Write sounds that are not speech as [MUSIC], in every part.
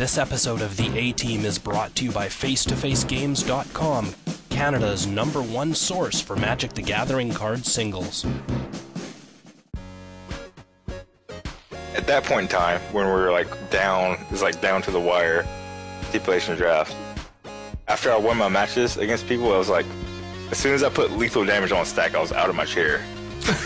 This episode of the A Team is brought to you by FaceToFaceGames.com, Canada's number one source for Magic the Gathering card singles. At that point in time, when we were like down, it was like down to the wire, stipulation draft. After I won my matches against people, I was like, as soon as I put lethal damage on stack, I was out of my chair.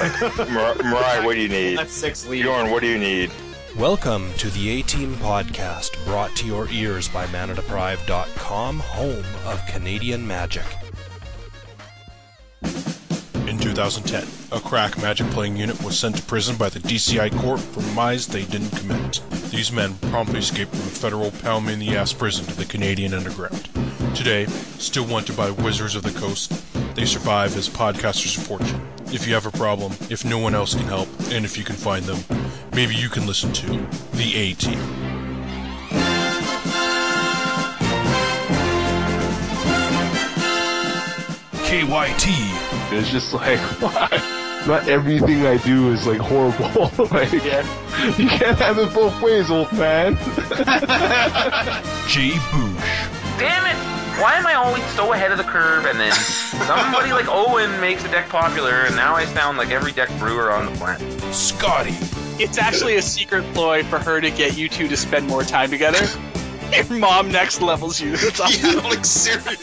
Like, [LAUGHS] Mar- Mariah, what do you need? That's six lead. Bjorn, what do you need? Welcome to the A Team podcast, brought to your ears by ManaDeprived.com, home of Canadian Magic. In 2010, a crack magic playing unit was sent to prison by the DCI court for crimes they didn't commit. These men promptly escaped from a federal pound me in the ass prison to the Canadian underground. Today, still wanted by wizards of the coast, they survive as podcasters of fortune. If you have a problem, if no one else can help, and if you can find them, maybe you can listen to The A Team. KYT. It's just like, why? [LAUGHS] Not everything I do is like horrible. [LAUGHS] like, you can't have it both ways, old man. [LAUGHS] Jay Boosh. Damn it! Why am I always so ahead of the curve and then somebody like Owen makes a deck popular and now I sound like every deck brewer on the planet? Scotty. It's actually a secret ploy for her to get you two to spend more time together. Your mom next levels you. That's all. [LAUGHS] Yeah, like serious.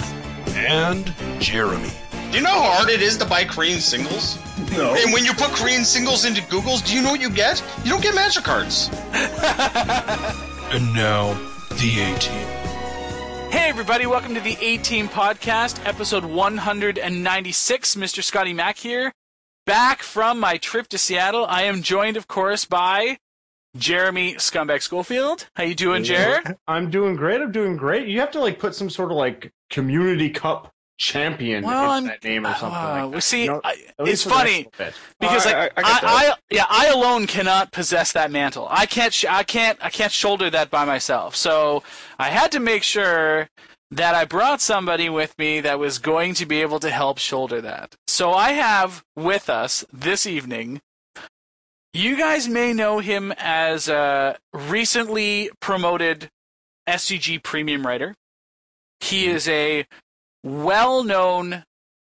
And Jeremy. Do you know how hard it is to buy Korean singles? no. And when you put Korean singles into Google's, do you know what you get? You don't get magic cards. [LAUGHS] And now, The A Team. Hey everybody, welcome to the A Team Podcast, episode 196. Mr. Scotty Mack here. Back from my trip to Seattle, I am joined, of course, by Jeremy Scumbag Schofield. How you doing, Jer? [LAUGHS] I'm doing great. I'm doing great. You have to like put some sort of like community cup champion Well, in that name or something. Uh, like that. see, You know, I, it's least for the funny next little bit. because I- like I- I I, I, yeah, I alone cannot possess that mantle. I can't, sh- I can't, I can't shoulder that by myself. So I had to make sure that I brought somebody with me that was going to be able to help shoulder that. So I have with us this evening. You guys may know him as a recently promoted SCG premium writer. He is a well-known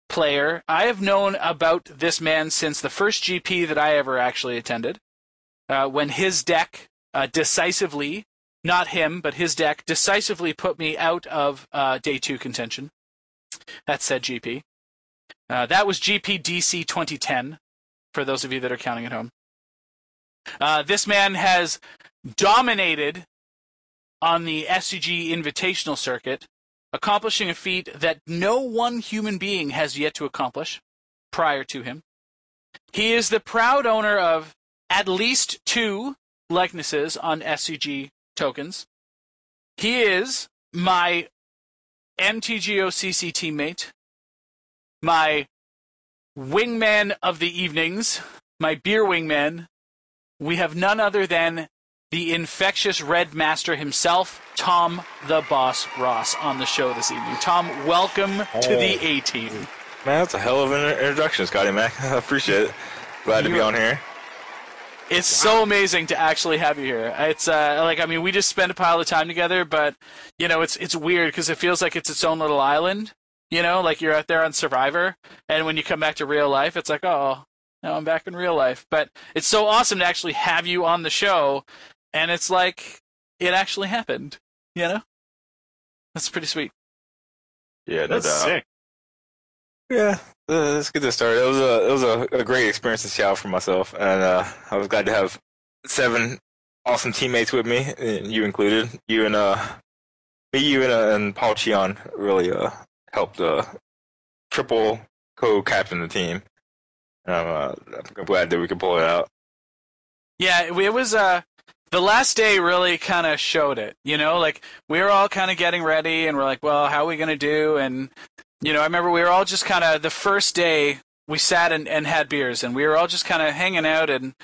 player. I have known about this man since the first GP that I ever actually attended, uh, when his deck uh, decisively, not him, but his deck decisively put me out of uh, day two contention. That said GP. Uh, that was GPDC 2010, for those of you that are counting at home. Uh, this man has dominated on the SCG Invitational circuit accomplishing a feat that no one human being has yet to accomplish prior to him. He is the proud owner of at least two likenesses on SCG tokens. He is my MTGOCC teammate, my wingman of the evenings, my beer wingman. We have none other than the infectious red master himself, Tom the Boss Ross, on the show this evening. Tom, welcome to the A Team. Man, that's a hell of an introduction, Scotty Mac. [LAUGHS] I appreciate it. Glad to be on here. It's so amazing to actually have you here. It's uh, like I mean, we just spend a pile of time together, but you know, it's it's weird because it feels like it's its own little island. You know, like you're out there on Survivor, and when you come back to real life, it's like, oh, now I'm back in real life. But it's so awesome to actually have you on the show, and it's like it actually happened. You know, that's pretty sweet. Yeah, no That's doubt. sick. Yeah, let's get this started. It was a it was a, a great experience in Seattle for myself, and uh, I was glad to have seven awesome teammates with me, you included. You and uh, me, you and uh, and Paul Cheon really uh helped uh triple co-captain the team. And I'm, uh, I'm glad that we could pull it out. Yeah, it was uh the last day really kind of showed it. You know, like we were all kind of getting ready, and we're like, well, how are we gonna do? And you know, I remember we were all just kind of the first day we sat and, and had beers, and we were all just kind of hanging out, and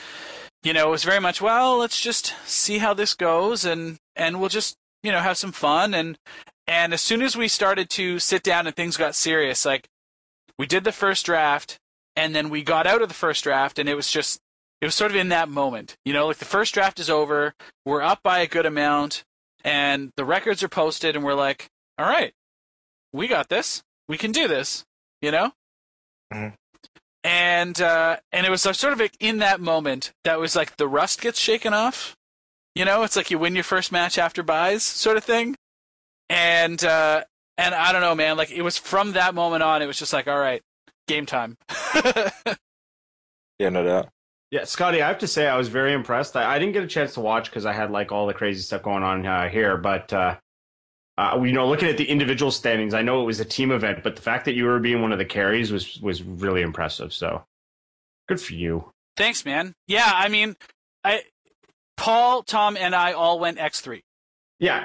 you know, it was very much, well, let's just see how this goes, and and we'll just you know have some fun, and and as soon as we started to sit down and things got serious, like we did the first draft, and then we got out of the first draft, and it was just it was sort of in that moment, you know, like the first draft is over, we're up by a good amount, and the records are posted, and we're like, all right, we got this. We can do this. You know. Mhm. And uh, and it was sort of like in that moment that was like the rust gets shaken off. You know, it's like you win your first match after buys, sort of thing. And uh, and I don't know, man. Like it was from that moment on, it was just like, all right, game time. [LAUGHS] Yeah, no doubt. Yeah, Scotty, I have to say I was very impressed. I, I didn't get a chance to watch because I had like all the crazy stuff going on uh, here, but uh, uh, you know, looking at the individual standings, I know it was a team event, but the fact that you were being one of the carries was was really impressive. So good for you. Thanks, man. Yeah, I mean, I, Paul, Tom, and I all went X three. Yeah.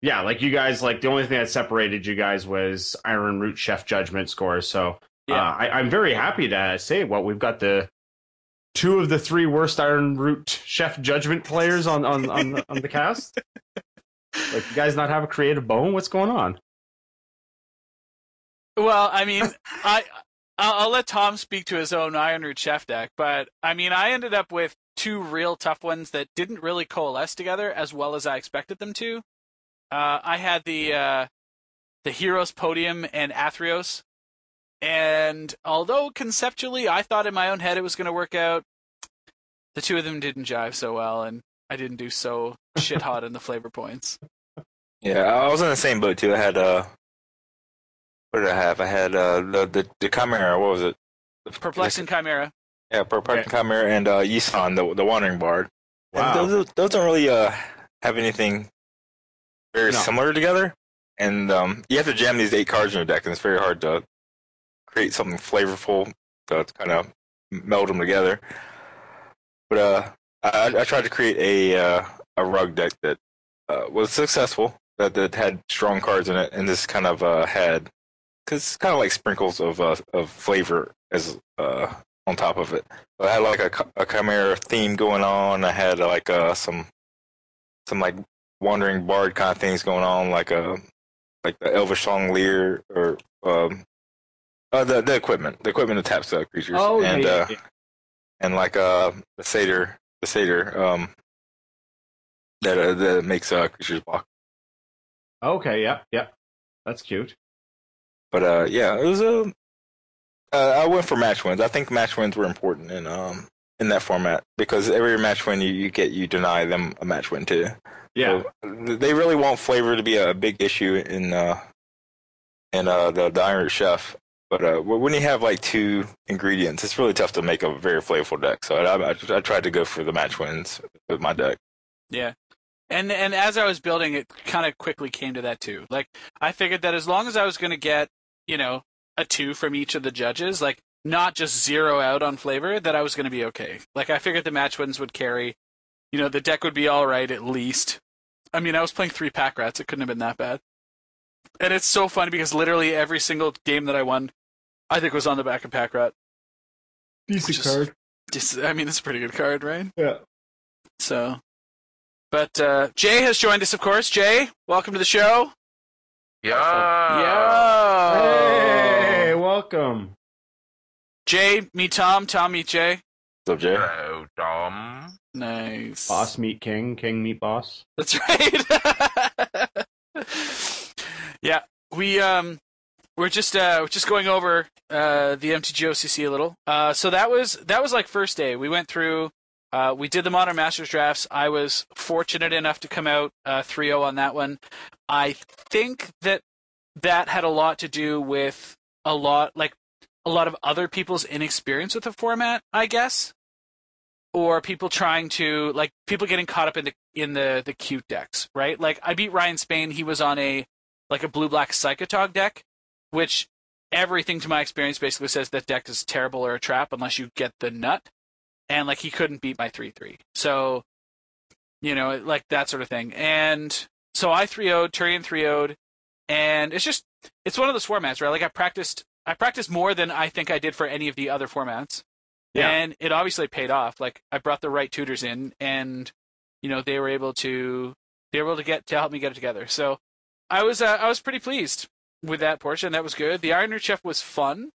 Yeah, like you guys, like the only thing that separated you guys was Iron Root Chef Judgment scores. So Yeah. uh, I, I'm very happy to say what we've got the two of the three worst Iron Root Chef Judgment players on on on, on the cast. [LAUGHS] Like you guys not have a creative bone? What's going on? Well, I mean, [LAUGHS] I I'll, I'll let Tom speak to his own Iron Root Chef deck, but I mean, I ended up with two real tough ones that didn't really coalesce together as well as I expected them to. Uh, I had the uh, the Heroes Podium and Athreos, and although conceptually I thought in my own head it was going to work out, the two of them didn't jive so well, and I didn't do so shit hot in the flavor points. [LAUGHS] Yeah, I was in the same boat too. I had uh, what did I have? I had uh the the, the Chimera. What was it? Perplexing Chimera. Yeah, Perplexing Chimera and uh Yisan, the the Wandering Bard. And Wow. those those don't really uh have anything very No. similar together. And um, you have to jam these eight cards in your deck, and it's very hard to create something flavorful to kind of meld them together. But uh, I, I tried to create a uh, a rug deck that uh, was successful. That that had strong cards in it, and this kind of uh, had because it's kind of like sprinkles of uh, of flavor as uh, on top of it. So I had like a, a chimera theme going on. I had like uh, some some like wandering bard kind of things going on, like a like the elvish song leer or um, uh, the the equipment, the equipment that taps uh, creatures, Oh, yeah, and yeah, uh, yeah. and like uh the satyr, the satyr um that uh, that makes uh, creatures block. Okay, yeah, yeah. That's cute. But uh, yeah, it was a. Uh, I went for match wins. I think match wins were important in um in that format because every match win you, you get, you deny them a match win too. Yeah. So, they really want flavor to be a big issue in uh in uh the, the Iron Chef. But uh, when you have like two ingredients, it's really tough to make a very flavorful deck. So I, I, I tried to go for the match wins with my deck. Yeah. And and as I was building it kind of quickly came to that too. Like I figured that as long as I was going to get, you know, a 2 from each of the judges, like not just zero out on flavor, that I was going to be okay. Like I figured the match wins would carry, you know, the deck would be all right at least. I mean, I was playing 3 pack rats, it couldn't have been that bad. And it's so funny because literally every single game that I won I think it was on the back of pack rat. Decent is- card. Just I mean, it's a pretty good card, right? Yeah. So, but uh, Jay has joined us, of course. Jay, welcome to the show. Yeah. Yo. Hey, welcome. Jay, meet Tom. Tom, meet Jay. What's up, Jay? Hello, Tom. Nice. Boss meet king, king meet boss. That's [LAUGHS] right. [LAUGHS] yeah, we um, we're just uh, just going over uh the MTG OCC a little. Uh, so that was that was like first day. We went through. Uh, we did the Modern Masters drafts. I was fortunate enough to come out uh, 3-0 on that one. I think that that had a lot to do with a lot like a lot of other people's inexperience with the format, I guess, or people trying to like people getting caught up in the in the the cute decks, right? Like I beat Ryan Spain. He was on a like a blue black Psychotog deck, which everything to my experience basically says that deck is terrible or a trap unless you get the nut. And like he couldn't beat my three three, so you know like that sort of thing. And so I 3-0'd, Turian 3-0'd, and it's just it's one of those formats, right? Like I practiced I practiced more than I think I did for any of the other formats. Yeah. And it obviously paid off. Like I brought the right tutors in and you know, they were able to they were able to get to help me get it together. So I was uh, I was pretty pleased with that portion. That was good. The Iron Chef was fun.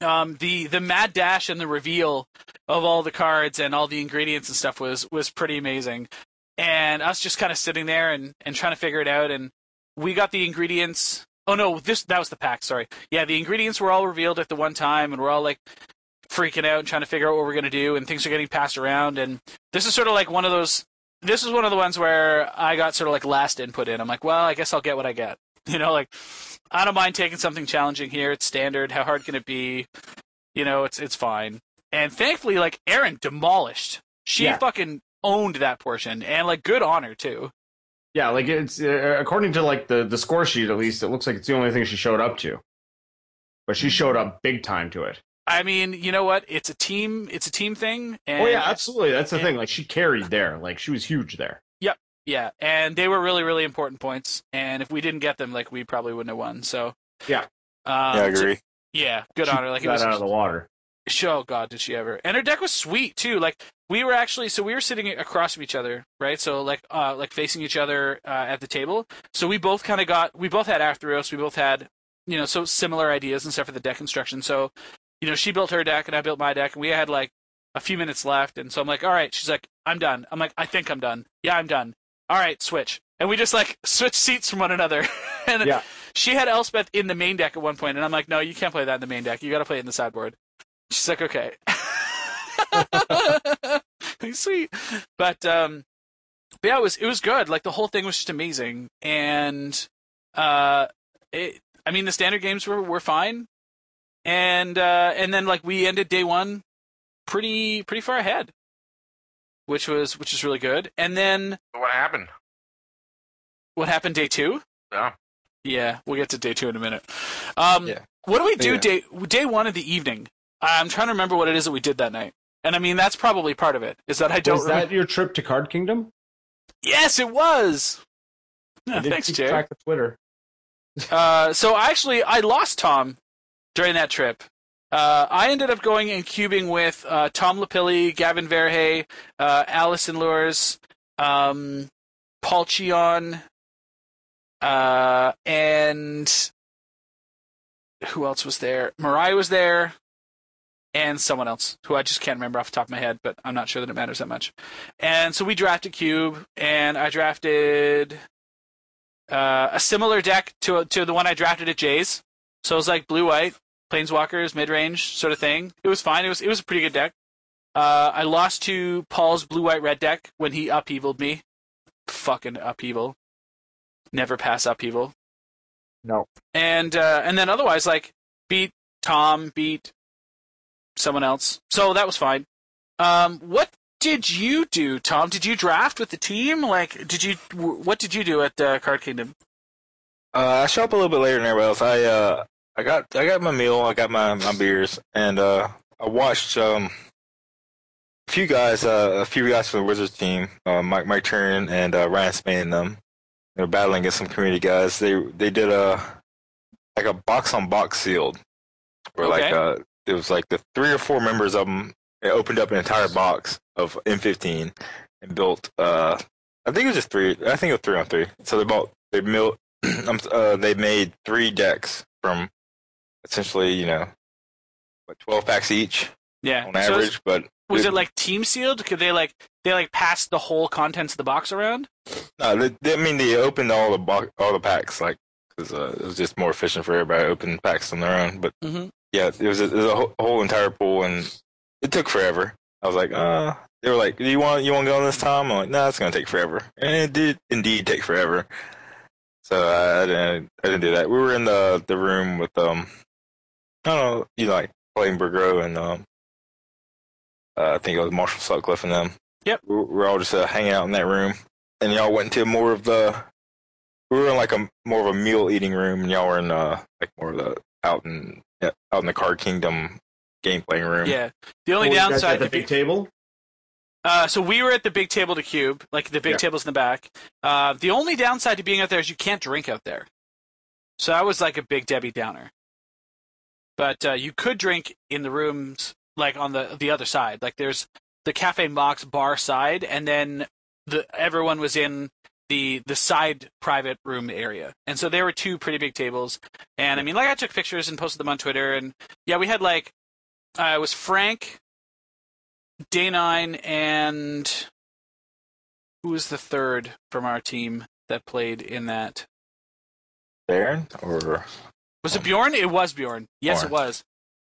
Um, the the mad dash and the reveal of all the cards and all the ingredients and stuff was was pretty amazing. and us just kind of sitting there and and trying to figure it out. And we got the ingredients. Oh no, this that was the pack. Sorry, yeah, the ingredients were all revealed at the one time, and we're all like freaking out and trying to figure out what we're gonna do, and things are getting passed around. And this is sort of like one of those. This is one of the ones where I got sort of like last input in. I'm like, well, I guess I'll get what I get. [LAUGHS] You know, like I don't mind taking something challenging here. It's standard. How hard can it be? You know, it's it's fine. And thankfully, like Erin demolished. She Yeah. fucking owned that portion, and like good honor too. Yeah, like it's uh, according to like the the score sheet at least, it looks like it's the only thing she showed up to. But she showed up big time to it. I mean, you know what? It's a team. It's a team thing. And oh yeah, absolutely. That's the and- thing. Like she carried there. Like she was huge there. Yeah, and they were really, really important points. And if we didn't get them, like we probably wouldn't have won. So Yeah. um, yeah, I so- agree. yeah, good She honor. Like it was. out of the water. Oh God, did she ever? And her deck was sweet too. Like we were actually, so we were sitting across from each other, right? So like, uh, like facing each other uh, at the table. So we both kind of got, we both had Athreos. We both had, you know, so similar ideas and stuff for the deck construction. So, you know, she built her deck and I built my deck, and we had like a few minutes left. And so I'm like, all right. She's like, I'm done. I'm like, I think I'm done. Yeah, I'm done. All right, switch. And we just like switch seats from one another. [LAUGHS] and Yeah. she had Elspeth in the main deck at one point, and I'm like, no, you can't play that in the main deck. You got to play it in the sideboard. She's like, okay. [LAUGHS] Sweet. But um but yeah, it was it was good. Like the whole thing was just amazing. And uh it I mean the standard games were were fine. And uh and then like we ended day 1 pretty pretty far ahead. Which was which is really good. And then What happened? what happened day 2? Yeah. Yeah, we'll get to day 2 in a minute. Um Yeah. what do we do Yeah. day day 1 of the evening? I'm trying to remember what it is that we did that night. And I mean that's probably part of it. Is that I don't Was remember. that your trip to Card Kingdom? Yes, it was. I Yeah, thanks, keep Jay. track of Twitter. Uh, so actually, I lost Tom during that trip. Uh, I ended up going and cubing with uh, Tom Lapilli, Gavin Verhey, uh, Alison Luhrs, um, Paul Cheon, uh, and who else was there? Mariah was there, and someone else who I just can't remember off the top of my head, but I'm not sure that it matters that much. And so we drafted Cube, and I drafted uh, a similar deck to to the one I drafted at Jay's. So it was like blue white, planeswalkers, mid range sort of thing. It was fine. It was it was a pretty good deck. Uh, I lost to Paul's blue white red deck when he upheavaled me. Fucking upheaval. Never pass upheaval. No. And uh, and then otherwise like beat Tom, beat someone else. So that was fine. Um, what did you do, Tom? Did you draft with the team? Like, did you? What did you do at uh, Card Kingdom? Uh, I show up a little bit later than everybody else. I uh, I got I got my meal, I got my my beers, and uh, I watched um a few guys, uh, a few guys from the Wizards team, uh, Mike Mike and uh, Ryan Spain and them. They're battling against some community guys. They they did a like a box on box sealed, where like uh, it was like the three or four members of them. They opened up an entire box of M15 and built. uh I think it was just three. I think it was three on three. So they bought they built [CLEARS THROAT] uh, they made three decks from essentially, you know, what twelve packs each Yeah. on So average. but was it like team sealed? Could they like they like pass the whole contents of the box around? no, they, they, I mean they opened all the all the packs like because uh, it was just more efficient for everybody to open packs on their own. But Mhm. yeah, it was a, it was a whole, whole entire pool, and it took forever. I was like, uh, they were like, "Do you want you want to go on this time?" I'm like, "No, nah, it's gonna take forever," and it did indeed take forever. So I, I didn't I didn't do that. We were in the the room with um, I don't know, you know, like playing Burgro and um, uh, I think it was Marshall Sutcliffe and them. Yep. we we were all just uh, hanging out in that room, and y'all went into more of the. We were in like a more of a meal eating room, and y'all were in uh like more of the out in yeah, out in the Card Kingdom game playing room. Yeah. The only Were downside at the to be- big table. Uh, so we were at the big table to cube, like the big Yeah. tables in the back. Uh, the only downside to being out there is you can't drink out there. So that was like a big Debbie Downer. But uh, you could drink in the rooms, like on the the other side. Like there's the Cafe Mox bar side, and then the everyone was in the the side private room area. And so there were two pretty big tables. And I mean, like I took pictures and posted them on Twitter. And yeah, we had like uh, was Frank, Day Nine, and who was the third from our team that played in that? Baron or Was it Bjorn? It was Bjorn. Yes, it was.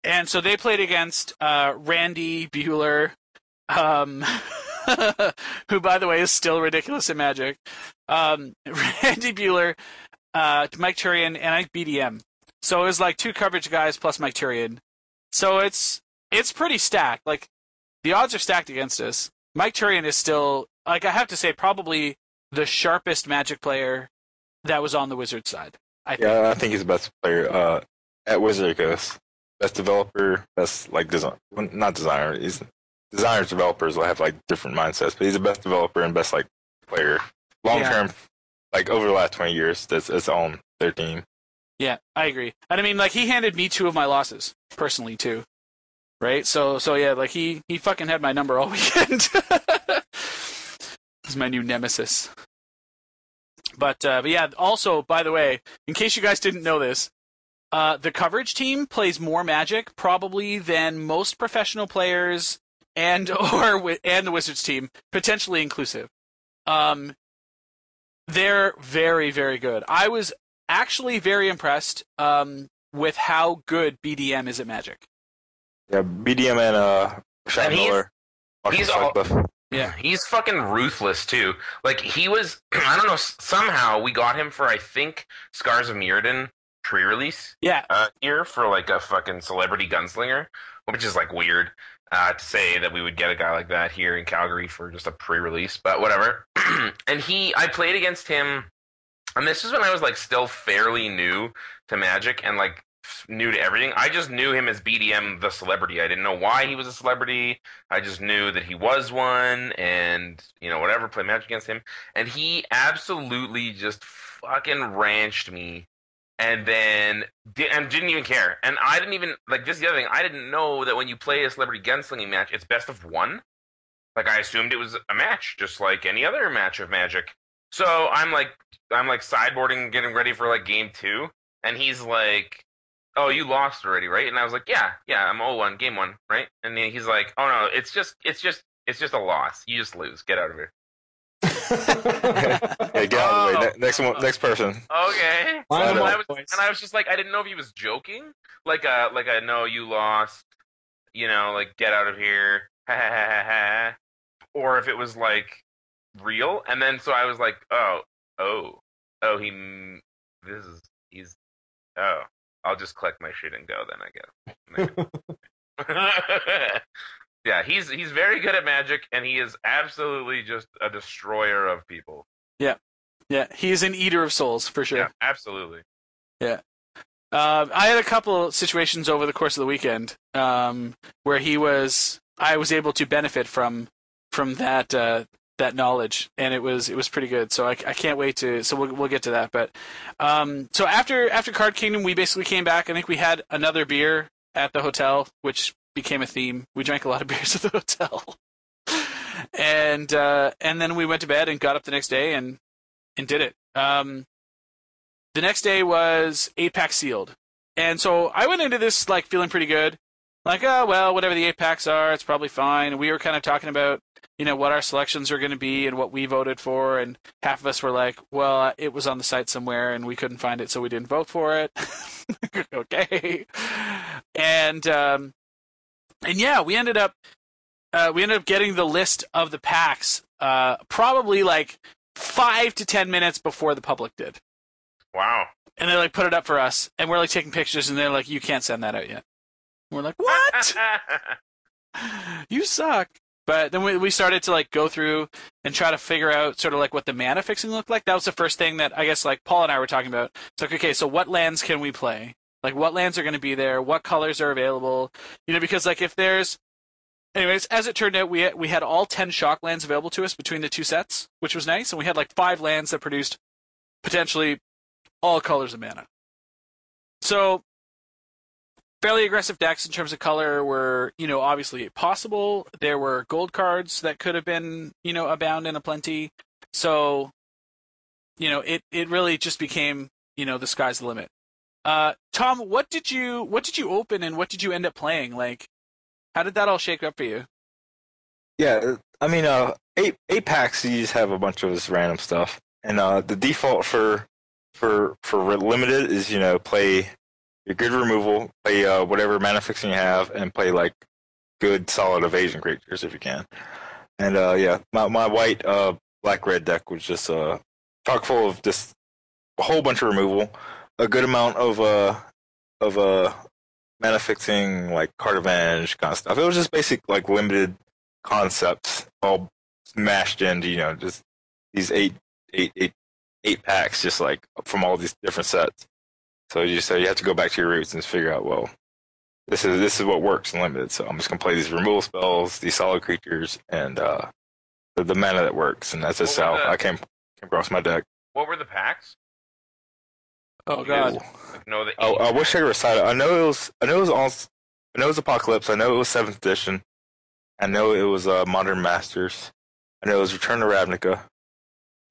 And so they played against uh, Randy Buehler, um, [LAUGHS] who, by the way, is still ridiculous in Magic. Um, [LAUGHS] Randy Buehler, uh, Mike Turian, and I BDM. So it was like two coverage guys plus Mike Turian. So it's it's pretty stacked. Like the odds are stacked against us. Mike Turian is still like I have to say probably the sharpest Magic player that was on the Wizards side. I think. yeah, I think he's the best player uh, at Wizard Coast. Best developer, best like design, not designer. He's designers, developers will have like different mindsets, but he's the best developer and best like player long term. Like over the last twenty years, that's that's on their team. Yeah, I agree. And I mean, like he handed me two of my losses personally too, right? So, so yeah, like he he fucking had my number all [LAUGHS] weekend. He's my new nemesis. But uh, but yeah, also by the way, in case you guys didn't know this, uh, the coverage team plays more Magic probably than most professional players and [LAUGHS] or and the Wizards team, potentially inclusive. Um, they're very very good. I was actually very impressed um, with how good BDM is at Magic. Yeah, BDM and uh, Rashad And he's- Miller. He's all- Sutcliffe. Yeah. [CLEARS THROAT] He's fucking ruthless too. Like he was, [CLEARS THROAT] I don't know. Somehow we got him for I think Scars of Mirrodin pre-release Yeah, uh, here for like a fucking celebrity gunslinger, which is like weird uh, to say that we would get a guy like that here in Calgary for just a pre-release, but whatever. [CLEARS THROAT] and he, I played against him, and this is when I was like still fairly new to Magic and like new to everything. I just knew him as BDM the celebrity. I didn't know why he was a celebrity. I just knew that he was one, and you know whatever. Play match against him, and he absolutely just fucking ranched me and then and didn't even care. And I didn't even like this. Is the other thing I didn't know that when you play a celebrity gunslinging match, it's best of one. Like I assumed it was a match, just like any other match of Magic. So I'm like, I'm like sideboarding, getting ready for like game two, and he's like, "Oh, you lost already, right?" And I was like, "Yeah, yeah, I'm 0-1, game one, right?" And then he's like, "Oh no, it's just, it's just, it's just a loss. You just lose. Get out of here." [LAUGHS] Yeah, get out of the way. Oh. Ne- next one, next person. Okay. Line and, I was, and I was just like, I didn't know if he was joking, like a like a no, you lost, you know, like get out of here, ha ha ha ha ha, or if it was like real. And then so I was like, oh, oh, oh, he, this is he's, oh, I'll just collect my shit and go then, I guess. [LAUGHS] [LAUGHS] yeah, he's he's very good at magic, and he is absolutely just a destroyer of people. yeah, yeah, he's an eater of souls for sure. Yeah, absolutely. Yeah. Uh, I had a couple situations over the course of the weekend um, where he was, I was able to benefit from from that uh, that knowledge, and it was it was pretty good. So I, I can't wait to. So we'll we'll get to that. But um, so after after Card Kingdom, we basically came back. I think we had another beer at the hotel, which became a theme. We drank a lot of [LAUGHS] beers at the hotel, and uh, and then we went to bed and got up the next day and and did it. Um, the next day was eight sealed. And so I went into this like feeling pretty good. Like, oh well, whatever the eight packs are, it's probably fine. We were kind of talking about, you know, what our selections are going to be and what we voted for. And half of us were like, well, it was on the site somewhere and we couldn't find it, so we didn't vote for it. [LAUGHS] okay. And um, and yeah, we ended up uh, we ended up getting the list of the packs uh, probably like five to ten minutes before the public did Wow. and they like put it up for us, and we're like taking pictures, and they're like, "You can't send that out yet." We're like, "What? [LAUGHS] you suck." But then we we started to like go through and try to figure out sort of like what the mana fixing looked like. That was the first thing that I guess like Paul and I were talking about. It's like, okay, so what lands can we play? Like, what lands are going to be there? What colors are available? You know, because like if there's Anyways, as it turned out, we we had all ten shock lands available to us between the two sets, which was nice, and we had like five lands that produced potentially all colors of mana. So, fairly aggressive decks in terms of color were, you know, obviously possible. There were gold cards that could have been, you know, abound and aplenty. So, you know, it, it really just became, you know, the sky's the limit. Uh, Tom, what did you what did you open and what did you end up playing? Like, how did that all shake up for you? Yeah, I mean, uh, eight eight packs. You just have a bunch of this random stuff, and uh, the default for for for limited is you know play your good removal, play uh, whatever mana fixing you have, and play like good solid evasion creatures if you can. And uh, yeah, my my white uh, black red deck was just uh chock full of just a whole bunch of removal, a good amount of uh of uh mana fixing like card advantage kind of stuff. It was just basic like limited concepts all smashed into you know just these eight eight eight eight packs just like from all these different sets. So you just so you have to go back to your roots and figure out well this is this is what works in limited. So I'm just gonna play these removal spells, these solid creatures, and uh the, the mana that works, and that's just What how the- I came came across my deck. What were the packs? Oh god. Like, no, the Oh, I wish I could recite it. I know it was. I know it was all. I know it was Apocalypse. I know it was Seventh Edition. I know it was uh, Modern Masters. I know it was Return to Ravnica.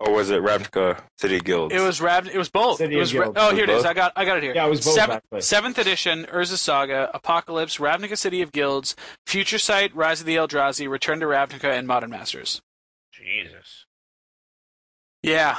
Or was it Ravnica City of Guilds? It was Rav. It was both. City it was Ra- oh, Was here it is. I got. I got it here. Yeah, it was both, Seven- actually. seventh edition, Urza Saga, Apocalypse, Ravnica City of Guilds, Future Sight, Rise of the Eldrazi, Return to Ravnica, and Modern Masters. Jesus. Yeah.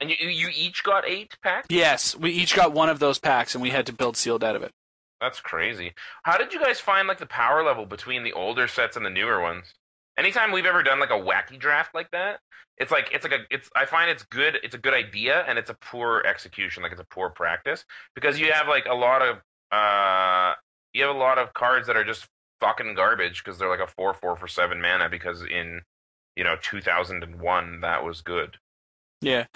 And you you each got eight packs? Yes, we each got one of those packs, and we had to build sealed out of it. That's crazy. How did you guys find like the power level between the older sets and the newer ones? Anytime we've ever done like a wacky draft like that, it's like it's like a it's I find it's good it's a good idea and it's a poor execution, like it's a poor practice. Because you have like a lot of uh you have a lot of cards that are just fucking garbage because they're like a four four for seven mana because in you know two thousand and one that was good. Yeah.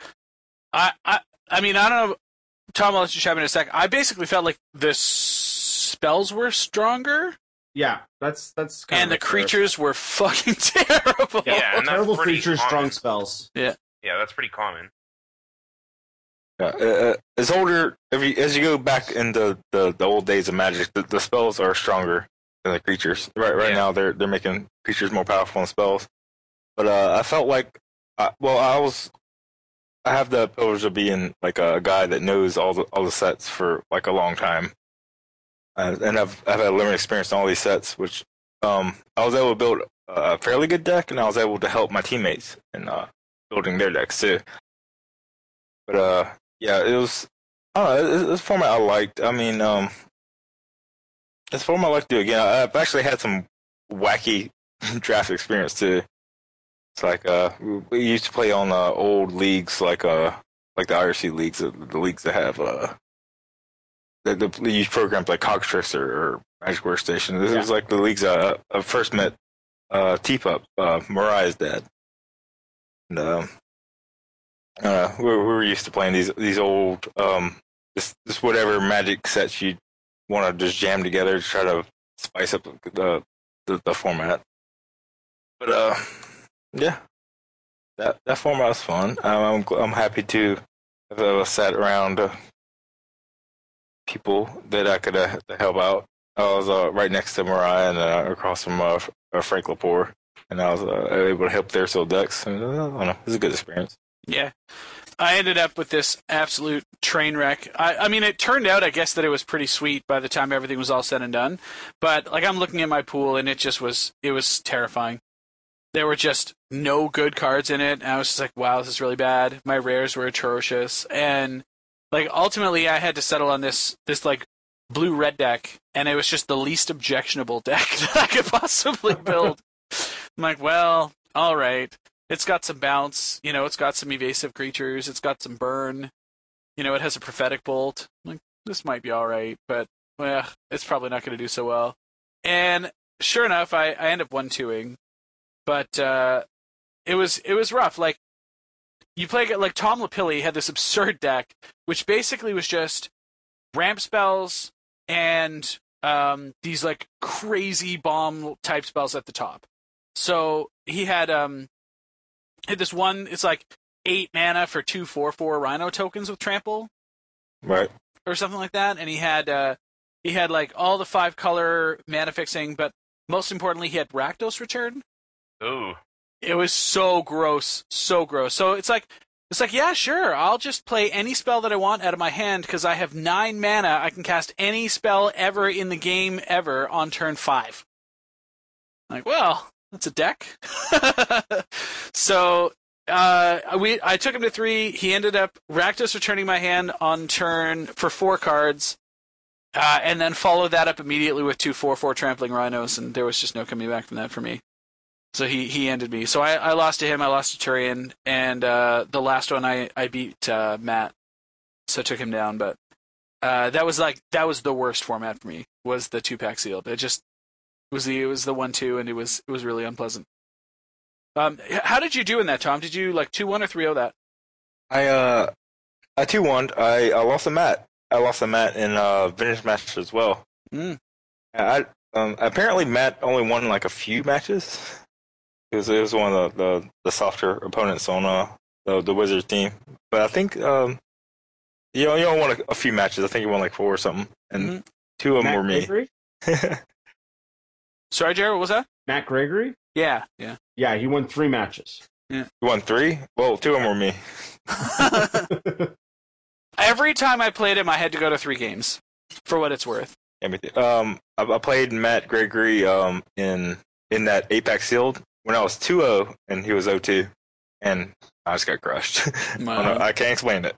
I, I, I mean, I don't know. Tom, I'll let you chime in a sec. I basically felt like the spells were stronger Yeah, that's that's. Kind of and the a fair- creatures were fucking [LAUGHS] terrible. Yeah, and terrible pretty creatures, common. strong spells. Yeah, yeah, that's pretty common. Yeah, uh, uh, as older, if you, as you go back into the, the old days of Magic, the, the spells are stronger than the creatures. Right, right Yeah. now they're they're making creatures more powerful than spells. But uh, I felt like, uh, well, I was, I have the privilege of being like a guy that knows all the all the sets for like a long time, uh, and I've I've had a limited experience on all these sets, which um I was able to build a fairly good deck, and I was able to help my teammates in uh, building their decks too. But uh, yeah, it was. I don't know. It's, a format I liked. I mean, um, it's a format I like to do again. I've actually had some wacky [LAUGHS] draft experience too. It's like uh, we- used to play on uh, old leagues, like uh, like the IRC leagues, the leagues that have uh, the, the they use programs like Cockatrice or, or Magic Workstation. This Yeah. was like the leagues uh, I first met uh, Teapup, uh, Mariah's dad. And, um, uh, we, we were used to playing these these old um, just just whatever magic sets you want to just jam together to try to spice up the the, the format. But uh, yeah, that that format was fun. Um, I'm I'm happy to have uh, sat around uh, people that I could uh, help out. I was uh, right next to Mariah and uh, across from uh, uh, Frank Lepore, and I was uh, able to help their soul decks. And, uh, I don't know, it was a good experience. Yeah. I ended up with this absolute train wreck. I, I mean, it turned out, I guess, that it was pretty sweet by the time everything was all said and done. But, like, I'm looking at my pool, and it just was, it was terrifying. There were just no good cards in it. And I was just like, wow, this is really bad. My rares were atrocious. And, like, ultimately, I had to settle on this, this, like, blue red deck. And it was just the least objectionable [LAUGHS] deck that I could possibly build. I'm like, well, all right. It's got some bounce, you know, it's got some evasive creatures, it's got some burn, you know, it has a prophetic bolt. Like, this might be alright, but well, it's probably not gonna do so well. And sure enough, I, I end up one twoing. But uh it was it was rough. Like you play like Tom Lapilli had this absurd deck, which basically was just ramp spells and um these like crazy bomb type spells at the top. So he had um had this one it's like eight mana for two four four rhino tokens with trample Right. or something like that and he had uh he had like all the five color mana fixing but most importantly he had rakdos return Ooh. It was so gross so gross so it's like it's like yeah sure i'll just play any spell that i want out of my hand because i have nine mana i can cast any spell ever in the game ever on turn five like well That's a deck. [LAUGHS] so uh, we I took him to three. He ended up Rakdos returning my hand on turn for four cards, uh, and then followed that up immediately with two four four trampling rhinos, and there was just no coming back from that for me. So he he ended me. So I, I lost to him. I lost to Turian, and uh, the last one I I beat uh, Matt, so I took him down. But uh, that was like that was the worst format for me. Was the two pack sealed? It just was the it was the one two, and it was it was really unpleasant. Um, how did you do in that, Tom? Did you like two one or three zero that? I uh, I two one. I I lost a mat. I lost a mat in uh vintage match as well. Mm. I um apparently Matt only won like a few matches. It was it was one of the the, the softer opponents on uh the the Wizards team. But I think um you know, you only won a, a few matches. I think you won like four or something, and Mhm. two of them Matt were me. Sorry, Jared, what was that? Matt Gregory? Yeah, yeah. Yeah, he won three matches. you won three. Well, two of them were me. [LAUGHS] Every time I played him, I had to go to three games, for what it's worth. Yeah. Um, I, I played Matt Gregory um in in that Apex Sealed when I was 2-0 and he was 0-2, and I just got crushed. [LAUGHS] I, know, I can't explain it.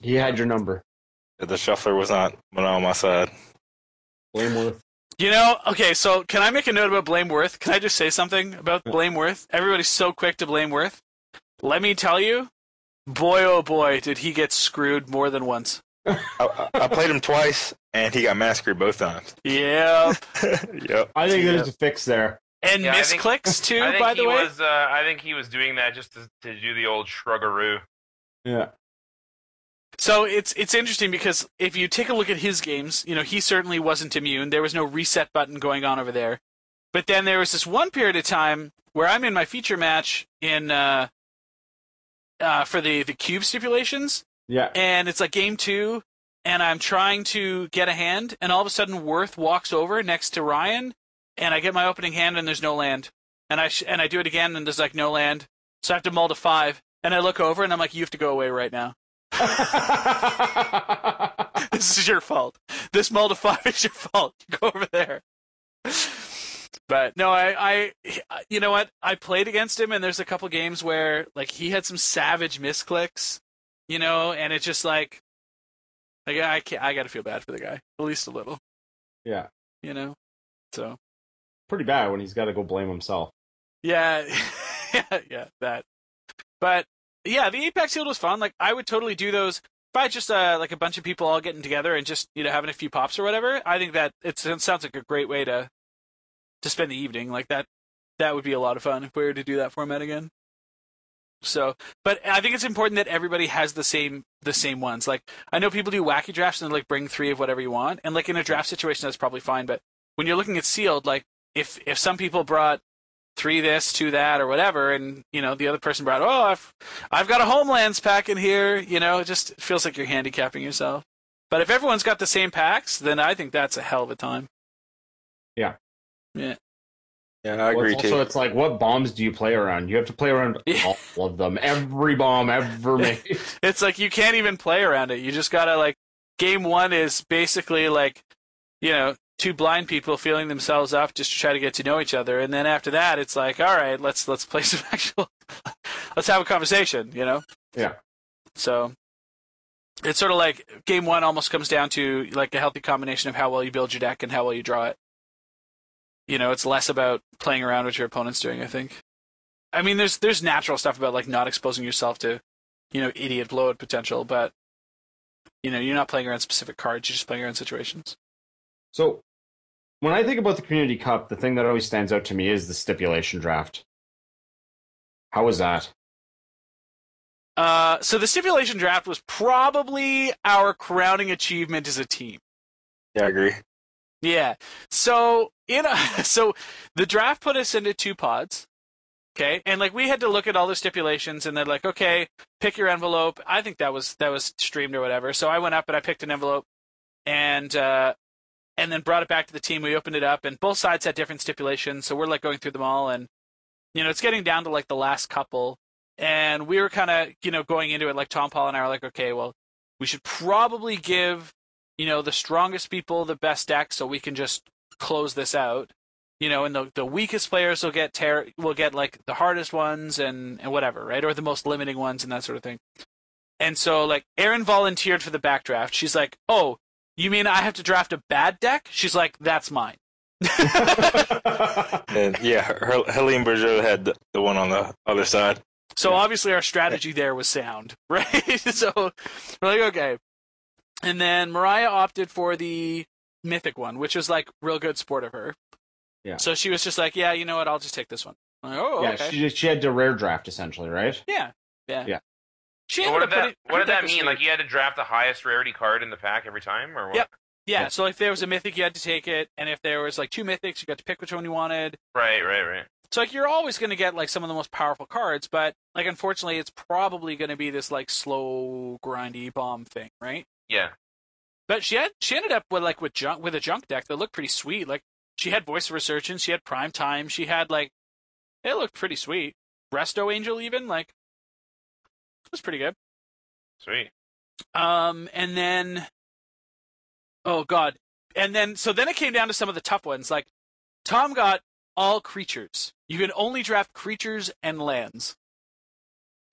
He had your number. The shuffler was not not on my side. Blameworth. You know, okay, so can I make a note about Blameworth? Can I just say something about Blameworth? Everybody's so quick to blame Worth. Let me tell you, boy oh boy, did he get screwed more than once. I, I, I played him twice, and he got massacred both times. Yep. [LAUGHS] yep. I think Yeah. there's a fix there. And Yeah, I think- misclicks [LAUGHS] too, by the way. was. Uh, I think he was doing that just to, to do the old shruggaroo. Yeah. So it's it's interesting because if you take a look at his games, you know, he certainly wasn't immune. There was no reset button going on over there. But then there was this one period of time where I'm in my feature match in uh, uh, for the the cube stipulations, Yeah. and it's like game two, and I'm trying to get a hand, and all of a sudden Worth walks over next to Ryan, and I get my opening hand, and there's no land, and I sh- and I do it again, and there's like no land, so I have to mull to five, and I look over, and I'm like, you have to go away right now. [LAUGHS] this is your fault. This mull to five [LAUGHS] is your fault. [LAUGHS] Go over there. But no, I, I, you know what? I played against him, and there's a couple games where like he had some savage misclicks, you know, and it's just like, like I can't, I got to feel bad for the guy at least a little, yeah. you know. So Pretty bad when he's got to go blame himself. yeah, [LAUGHS] yeah, yeah, that. But yeah, the Apex Field was fun. Like I would totally do those. If I just uh, like a bunch of people all getting together and just you know having a few pops or whatever, I think that it sounds like a great way to to spend the evening. Like that, that would be a lot of fun if we were to do that format again. So, but I think it's important that everybody has the same the same ones. Like I know people do wacky drafts and like bring three of whatever you want, and like in a draft situation that's probably fine. But when you're looking at sealed, like if if some people brought three this, two that, or whatever, and you know the other person brought, oh, I've I've got a homelands pack in here, you know, it just feels like you're handicapping yourself. But if everyone's got the same packs, then I think that's a hell of a time. Yeah. Yeah. Yeah, I agree it's too. also, it's like, what bombs do you play around? You have to play around Yeah. all of them. Every bomb ever [LAUGHS] made. It's like you can't even play around it. You just gotta like game one is basically like, you know, two blind people feeling themselves up just to try to get to know each other, and then after that, it's like, all right, let's let's play some [LAUGHS] actual, let's have a conversation, you know. Yeah. So it's sort of like game one almost comes down to like a healthy combination of how well you build your deck and how well you draw it. You know, it's less about playing around what your opponent's doing. I think. I mean, there's there's natural stuff about like not exposing yourself to, you know, idiot blowout potential, but you know, you're not playing around specific cards. You're just playing around situations. So, when I think about the Community Cup, the thing that always stands out to me is the stipulation draft. How was that? Uh, so the stipulation draft was probably our crowning achievement as a team. yeah, I agree. Yeah. So in a, [LAUGHS] so the draft put us into two pods. Okay, and like we had to look at all the stipulations, and they're like, okay, pick your envelope. I think that was that was streamed or whatever. So I went up and I picked an envelope, and uh, and then brought it back to the team. We opened it up, and both sides had different stipulations. So we're like going through them all, and you know, it's getting down to like the last couple, and we were kind of you know going into it like Tom Paul and I were like, okay, well, we should probably give you know the strongest people the best deck so we can just close this out you know, and the the weakest players will get ter- will get like the hardest ones and and whatever, right, or the most limiting ones and that sort of thing. And so like Erin volunteered for the backdraft. She's like, "Oh, you mean I have to draft a bad deck?" She's like, "That's mine." [LAUGHS] And yeah, her, Helene Bergeot had the, the one on the other side. So obviously our strategy there was sound, [LAUGHS] right? so we're like, okay. And then Mariah opted for the mythic one, which was like real good sport of her. Yeah. So she was just like, yeah, you know what? I'll just take this one. I'm like, oh, yeah, okay. she she had to rare draft essentially, right? yeah, yeah, Yeah. She what did that What did that mean? Like you had to draft the highest rarity card in the pack every time, or what? Yep. yeah. So if there was a mythic, you had to take it, and if there was like two mythics, you got to pick which one you wanted. Right, right, right. So like you're always going to get like some of the most powerful cards, but like unfortunately, it's probably going to be this like slow, grindy bomb thing, right? Yeah. But she had she ended up with like with junk with a junk deck that looked pretty sweet. Like she had Voice of Resurgence, she had Prime Time, she had like it looked pretty sweet. Resto Angel even like was pretty good. Sweet. Um, and then oh god, and then so then it came down to some of the tough ones. Like Tom got all creatures. You can only draft creatures and lands.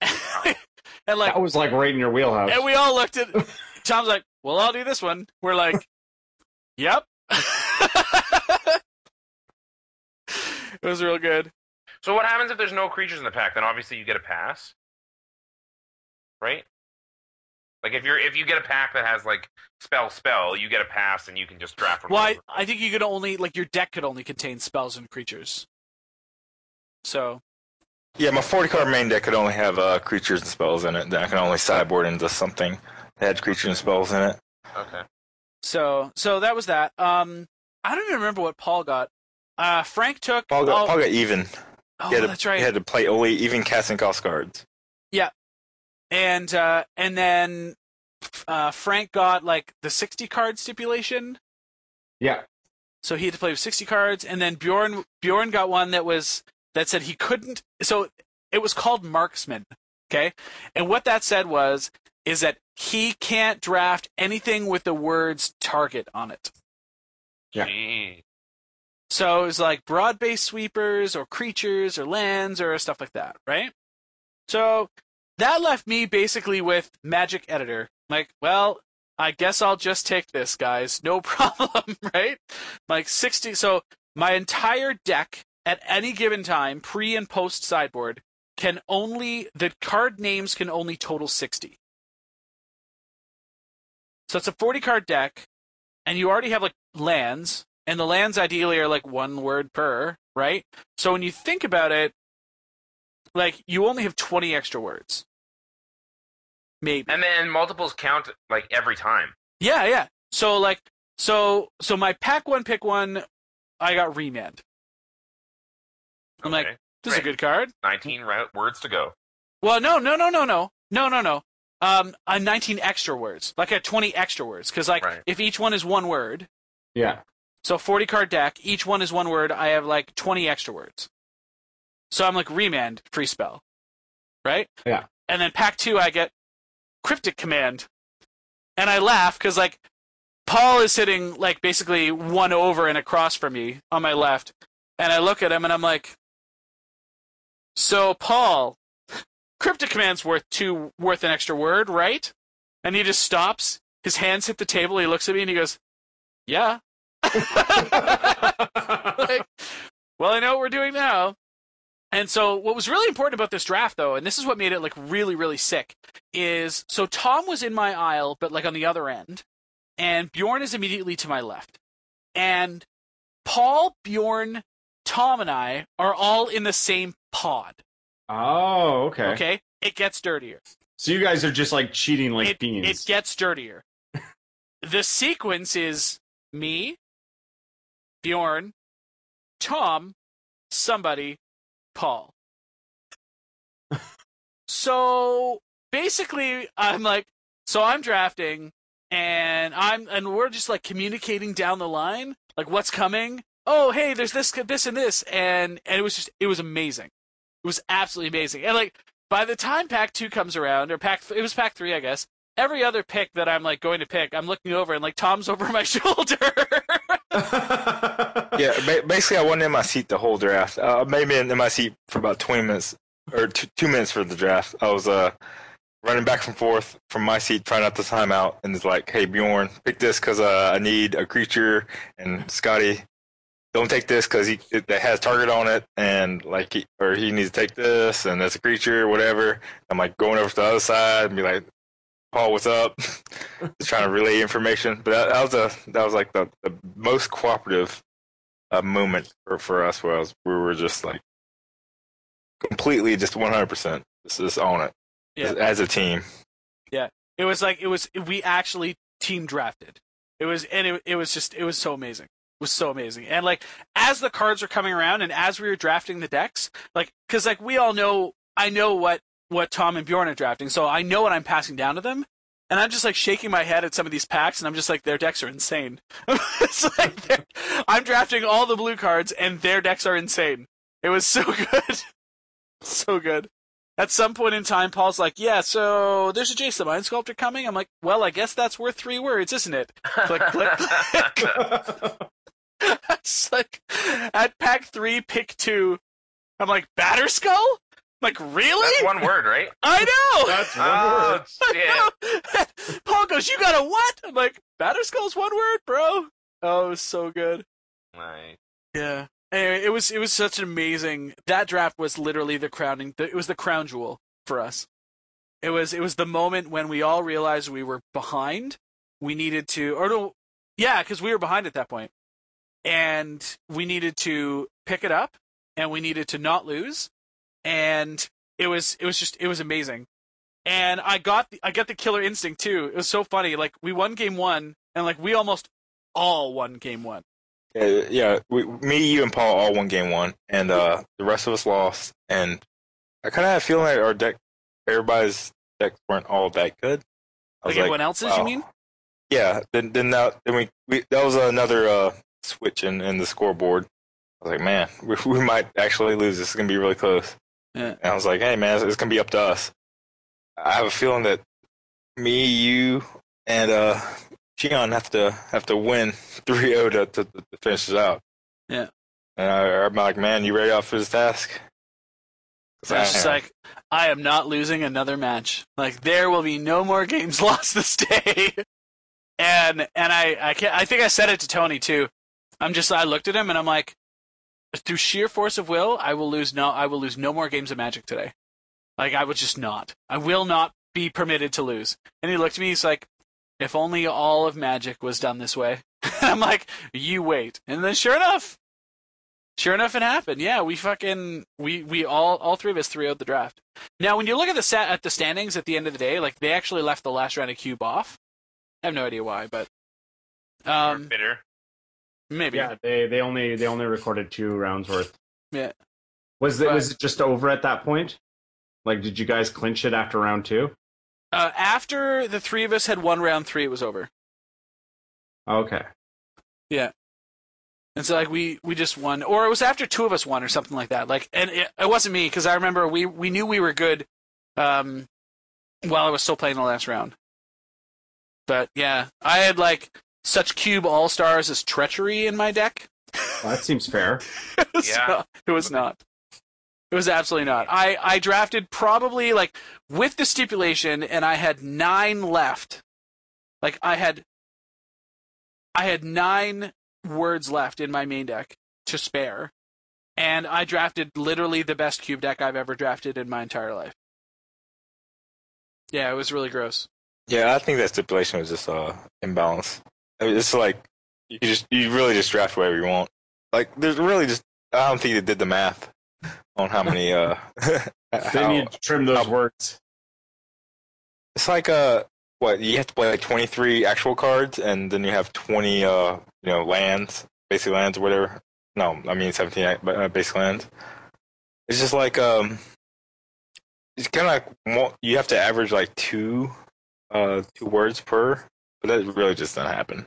[LAUGHS] and like that was like right in your wheelhouse. and we all looked at Tom's like, "Well, I'll do this one." We're like, "Yep." [LAUGHS] it was real good. So what happens if there's no creatures in the pack? Then obviously you get a pass, right? Like if you're if you get a pack that has like spell spell, you get a pass and you can just draft. from Well, I. I think you could only like your deck could only contain spells and creatures. So Yeah, my 40 card main deck could only have uh, creatures and spells in it. Then I can only sideboard into something that had creatures and spells in it. Okay. so so that was that. Um, I don't even remember what Paul got. Uh, Frank took. Paul got, oh, Paul got even. oh, he had to, that's right. He had to play only even casting cost cards. And uh, and then uh, Frank got like the sixty card stipulation. yeah. So he had to play with 60 cards, and then Bjorn Bjorn got one that was that said he couldn't. So it was called marksman. Okay, and what that said was is that he can't draft anything with the words target on it. Yeah. So it was like broad based sweepers or creatures or lands or stuff like that, right? So that left me basically with Magic Editor. Like, well, I guess I'll just take this, guys. No [LAUGHS] problem, right? Like 60. So my entire deck at any given time, pre and post sideboard, can only, the card names can only total 60. So it's a 40 card deck, and you already have like lands, and the lands ideally are like one word per, right? So when you think about it, like you only have 20 extra words. Maybe. And then multiples count like every time. Yeah, yeah. So like so so my pack one pick one I got remand. I'm like, Okay. this is a good card. 19 ra- words to go. Well, no, no, no, no, no. No, no, no. Um uh, 19 extra words. Like I had 20 extra words cuz like Right. if each one is one word, Yeah. so 40 card deck, each one is one word, I have like 20 extra words. So I'm like remand free spell. Right? Yeah. And then pack 2 I get cryptic command. And I laugh cuz like Paul is sitting like basically one over and across from me on my left. And I look at him and I'm like, so Paul, cryptic command's worth two, worth an extra word, right? And he just stops. His hands hit the table. He looks at me and he goes, yeah. [LAUGHS] like, well, I know what we're doing now. And so, what was really important about this draft, though, and this is what made it like really, really sick, is so Tom was in my aisle, but like on the other end, and Bjorn is immediately to my left, and Paul, Bjorn, Tom, and I are all in the same pod. Oh, okay. Okay, it gets dirtier. So you guys are just like cheating like it, fiends. it gets dirtier. [LAUGHS] the sequence is me, Bjorn, Tom, somebody, Paul. so basically, I'm like, so I'm drafting, and I'm and we're just like communicating down the line, like what's coming. Oh, hey, there's this, this, and this, and and it was just, it was amazing. It was absolutely amazing, and like by the time pack two comes around, or pack, it was pack three, I guess. Every other pick that I'm like going to pick, I'm looking over and like Tom's [LAUGHS] over my shoulder. [LAUGHS] yeah, basically, I wasn't in my seat the whole draft. Uh, maybe in, in my seat for about twenty minutes or two, two minutes for the draft. I was uh running back and forth from my seat, trying not to time out, and it's like, "Hey Bjorn, pick this because uh, I need a creature," and Scotty, don't take this because he it, it has target on it, and like he or he needs to take this, and that's a creature, or whatever. I'm like going over to the other side and be like, Paul, what's up? [LAUGHS] Just trying to relay information. But that, that was a that was like the, the most cooperative uh, moment for, for us, where was, we were just like completely just 100 percent just, just on it Yeah. as, as a team. Yeah. It was like it was we actually team drafted. It was and it, it was just it was so amazing. It was so amazing. And like as the cards were coming around and as we were drafting the decks, like cuz like we all know I know what what Tom and Bjorn are drafting. So I know what I'm passing down to them. And I'm just like shaking my head at some of these packs and I'm just like their decks are insane. [LAUGHS] it's like [LAUGHS] I'm drafting all the blue cards and their decks are insane. It was so [LAUGHS] good. so good. At some point in time, Paul's like, "Yeah, so there's a Jace the Mind Sculptor coming." I'm like, "Well, I guess that's worth three words, isn't it?" Click, click, click. it's like at pack three, pick two. I'm like, "Batterskull?" I'm like, really? That's one word, right? [LAUGHS] I know. That's one Oh, word. shit. I know. [LAUGHS] Paul goes, "You got a what?" I'm like, "Batterskull's one word, bro." Oh, it was so good. Nice. Yeah. Anyway, it was it was such an amazing. That draft was literally the crowning. It was the crown jewel for us. It was it was the moment when we all realized we were behind. We needed to, or no, yeah, because we were behind at that point, and we needed to pick it up, and we needed to not lose, and it was it was just it was amazing. And I got the, I got the killer instinct too. It was so funny. Like we won game one, and like we almost all won game one. Yeah, yeah. We, me, you, and Paul all won game one, and uh, the rest of us lost. And I kind of had a feeling like our deck, everybody's decks weren't all that good. I Like was everyone else's, you mean? Yeah. Then, then that, then we, we that was another uh, switch in, in the scoreboard. I was like, man, [LAUGHS] we, we might actually lose. This is gonna be really close. Yeah. And I was like, hey, man, it's, it's gonna be up to us. I have a feeling that me, you, and uh, Gian have to have to win [LAUGHS] 3-0 to, to, to finish this out. Yeah. And I, I'm like, man, you ready up for this task? So it's just am. like, I am not losing another match. Like there will be no more games [LAUGHS] lost this day. [LAUGHS] and and I I can't, I think I said it to Tony too. I'm just I looked at him and I'm like, through sheer force of will, I will lose no I will lose no more games of Magic today. Like I would just not. I will not be permitted to lose. And he looked at me. He's like, if only all of Magic was done this way. [LAUGHS] I'm like, you wait. And then sure enough, Sure enough, it happened. Yeah, we fucking we we all all three of us threw out the draft. Now, when you look at the set at the standings at the end of the day, like they actually left the last round of cube off. I have no idea why, but um, bitter. Maybe. Yeah, they they only they only recorded two rounds worth. Yeah. Was it But- was it just over at that point? Like, did you guys clinch it after round two? Uh, after the three of us had won round three, it was over. Okay. Yeah. And so like we we just won, or it was after two of us won, or something like that. Like, and it, it wasn't me because I remember we we knew we were good, um, while I was still playing the last round. But yeah, I had like such cube all stars as treachery in my deck. Well, that seems fair. [LAUGHS] it was Yeah. not. It was not. It was absolutely not. I, I drafted probably like with the stipulation, and I had nine left. Like I had, I had nine words left in my main deck to spare, and I drafted literally the best cube deck I've ever drafted in my entire life. Yeah, it was really gross. Yeah, I think that stipulation was just uh imbalance. I mean, it's like you just you really just draft whatever you want. Like there's really just I don't think they did the math on how many uh [LAUGHS] They need to trim those how- words. it's like uh what you have to play like 23 actual cards and then you have 20 uh you know lands basic lands or whatever. No, I mean 17 uh, basic lands. It's just like um it's kind of like you have to average like two uh two words per, but that really just doesn't happen.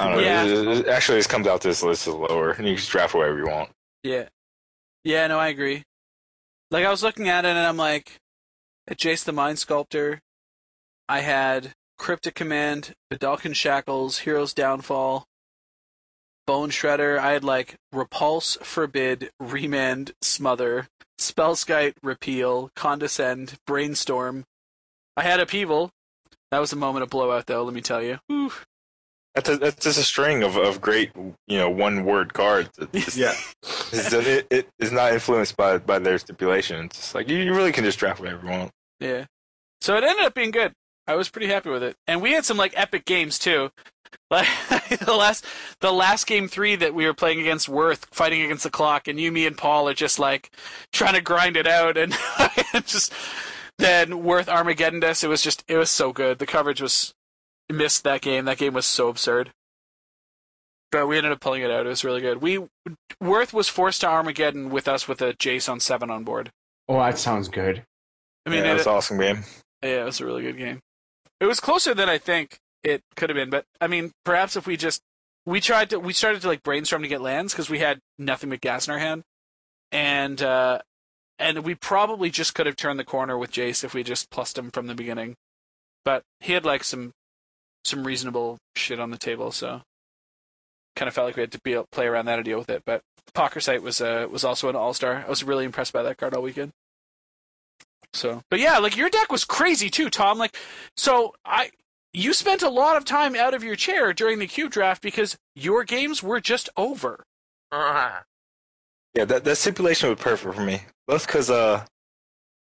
I don't know. Yeah. It, it- actually just comes out this list is lower, and you can just draft whatever you want. Yeah. Yeah, no, I agree. Like I was looking at it and I'm like, at Jace the Mind Sculptor, I had Cryptic Command, Vedalken Shackles, Hero's Downfall, Bone Shredder. I had like Repulse, Forbid, Remand, Smother, Spellskite, Repeal, Condescend, Brainstorm. I had Upheaval. That was a moment of blowout, though. Let me tell you. Whew. That's a, that's just a string of, of great you know one word cards. It's, [LAUGHS] Yeah. it's, it, it is not influenced by by their stipulations. It's like you, you really can just draft whatever you want. Yeah. So it ended up being good. I was pretty happy with it, and we had some like epic games too. [LAUGHS] Like the last, the last game three that we were playing against Worth, fighting against the clock, and you, me, and Paul are just like trying to grind it out, and [LAUGHS] just then Worth Armageddon us. It was just, it was so good. The coverage was missed that game. That game was so absurd. But we ended up pulling it out. It was really good. We Worth was forced to Armageddon with us with a Jace on seven on board. Oh, that sounds good. I mean, yeah, it, it's an awesome game. Yeah, it was a really good game. It was closer than I think it could have been, but I mean, perhaps if we just we tried to we started to like brainstorm to get lands because we had nothing but gas in our hand, and uh and we probably just could have turned the corner with Jace if we just plussed him from the beginning, but he had like some some reasonable shit on the table, so kind of felt like we had to be able to play around that and deal with it. But Poker Sight was uh was also an all star. I was really impressed by that card all weekend. So, but yeah, like your deck was crazy too, Tom. Like, so I, you spent a lot of time out of your chair during the cube draft because your games were just over. Uh, [LAUGHS] Yeah, that that stipulation was perfect for me. That's because uh,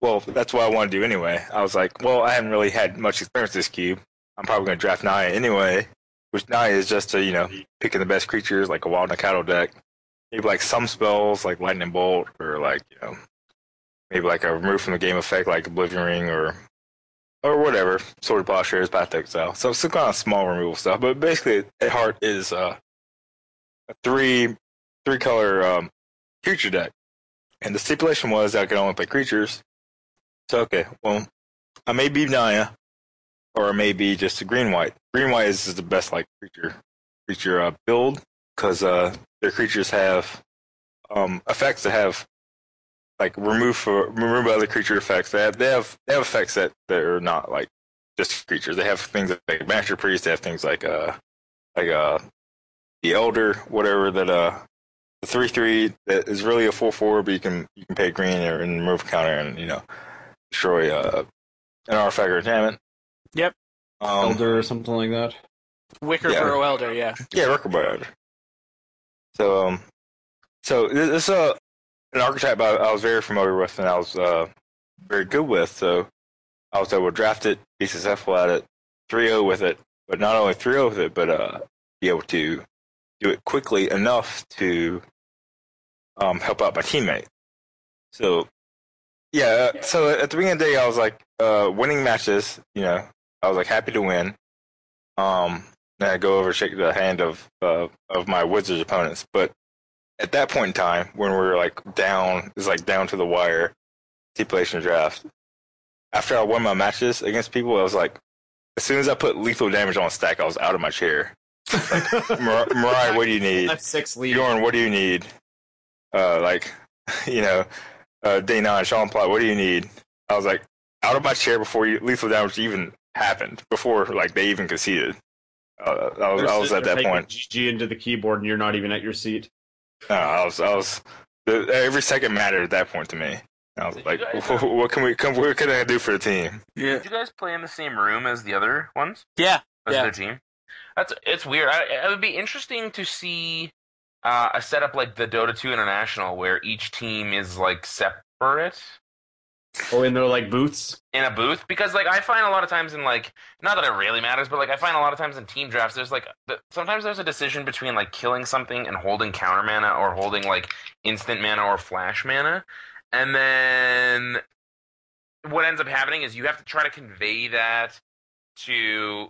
well, that's what I want to do anyway. I was like, well, I haven't really had much experience with this cube. I'm probably going to draft Naya anyway, which Naya is just a, you know picking the best creatures like a Wild Nacatl deck. Maybe like some spells like Lightning Bolt or like you know maybe like a remove from the game effect like Oblivion Ring or or whatever Swords to Plowshares, Path Exile. So some kind of small removal stuff, but basically at heart is uh, a three three color um, creature deck, and the stipulation was that I could only play creatures. So okay, well, I may be Naya, or I may be just a green white. Green white is the best like creature creature uh, build because uh, their creatures have um, effects that have like remove for remove other creature effects. They have they have they have effects that that are not like just creatures. They have things like Master Priest. They have things like uh like uh the Elder, whatever that uh the three three that is really a four four, but you can you can pay green or and remove counter and you know destroy uh an artifact or enchantment. Yep. Um, Elder or something like that. Wicker Yeah. Burrow Elder, yeah. Yeah, Record by Elder. So um, so this this, uh an archetype I, I was very familiar with and I was uh very good with. So I was able to draft it, be successful at it, 3-0 with it, but not only 3-0 with it, but uh be able to do it quickly enough to um help out my teammate. So yeah, uh, so at the beginning of the day, I was like uh winning matches. You know, I was like happy to win. Um, and I go over shake the hand of uh, of my Wizards opponents. But at that point in time, when we were like down, it's like down to the wire, stipulation draft. After I won my matches against people, I was like, as soon as I put lethal damage on a stack, I was out of my chair. Like, [LAUGHS] Mar- Mariah, what do you need? Six lead. Bjorn, what do you need? Uh, like, [LAUGHS] you know, uh, day nine, Sean Plott, what do you need? I was like out of my chair before you, lethal damage even happened, before like they even conceded. Uh, I was, I was at that point. GG into the keyboard, and you're not even at your seat. Uh, I was, I was. The, every second mattered at that point to me. I was like, what can we, come, what can I do for the team? Yeah. did you guys play in the same room as the other ones? Yeah. As Yeah. their team? That's it's weird. I, it would be interesting to see uh, a setup like the Dota 2 International where each team is like separate. Oh, in their like booths. in a booth? Because like I find a lot of times in like not that it really matters, but like I find a lot of times in team drafts there's like sometimes there's a decision between like killing something and holding counter mana or holding like instant mana or flash mana, and then what ends up happening is you have to try to convey that to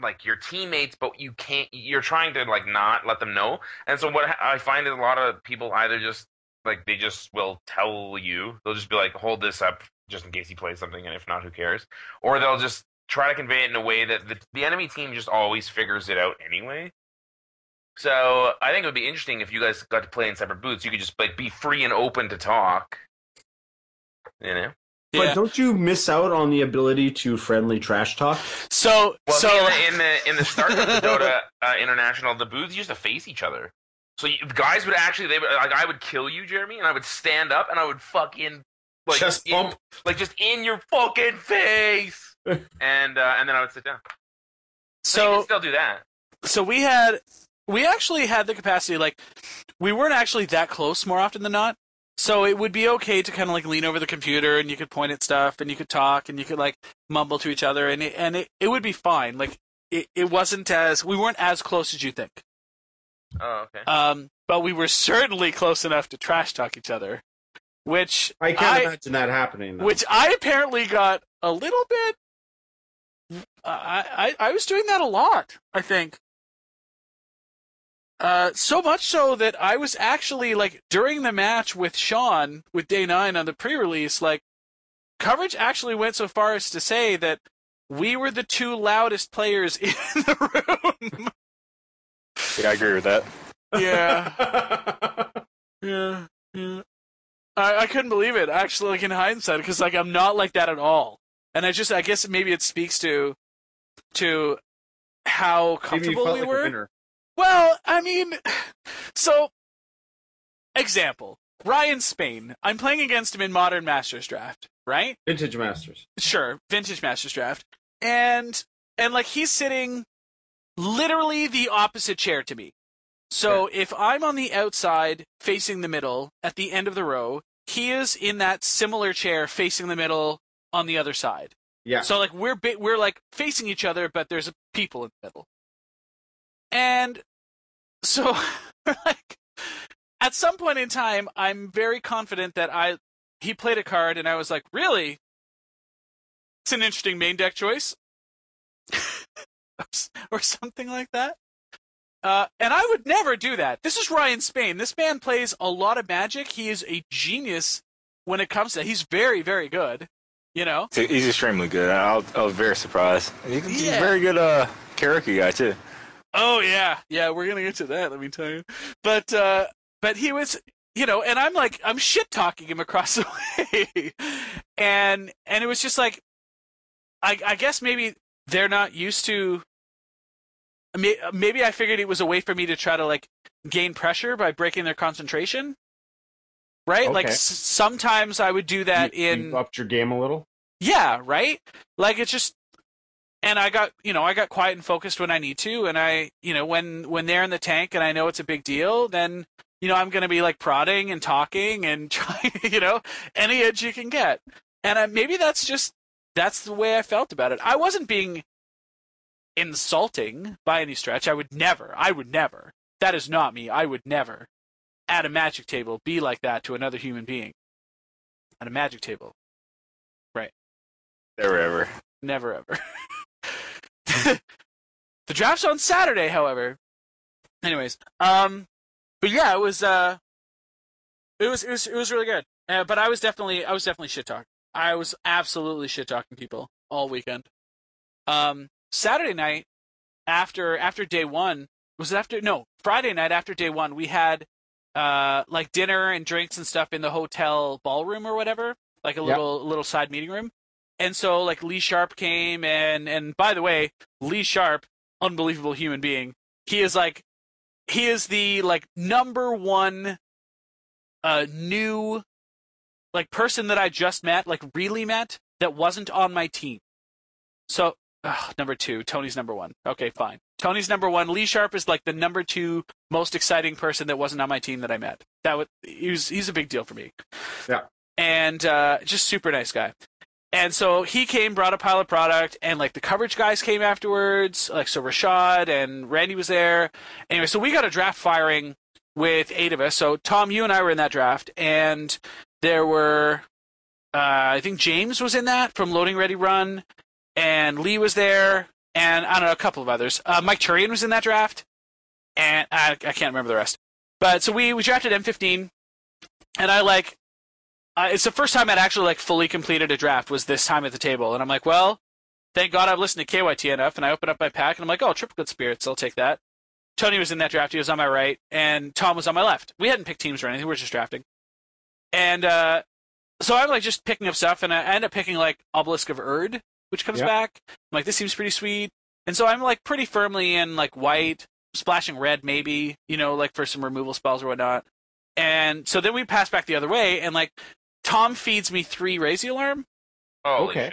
like your teammates, but you can't. You're trying to like not let them know, and so what I find is a lot of people either just like they just will tell you they'll just be like hold this up just in case he plays something and if not who cares? Or they'll just try to convey it in a way that the, the enemy team just always figures it out anyway. So i think it would be interesting if you guys got to play in separate booths. You could just like be free and open to talk. You know But Yeah. don't you miss out on the ability to friendly trash talk? So Well, so in the in the start of the Dota [LAUGHS] uh, International, the booths used to face each other. So you, guys would actually they would like I would kill you, Jeremy, and I would stand up and I would fucking like Chest in- bump. like just in your fucking face, [LAUGHS] and uh, and then I would sit down. So you so can still do that. so we had we actually had the capacity like we weren't actually that close more often than not so it would be okay to kind of like lean over the computer and you could point at stuff and you could talk and you could like mumble to each other and it, and it, it would be fine like it, it wasn't as we weren't as close as you think Oh, okay. um but we were certainly close enough to trash talk each other which I can't imagine that happening. Though. which I apparently got a little bit. I, I I was doing that a lot. I think. Uh, so much so that I was actually like during the match with Sean with Day Nine on the pre-release, like coverage actually went so far as to say that we were the two loudest players [LAUGHS] in the room. Yeah, I agree with that. yeah, [LAUGHS] yeah, yeah. I, I couldn't believe it actually, like in hindsight, because like I'm not like that at all, and I just I guess maybe it speaks to to how Maybe you comfortable felt we like a were. Well, I mean, [SIGHS] so example Ryan Spain. I'm playing against him in Modern Masters Draft, right? Vintage Masters. Sure, Vintage Masters Draft, and and like he's sitting literally the opposite chair to me. So if I'm on the outside facing the middle at the end of the row, he is in that similar chair facing the middle on the other side. Yeah. So like we're we're like facing each other, but there's people in the middle. And so [LAUGHS] like at some point in time, I'm very confident that I he played a card, and I was like, really? It's an interesting main deck choice, [LAUGHS] or something like that. Uh, and I would never do that. This is Ryan Spain. This man plays a lot of Magic. He is a genius when it comes to. He's very, very good. You know. He's extremely good. I, was- I was very surprised. He's Yeah. a very good uh, karaoke guy too. Oh yeah, yeah. We're gonna get to that. Let me tell you. But uh, but he was, you know, and I'm like, I'm shit talking him across the [LAUGHS] way, and and it was just like, I I guess maybe they're not used to. Maybe I figured it was a way for me to try to like gain pressure by breaking their concentration. Right, like s- sometimes I would do that You- in you upped your game a little. yeah, right? Like it's just and I got, you know, I got quiet and focused when I need to and I, you know, when when they're in the tank and I know it's a big deal, then you know, I'm going to be like prodding and talking and [LAUGHS] trying, you know, any edge you can get. And I, maybe that's just that's the way I felt about it. I wasn't being insulting by any stretch. I would never. I would never. That is not me. I would never at a magic table be like that to another human being. At a magic table. Right. Never ever. Never ever. [LAUGHS] [LAUGHS] the draft's on Saturday, however. Anyways, um, but yeah, it was uh, it was it was it was really good. Uh, but I was definitely I was definitely shit talking. I was absolutely shit talking people all weekend. Um, Saturday night after after day one was it after no Friday night after day one we had uh like dinner and drinks and stuff in the hotel ballroom or whatever like a Yep. little little side meeting room and so like Lee Sharpe came and and by the way, Lee Sharpe, unbelievable human being. He is like he is the like number one uh new like person that I just met, like really met that wasn't on my team. So ugh, number 2, Tony's number 1. Okay, fine. Tony's number 1. Lee Sharpe is like the number 2 most exciting person that wasn't on my team that I met. That was he was he's a big deal for me. Yeah. And uh just super nice guy. And so he came, brought a pile of product, and like the coverage guys came afterwards. Like so, Rashad and Randy was there. Anyway, so we got a draft firing with eight of us. So Tom, you and I were in that draft, and there were, uh, I think James was in that from Loading Ready Run, and Lee was there, and I don't know a couple of others. Uh, Mike Turian was in that draft, and I, I can't remember the rest. But so we we drafted M15, and I like uh, it's the first time I'd actually like fully completed a draft was this time at the table, and I'm like, well, thank God I've listened to KYT enough, and I open up my pack, and I'm like, oh, triplicate spirits, I'll take that. Tony was in that draft; he was on my right, and Tom was on my left. We hadn't picked teams or anything; we were just drafting. And uh, so I'm like just picking up stuff, and I end up picking like Obelisk of Urd, which comes back. I'm like, this seems pretty sweet, and so I'm like pretty firmly in like white, splashing red maybe, you know, like for some removal spells or whatnot. And so then we pass back the other way, and like Tom feeds me three Raise the Alarm, Holy Okay.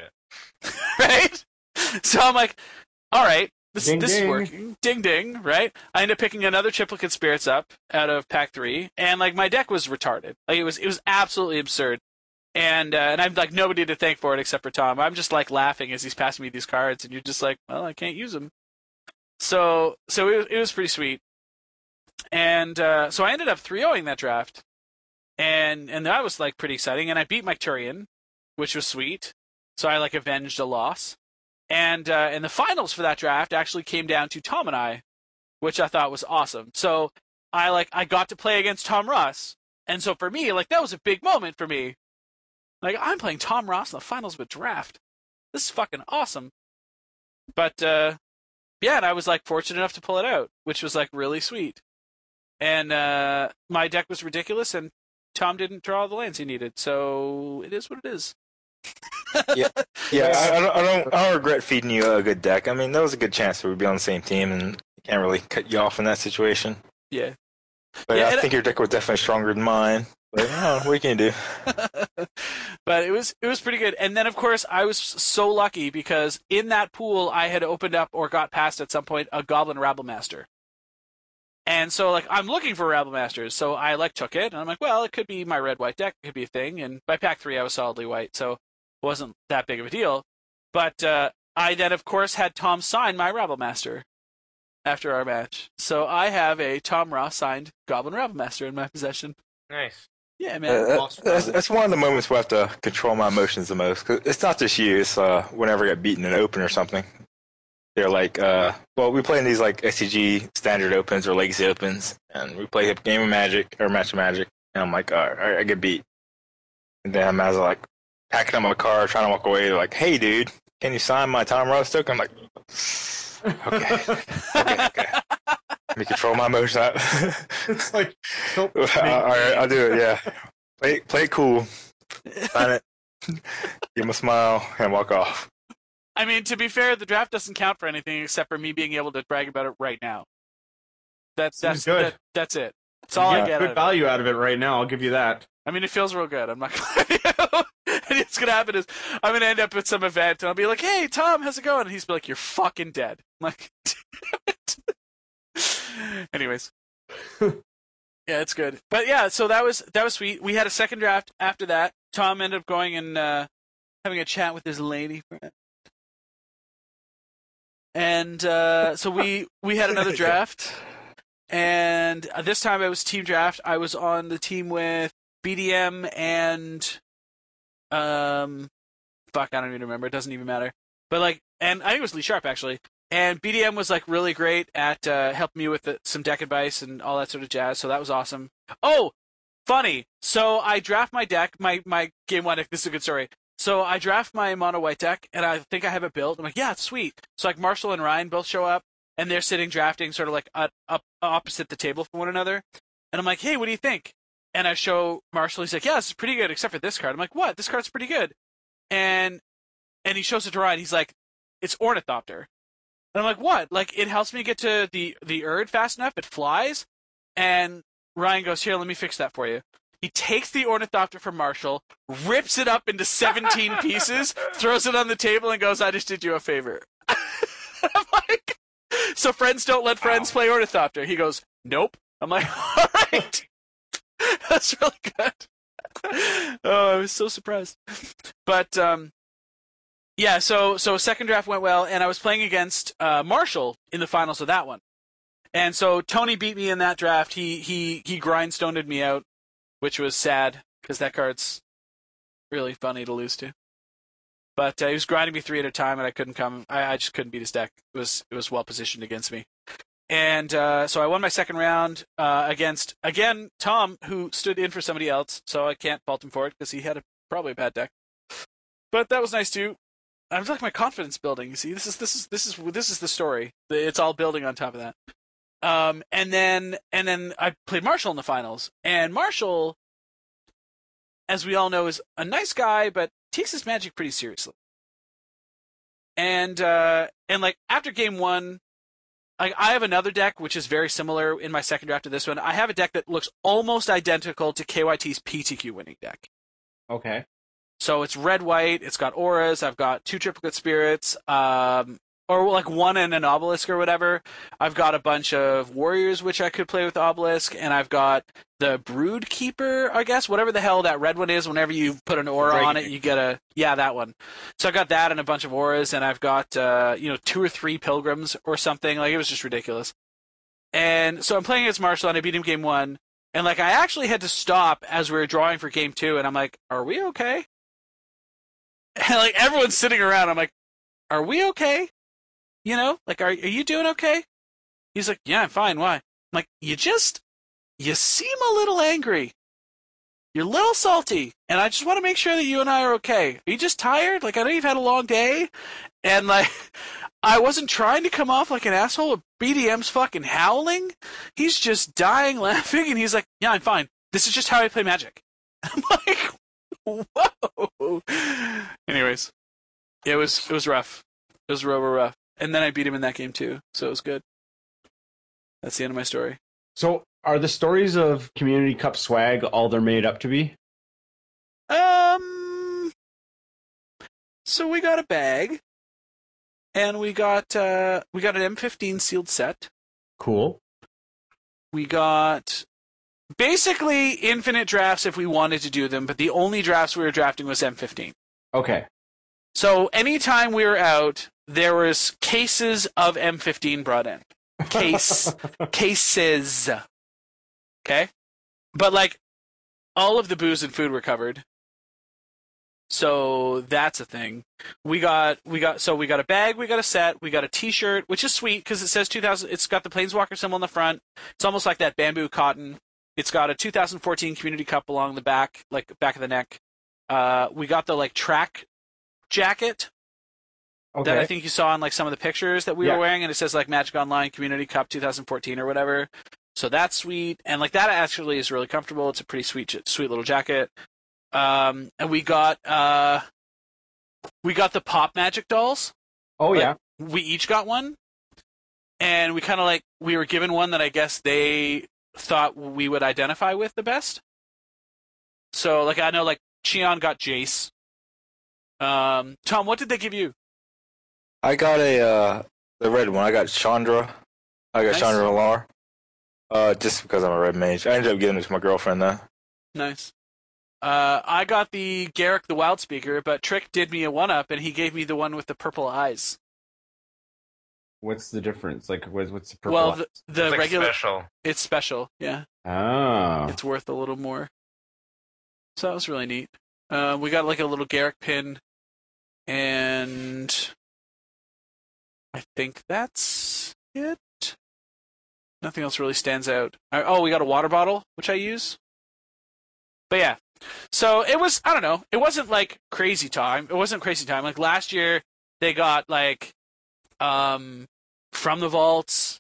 shit. [LAUGHS] right? So I'm like, all right, this, Ding, this is working. Ding ding, right? I end up picking another triplicate spirits up out of pack three, and like my deck was retarded. Like it was it was absolutely absurd. And uh, and I'm like nobody to thank for it except for Tom. I'm just like laughing as he's passing me these cards, and you're just like, well, I can't use them. So so it, was- it was pretty sweet. And uh, so I ended up 3-0ing that draft, and and that was like pretty exciting. And I beat Mike Turian, which was sweet. So I like avenged a loss. And uh, and the finals for that draft actually came down to Tom and I, which I thought was awesome. So I like I got to play against Tom Ross, and so for me, like that was a big moment for me. Like I'm playing Tom Ross in the finals of a draft. This is fucking awesome. But uh, yeah, and I was like fortunate enough to pull it out, which was like really sweet. And uh, my deck was ridiculous, and Tom didn't draw the lands he needed, so it is what it is. Yeah, [LAUGHS] I, I, don't, I don't. I don't regret feeding you a good deck. I mean, that was a good chance that we'd be on the same team, and you can't really cut you off in that situation. Yeah. But Yeah, I and- think your deck was definitely stronger than mine. But oh, what can you do? [LAUGHS] but it was it was pretty good. And then of course I was so lucky because in that pool I had opened up or got past at some point a Goblin Rabblemaster. And so like I'm looking for Rabblemasters, so I like took it and I'm like, well, it could be my red white deck, it could be a thing. And by pack three I was solidly white, so it wasn't that big of a deal. But uh, I then of course had Tom sign my Rabblemaster after our match. So I have a Tom Ross signed Goblin Rabblemaster in my possession. Nice. Yeah, Uh, man. that- that's, that's one of the moments where I have to control my emotions the most. Cause it's not just you. It's uh, whenever I get beaten in an open or something. They're like, uh, well, we play in these like SCG standard opens or legacy opens, and we play a game of Magic or match of Magic, and I'm like, all right, I get beat. And then I'm as like packing up my car, trying to walk away. They're like, hey, dude, can you sign my Tom Ross token? I'm like, okay, okay, okay. Let me control my emotions. [LAUGHS] It's like, [LAUGHS] all right, I'll do it. Yeah, play play it cool. Sign it. [LAUGHS] Give him a smile and walk off. I mean, to be fair, the draft doesn't count for anything except for me being able to brag about it right now. That's that's Seems good. that- that's it. That's all I yeah, get. out good of it. value out of it right now. I'll give you that. I mean, it feels real good. I'm not [LAUGHS] lie to what's gonna happen is I'm gonna end up at some event and I'll be like, "Hey, Tom, how's it going?" And he's be like, "You're fucking dead." I'm like. [LAUGHS] Anyways, [LAUGHS] yeah, it's good. But yeah, so that was that was sweet. We had a second draft after that. Tom ended up going and uh, having a chat with his lady friend. And uh, so we we had another [LAUGHS] draft, and uh, this time it was team draft. I was on the team with BDM and um, fuck, I don't even remember. It doesn't even matter. But like, and I think it was Lee Sharpe actually. And BDM was like really great at uh, helping me with the, some deck advice and all that sort of jazz. So that was awesome. Oh, funny. So I draft my deck, my my game one deck. [LAUGHS] This is a good story. So I draft my mono white deck, and I think I have it built. I'm like, yeah, it's sweet. So like Marshall and Ryan both show up, and they're sitting drafting, sort of like up, up opposite the table from one another. And I'm like, hey, what do you think? And I show Marshall. He's like, yeah, this is pretty good, except for this card. I'm like, what? This card's pretty good. And and he shows it to Ryan. He's like, it's Ornithopter. And I'm like, what? Like, it helps me get to the the Urd fast enough. It flies. And Ryan goes, here, let me fix that for you. He takes the Ornithopter from Marshall, rips it up into 17 [LAUGHS] pieces, throws it on the table, and goes, I just did you a favor. [LAUGHS] I'm like, so friends don't let friends play Ornithopter. He goes, nope. I'm like, [LAUGHS] all right. That's really good. Oh, I was so surprised. But, um, yeah, so so second draft went well, and I was playing against uh, Marshall in the finals of that one, and so Tony beat me in that draft. He he he grindstoned me out, which was sad because that card's really funny to lose to. But uh, he was grinding me three at a time, and I couldn't come. I, I just couldn't beat his deck. It was it was well positioned against me, and uh, so I won my second round uh, against again Tom, who stood in for somebody else. So I can't fault him for it because he had a, probably a bad deck. But that was nice too. I was like my confidence building. You see, this is this is this is this is the story. It's all building on top of that. Um, and then and then I played Marshall in the finals, and Marshall as we all know, is a nice guy, but takes his magic pretty seriously. And uh, and like after game one, I, I have another deck which is very similar in my second draft to this one. I have a deck that looks almost identical to KYT's PTQ winning deck. Okay. So it's red white. It's got auras. I've got two triplicate spirits, um, or like one and an obelisk or whatever. I've got a bunch of warriors which I could play with obelisk, and I've got the brood keeper, I guess, whatever the hell that red one is. Whenever you put an aura Dragon on it, you get a yeah that one. So I got that and a bunch of auras, and I've got uh, you know two or three pilgrims or something. Like it was just ridiculous. And so I'm playing against Marshall, and I beat him game one. And like I actually had to stop as we were drawing for game two, and I'm like, "Are we okay?" [LAUGHS] And like everyone's sitting around, I'm like, "Are we okay?" You know, like, "Are are you doing okay?" He's like, "Yeah, I'm fine. Why?" I'm like, "You just, you seem a little angry. You're a little salty, and I just want to make sure that you and I are okay. Are you just tired? Like, I know you've had a long day, and like." [LAUGHS] I wasn't trying to come off like an asshole. BDM's fucking howling. He's just dying [LAUGHS] laughing, and he's like, "Yeah, I'm fine. This is just how I play Magic." [LAUGHS] I'm like, "Whoa." Anyways, it was it was rough. It was real, real rough. And then I beat him in that game too, so it was good. That's the end of my story. So, are the stories of Community Cup swag all they're made up to be? Um. So we got a bag, and we got uh we got an M15 sealed set. Cool. we got basically infinite drafts if we wanted to do them, but the only drafts we were drafting was M15. Okay. So anytime we were out, there was cases of M15 brought in. Case [LAUGHS] cases. Okay? But like all of the booze and food were covered. So that's a thing. We got we got so we got a bag, we got a set, we got a t-shirt, which is sweet because it says 2000 it's got the planeswalker symbol on the front. It's almost like that bamboo cotton. It's got a 2014 community cup along the back, like back of the neck. Uh we got the like track jacket Okay. that I think you saw in like some of the pictures that we Yeah. were wearing, and it says like Magic Online Community Cup 2014 or whatever. So that's sweet, and like that actually is really comfortable. It's a pretty sweet, sweet little jacket. Um, and we got uh, we got the Pop Magic dolls. oh like- yeah. We each got one, and we kind of like we were given one that I guess they thought we would identify with the best. So like I know like Cheon got Jace. Um, Tom, what did they give you? I got a uh, the red one. I got Chandra. I got Nice. Chandra Nalaar. Uh, just because I'm a red mage. I ended up giving it to my girlfriend though. Nice. Uh, I got the Garruk the Wild Speaker, but Trick did me a one up, and he gave me the one with the purple eyes. What's the difference? Like, what's, what's the purple? well, the, the it's like regular, special. it's special. Yeah, oh. it's worth a little more. So that was really neat. Uh, we got like a little Garruk pin, and I think that's it. Nothing else really stands out. I, oh, we got a water bottle, which I use. But yeah, so it was. I don't know. It wasn't like crazy time. It wasn't crazy time. Like last year, they got like, um, from the vaults.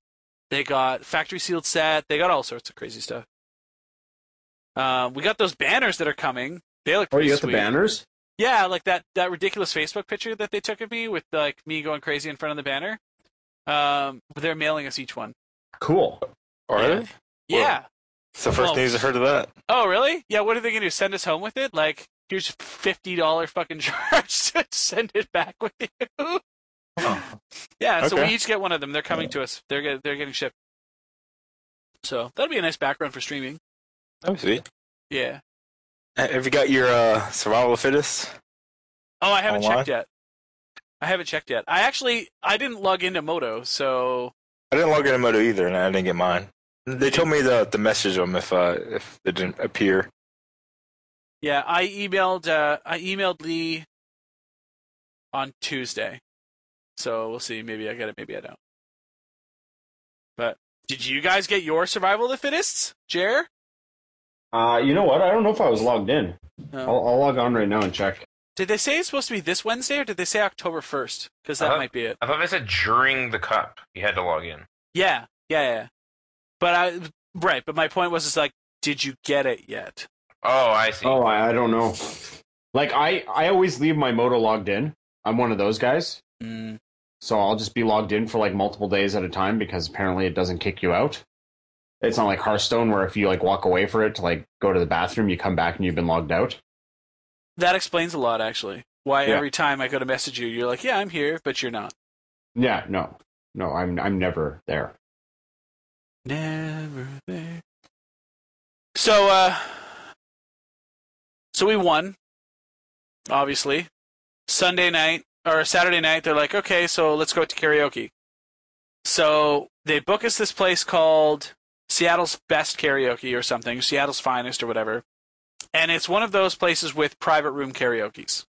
They got factory sealed set. They got all sorts of crazy stuff. Um, we got those banners that are coming. They look Oh, you got sweet. the banners? Yeah, like that that ridiculous Facebook picture that they took of me with like me going crazy in front of the banner. Um, but they're mailing us each one. Cool. Are Yeah. they? Yeah. It's the first Well- news I heard of that. Oh, really? Yeah. What are they gonna do? Send us home with it? Like, here's fifty dollar fucking [LAUGHS] charge to send it back with you. Yeah. So we each get one of them. They're coming to us. They're get, they're getting shipped. So that'll be a nice background for streaming. Let me see. Yeah. Have you got your uh, survival of fittest? Oh, I haven't Online? checked yet. I haven't checked yet. I actually I didn't log into Moto, so I didn't log into Moto either, and I didn't get mine. They told me the to message them if uh, if it didn't appear. Yeah, I emailed uh, I emailed Lee on Tuesday, so we'll see. Maybe I get it, maybe I don't. But did you guys get your survival of the fittest, Jer? Uh, you know what? I don't know if I was logged in. No. I'll, I'll log on right now and check. Did they say it's supposed to be this Wednesday, or did they say October first? Because that Uh-huh. might be it. I thought they said during the cup you had to log in. Yeah, yeah, yeah. But I right. But my point was, is like, did you get it yet? Oh, I see. Oh, I, I don't know. Like I, I always leave my moto logged in. I'm one of those guys. Mm. So I'll just be logged in for like multiple days at a time because apparently it doesn't kick you out. It's not like Hearthstone where if you like walk away for it to like go to the bathroom, you come back and you've been logged out. That explains a lot, actually. Why Yeah. every time I go to message you, you're like, "Yeah, I'm here," but you're not. Yeah, no, no, I'm I'm never there. Never there. So, uh, so we won. Obviously, Sunday night or Saturday night, they're like, okay, so let's go to karaoke. So they book us this place called Seattle's Best Karaoke or something, Seattle's Finest or whatever, and it's one of those places with private room karaoke's.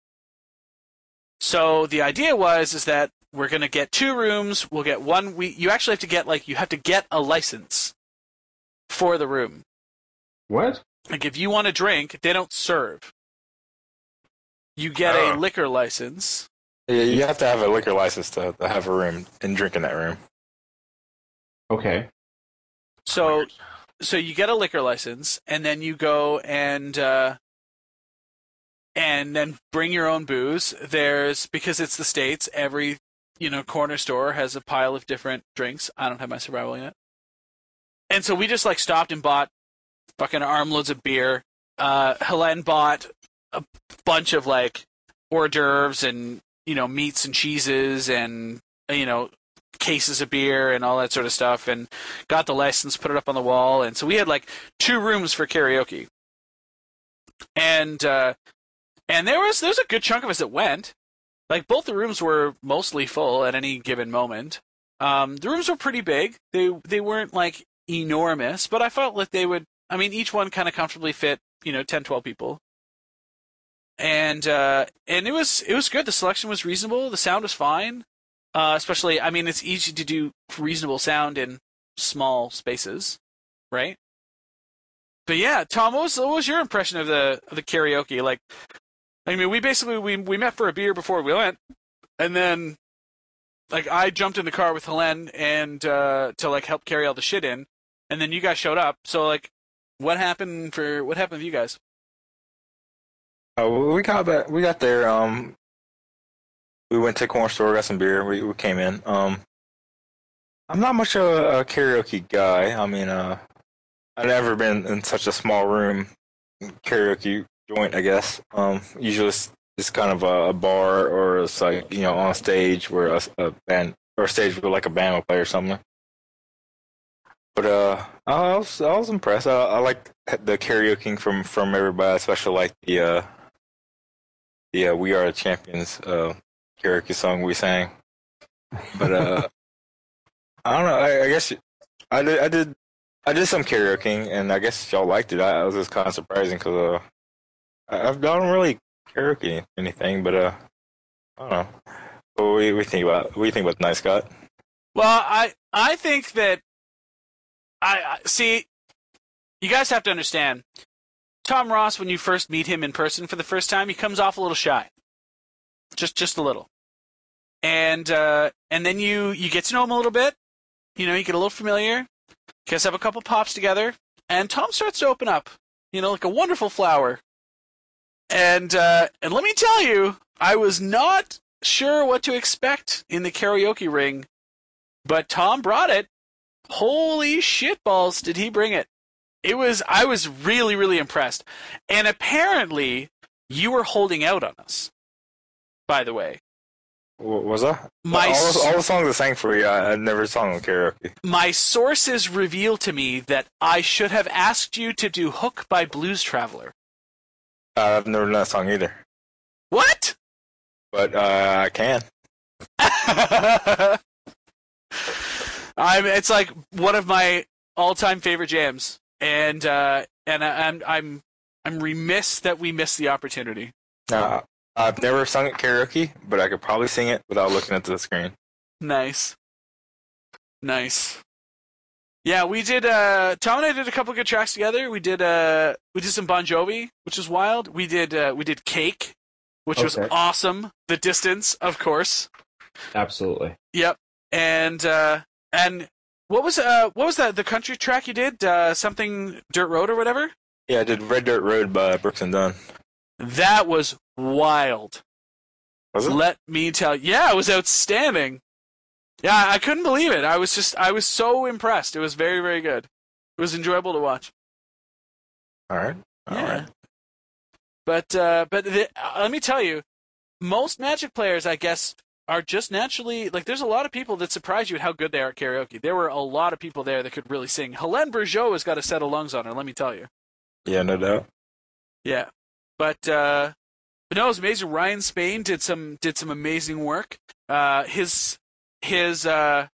So the idea was is that we're gonna get two rooms. We'll get one. We you actually have to get like you have to get a license for the room. What? Like if you want a drink, they don't serve. You get a Oh. liquor license. Yeah, you have to have a liquor license to, to have a room and drink in that room. Okay. So Weird. so you get a liquor license and then you go and uh and then bring your own booze. There's because it's the states, every you know corner store has a pile of different drinks. I don't have my survival yet. And so we just like stopped and bought fucking armloads of beer. Uh Helene bought a bunch of like hors d'oeuvres and you know meats and cheeses and you know cases of beer and all that sort of stuff and got the license put it up on the wall and so we had like two rooms for karaoke. And uh and there was there's a good chunk of us that went. Like both the rooms were mostly full at any given moment. Um the rooms were pretty big. They they weren't like enormous but i felt like they would i mean each one kind of comfortably fit you know 10 12 people. And uh and it was it was good. The selection was reasonable. The sound was fine uh especially i mean it's easy to do reasonable sound in small spaces right? But yeah tom what was, what was your impression of the of the karaoke? Like i mean we basically we we met for a beer before we went and then like i jumped in the car with helene and uh to like help carry all the shit in and then you guys showed up. So like what happened for what happened with you guys? Uh, we got back, we got there. Um, we went to corner store, got some beer. We we came in. Um, I'm not much of a, a karaoke guy. I mean, uh, I've never been in such a small room karaoke joint. I guess. Um, usually it's, it's kind of a, a bar or it's like you know on stage where a, a band or a stage where like a band will play or something. But uh, I was I was impressed. I, I like the karaoke from from everybody. Especially like the uh, the uh, "We Are the Champions" uh, karaoke song we sang. But uh, I don't know. I, I guess I did. I did. I did some karaoke, and I guess y'all liked it. I, I was just kind of surprising because uh, I, I don't really karaoke anything, but uh, I don't know. What do you think about? What do you think about Nice Scott? Well, I I think that I, I see. You guys have to understand. Tom Ross, when you first meet him in person for the first time, he comes off a little shy, just just a little, and uh, and then you you get to know him a little bit. You know, you get a little familiar. You guys have a couple pops together, and Tom starts to open up. You know, like a wonderful flower. And uh, and let me tell you, I was not sure what to expect in the karaoke ring but Tom brought it. Holy shitballs, did he bring it? It was I was really really impressed. And apparently you were holding out on us. By the way, What was that? my all, all the songs I sang for you, I, I never sung on karaoke. my sources reveal to me that I should have asked you to do Hook by Blues Traveler. I've never done that song either, What? but uh, I can. [LAUGHS] I'm it's like one of my all-time favorite jams. And uh and I, I'm I'm I'm remiss that we missed the opportunity. Uh, I've never sung it karaoke, but I could probably sing it without looking at the screen. Nice. Nice. Yeah, we did uh Tom and I did a couple good tracks together. We did uh we did some Bon Jovi, which is wild. We did uh we did Cake, which was awesome. The Distance, of course. Absolutely. Yep. And uh and what was uh what was that the country track you did? Uh something Dirt Road or whatever? Yeah, I did Red Dirt Road by Brooks and Dunn. That was wild. Was it? Let me tell you. Yeah, it was outstanding. Yeah, I couldn't believe it. I was just, I was so impressed. It was very, very good. It was enjoyable to watch. All right. All yeah. right. But, uh, but the, uh, let me tell you, most Magic players, I guess, are just naturally like. There's a lot of people that surprise you at how good they are at karaoke. There were a lot of people there that could really sing. Helene Bergeot has got a set of lungs on her. Let me tell you. Yeah, no doubt. Yeah, but uh, but no, it was amazing. Ryan Spain did some did some amazing work. Uh, his his uh,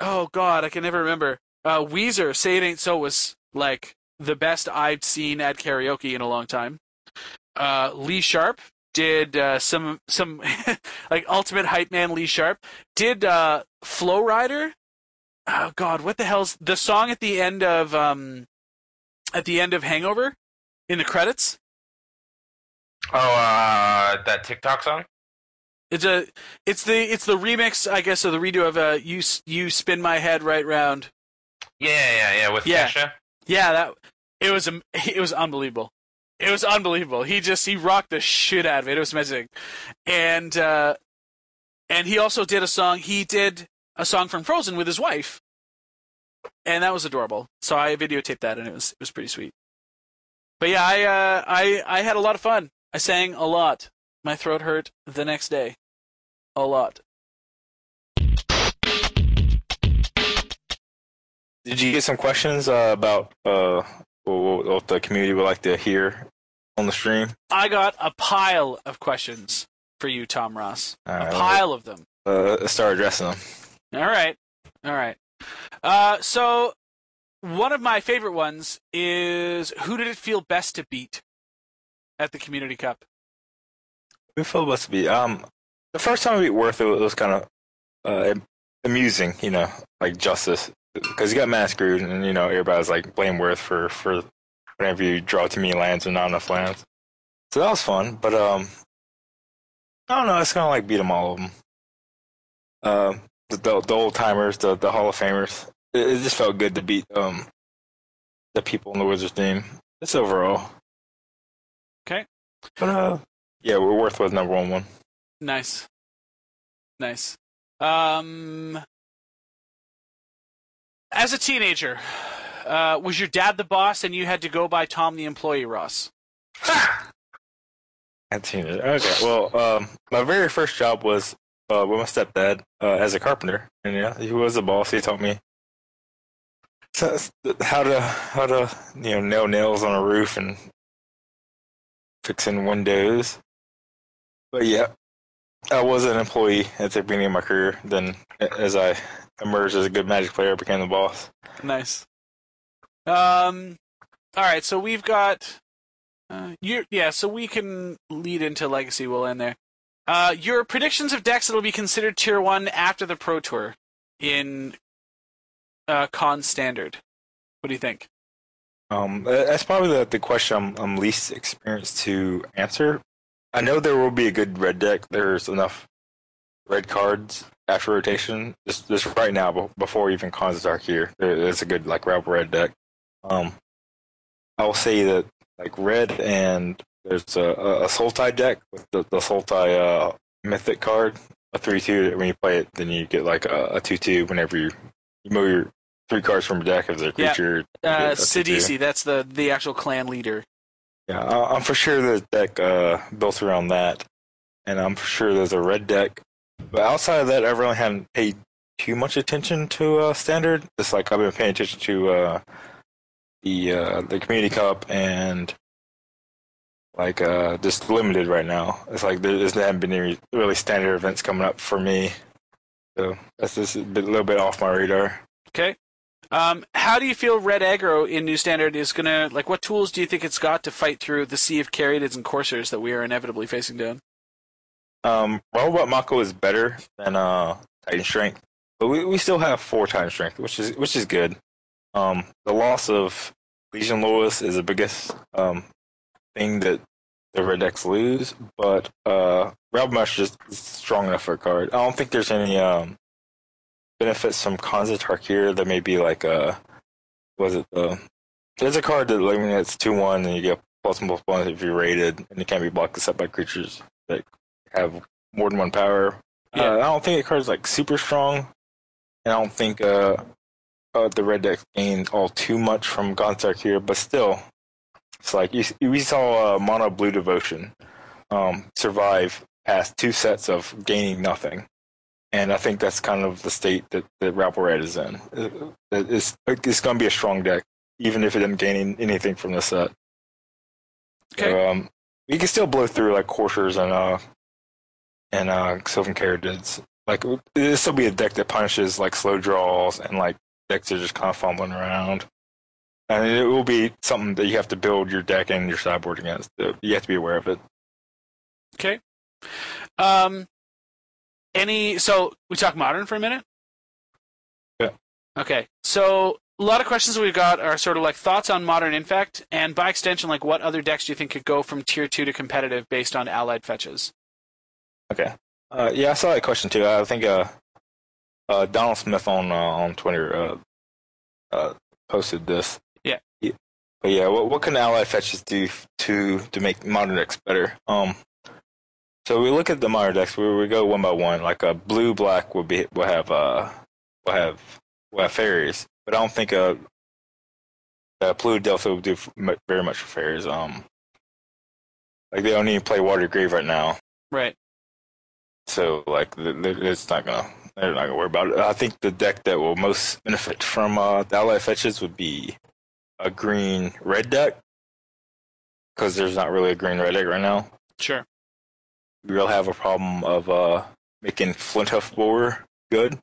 oh god, I can never remember. Uh, Weezer, "Say It Ain't So" was like the best I've seen at karaoke in a long time. Uh, Lee Sharpe did uh, some some [LAUGHS] like ultimate hype man. Lee Sharpe did uh, Flo Rida. Oh god, what the hell's the song at the end of um at the end of Hangover in the credits? Oh, uh, that TikTok song. It's a it's the it's the remix, I guess, of the redo of uh you you spin my head right round. Yeah, yeah, yeah. With Yeah. Kesha. Yeah, that it was am- [LAUGHS] it was unbelievable. It was unbelievable. He just he rocked the shit out of it. It was amazing, and uh, and he also did a song. He did a song from Frozen with his wife, and that was adorable. So I videotaped that, and it was it was pretty sweet. But yeah, I uh, I I had a lot of fun. I sang a lot. My throat hurt the next day, a lot. Did you get some questions uh, about uh, what, what the community would like to hear on the stream? I got a pile of questions for you, Tom Ross. All A right, pile of them. Uh, let's start addressing them. All right. All right. Uh, so, one of my favorite ones is who did it feel best to beat at the Community Cup? We blessed to be. Um, the first time we beat Worth, it was kind of uh, amusing, you know, like justice, because he got man screwed, and you know everybody was like blame Worth for for whenever you draw too many lands and not enough lands. So that was fun, but um, I don't know. It's kind of like beat them all of them. Um, the, the the old timers, the the Hall of Famers. It, it just felt good to beat um the people in the Wizards team. Just overall. Okay. But uh, yeah, we're Worth was number one one. Nice. Nice. Um, as a teenager, uh, was your dad the boss and you had to go by Tom the employee, Ross? I've seen it. Okay. Well, um, my very first job was uh, with my stepdad uh, as a carpenter, and yeah, he was the boss. He taught me so, how to how to you know nail nails on a roof and fixing windows. But yeah, I was an employee at the beginning of my career. Then, as I emerged as a good Magic player, I became the boss. Nice. Um, all right, so we've got uh, you. Yeah, so we can lead into Legacy. We'll end there. Uh, your predictions of decks that'll be considered tier one after the Pro Tour in uh, Khans Standard. What do you think? Um, that's probably the, the question I'm, I'm least experienced to answer. I know there will be a good red deck. There's enough red cards after rotation. Just, just right now, before even Khans Tarkir, there's a good like rebel red deck. Um, I will say that like red and there's a, a, a Sultai deck with the, the Sultai uh, mythic card, a three two. When you play it, then you get like a, a two two whenever you, you move your three cards from a deck of Yeah. creature. you Uh, get a 2/2. Sidisi, that's the the actual clan leader. Yeah, I- I'm for sure a deck uh, built around that, and I'm for sure there's a red deck. But outside of that, I really haven't paid too much attention to uh, standard. It's like I've been paying attention to uh, the uh, the community cup and like uh, just limited right now. It's like there, there haven't been any really standard events coming up for me, so that's just a bit, little bit off my radar. Okay. Um, how do you feel Red Aggro in New Standard is gonna like? What tools do you think it's got to fight through the sea of Caryatids and Coursers that we are inevitably facing down? Um, Robot Mako is better than uh Titan Strength, but we, we still have four Titan Strength, which is which is good. Um, the loss of Legion Loyalist is the biggest um thing that the Red Decks lose, but uh, Mesh is is strong enough for a card. I don't think there's any um benefits from Khans of Tarkir. There may be like a was it the There's a card that like when it's two one and you get plus one plus one if you're rated, and it can't be blocked except by creatures that have more than one power. Yeah. Uh, I don't think the card's like super strong, and I don't think uh, uh the red deck gained all too much from Khans Tarkir, but still, it's like you, we saw uh, mono blue devotion um, survive past two sets of gaining nothing. And I think that's kind of the state that, that Red is in. It's, it's going to be a strong deck, even if it didn't gain anything from this set. Okay. So, um, you can still blow through like Coursers and uh and uh Sylvan Caryatids. Like this will be a deck that punishes like slow draws and like decks that are just kind of fumbling around. And it will be something that you have to build your deck and your sideboard against. You have to be aware of it. Okay. Um, any? So we talk modern for a minute. Yeah. Okay. So a lot of questions we've got are sort of like thoughts on modern infect, and by extension, like what other decks do you think could go from tier two to competitive based on allied fetches? Okay. Uh, yeah, I saw that question too. I think uh, uh, Donald Smith on uh, on Twitter uh, uh, posted this. Yeah. yeah. But yeah, what what can allied fetches do to to make modern decks better? Um, so we look at the modern decks. We we go one by one. Like a blue black would be will have uh will have will have fairies, but I don't think a uh, Blue Delta would do very much for fairies. Um, like they don't even play Watery Grave right now. Right. So like it's not gonna they're not gonna worry about it. I think the deck that will most benefit from uh, the ally fetches would be a green red deck because there's not really a green red deck right now. Sure. We'll have a problem of uh, making Flinthoof Boar good,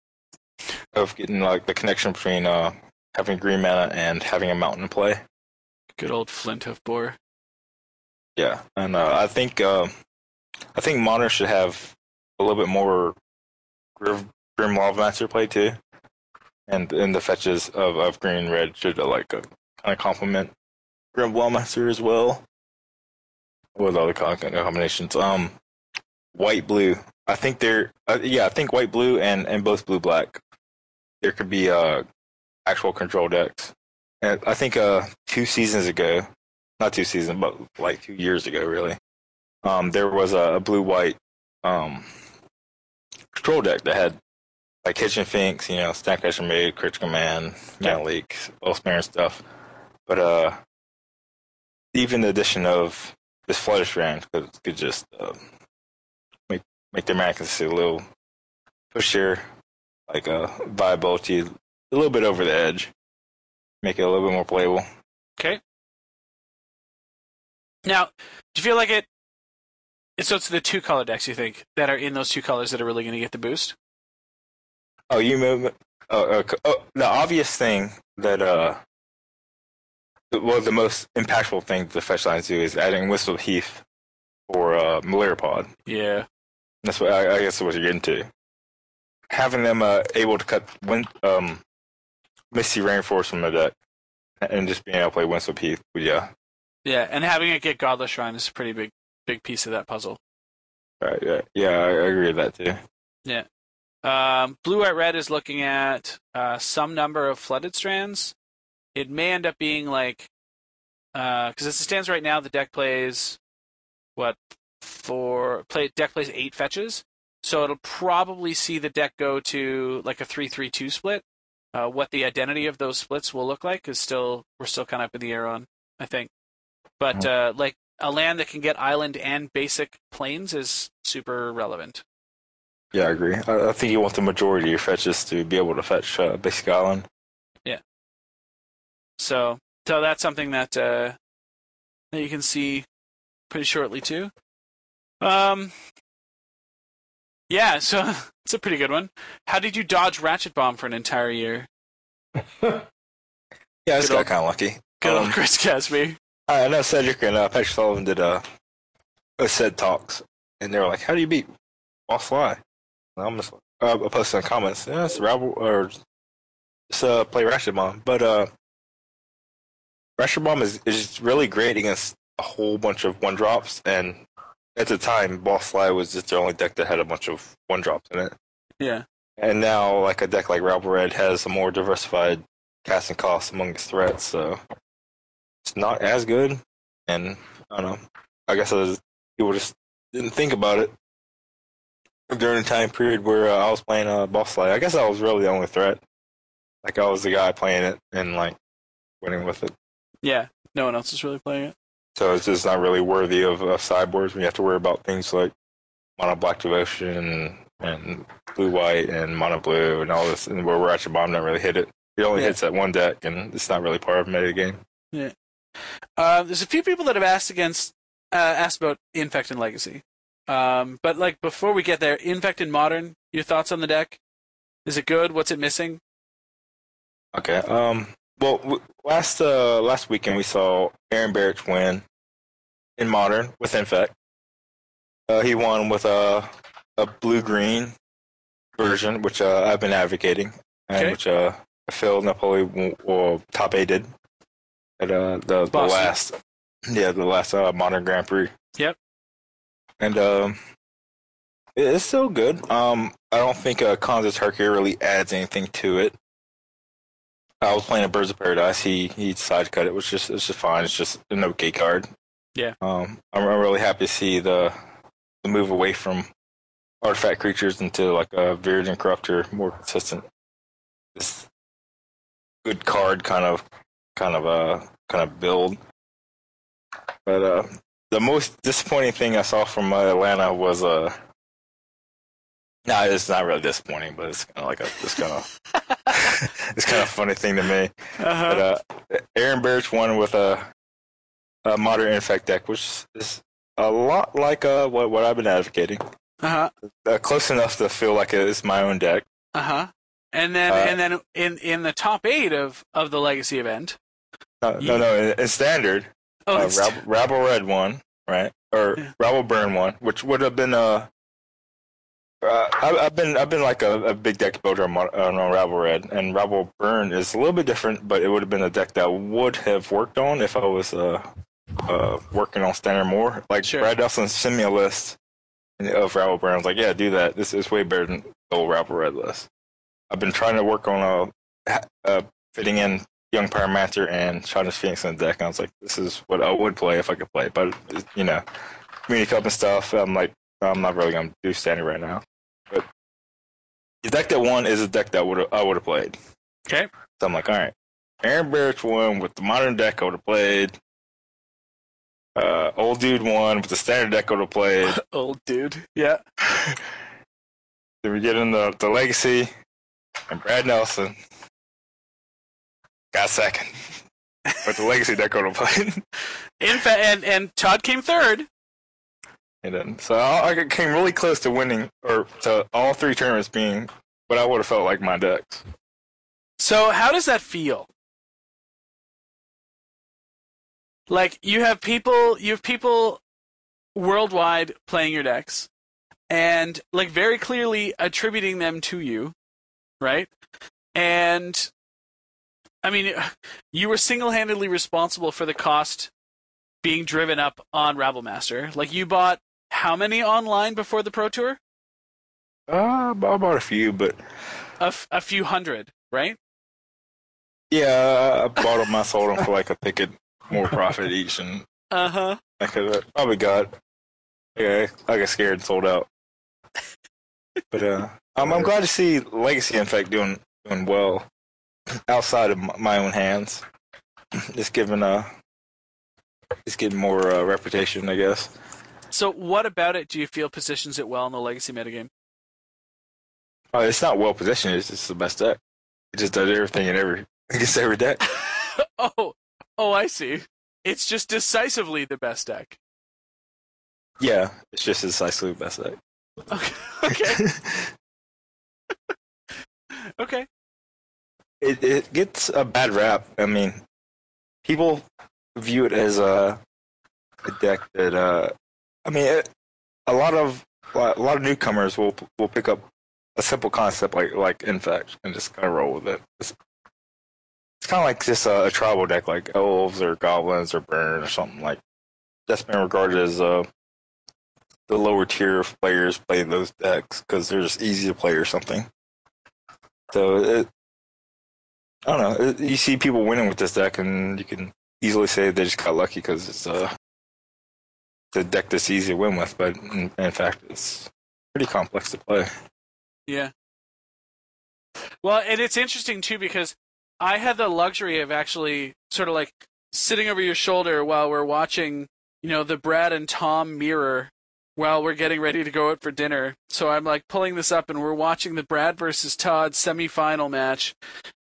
of getting like the connection between uh, having green mana and having a mountain play. Good old Flinthoof boar. Yeah, and uh, I think uh, I think Modern should have a little bit more Grim, Grim Lavamancer play too, and and the fetches of, of green red should uh, like uh, kind of complement Grim Lavamancer as well with other con- combinations. Um, white blue. I think they're uh, yeah. I think white blue and and both blue black. There could be uh actual control decks, and I think uh two seasons ago not two seasons, but like two years ago, really. Um, there was a, a blue white um, control deck that had like Kitchen Finks, you know, Snapcaster Mage, Critical Man, Mana Leak, Oathmare and stuff. But uh, even the addition of this Flooded Strand could, could just uh, make their mana a little pushier, like uh, viability a little bit over the edge, make it a little bit more playable. Okay. Now, do you feel like it? So it's the two color decks you think that are in those two colors that are really going to get the boost. Oh, you move. Oh, uh, oh, the obvious thing that uh, well, the most impactful thing the fetch lines do is adding Windswept Heath for uh, Melira Pod. Yeah. That's what I, I guess what you're getting to. Having them uh, able to cut win, um, Misty Rainforest from the deck and just being able to play Windswept Heath, yeah, Yeah, and having it get Godless Shrine is a pretty big, big piece of that puzzle. right, yeah, yeah, I, I agree with that too. Yeah. Um, Blue White Red is looking at uh, some number of flooded strands. It may end up being like, because as it stands right now, the deck plays what for play deck plays eight fetches, so it'll probably see the deck go to like a three-three-two split. Uh, what the identity of those splits will look like is still we're still kind of up in the air on, I think. But uh, like a land that can get island and basic plains is super relevant. Yeah, I agree. I, I think you want the majority of your fetches to be able to fetch uh, Basic Island. Yeah. So, so that's something that uh, that you can see pretty shortly too. Um, yeah, so [LAUGHS] it's a pretty good one. How did you dodge Ratchet Bomb for an entire year? [LAUGHS] Yeah, I just got kind of lucky. Good old Um, Chris Casby. I know Cedric and uh, Patrick Sullivan did uh, a said talks, and they were like, "How do you beat Boss Sligh?" And I'm just uh, I posted in the comments, "Yeah, it's Rabble or just uh, play Ratchet Bomb." But uh, Ratchet Bomb is is really great against a whole bunch of one drops, and at the time, Boss Sligh was just the only deck that had a bunch of one drops in it. Yeah, And now, like a deck like Rabble Red has a more diversified casting cost among its threats, so it's not as good, and I don't know. I guess I was, people just didn't think about it during the time period where uh, I was playing uh, boss. I guess I was really the only threat. Like I was the guy playing it and like winning with it. Yeah, no one else is really playing it. So it's just not really worthy of uh, sideboards when you have to worry about things like mono black devotion and, blue white and mono blue and all this. And where we're at your bomb, don't really hit it. It only Yeah. hits that one deck, and it's not really part of meta game. Uh, there's a few people that have asked against uh, asked about Infect and Legacy. Um, but like before we get there, Infect and Modern, your thoughts on the deck? Is it good? What's it missing? Okay. Um. Well, last uh last weekend we saw Aaron Barrett win in modern with Infect. Uh, he won with a a blue green version, which uh, I've been advocating, and Okay. which uh Phil Napoli w- top eight did at uh the, the last yeah the last uh, modern Grand Prix. Yep. And um. It's still good. Um, I don't think uh, Khans Tarkir really adds anything to it. I was playing a Birds of Paradise. He he side cut it. was just it's just fine. It's just an okay card. Yeah. Um, I'm, I'm really happy to see the the move away from artifact creatures into like a Virgin Corruptor, more consistent. This good card kind of kind of uh kind of build. But uh, the most disappointing thing I saw from uh, Atlanta was uh. No, it's not really disappointing, but it's kind of like a it's kind of [LAUGHS] it's kind of funny thing to me. Uh-huh. But uh, Aaron Barrett won with a, a modern infect deck, which is a lot like uh, what what I've been advocating. Uh-huh. Uh, close enough to feel like it's my own deck. Uh-huh. And then Uh, and then in in the top 8 of of the Legacy event. No, no, no. In, in standard, Oh, uh, it's- Rabble, Rabble Red won, right? Or Yeah. Rabble Burn won, which would have been uh, uh, I, I've been I've been like a, a big deck builder on, on Red, and Rabble Burn is a little bit different, but it would have been a deck that would have worked on if I was uh, uh, working on standard more. Like Sure. Brad Nelson sent me a list of Rabble Burn. I was like, yeah, do that. This is way better than the old Rabble Red list. I've been trying to work on uh, fitting in Young Pyromancer and Chandra's Phoenix in the deck. And I was like, this is what I would play if I could play. But, you know, Community Cup and stuff, I'm like, I'm not really to do standard right now. The deck that won is a deck that would I would have played. Okay. So I'm like, all right. Aaron Barrett won with the modern deck I would have played. Uh, old dude won with the standard deck I would have played. [LAUGHS] Old dude. Yeah. [LAUGHS] then we get in the, the legacy, and Brad Nelson got second [LAUGHS] with the legacy deck I would have played. In fa- and and Todd came third. And then, so I, I came really close to winning, or to all three tournaments being what I would have felt like my decks. So how does that feel? Like you have people, you have people worldwide playing your decks, and like very clearly attributing them to you, right? And I mean, [SIGHS] you were single-handedly responsible for the cost being driven up on Rabblemaster. Like you bought how many online before the Pro Tour? Uh, I bought a few, but A, f- a few hundred, right? yeah, I bought them. I sold them for like a ticket more profit each, and Uh huh. I could have probably got. Yeah, I got scared and sold out. But uh, I'm, I'm glad to see Legacy, in fact, doing doing well outside of my, my own hands. It's giving uh, it's getting more uh, reputation, I guess. So, what about it do you feel positions it well in the legacy metagame? Uh, it's not well positioned. It's just the best deck. It just does everything in every against every deck. [LAUGHS] oh, oh, I see. It's just decisively the best deck. Yeah, it's just decisively the best deck. Okay. [LAUGHS] Okay. okay. it it gets a bad rap. I mean, people view it as a, a deck that uh, I mean, it, a lot of a lot of newcomers will will pick up a simple concept like like infect and just kind of roll with it. It's, it's kind of like just a, a tribal deck, like elves or goblins or burn or something like. That's been regarded as uh, the lower tier of players play those decks because they're just easy to play or something. So it, I don't know. It, you see people winning with this deck, and you can easily say they just got lucky because it's uh, the deck that's easy to win with, but in, in fact, it's pretty complex to play. Yeah. Well, and it's interesting too because I had the luxury of actually sort of like sitting over your shoulder while we're watching, you know, the Brad and Tom mirror while we're getting ready to go out for dinner. So I'm like pulling this up and we're watching the Brad versus Todd semifinal match,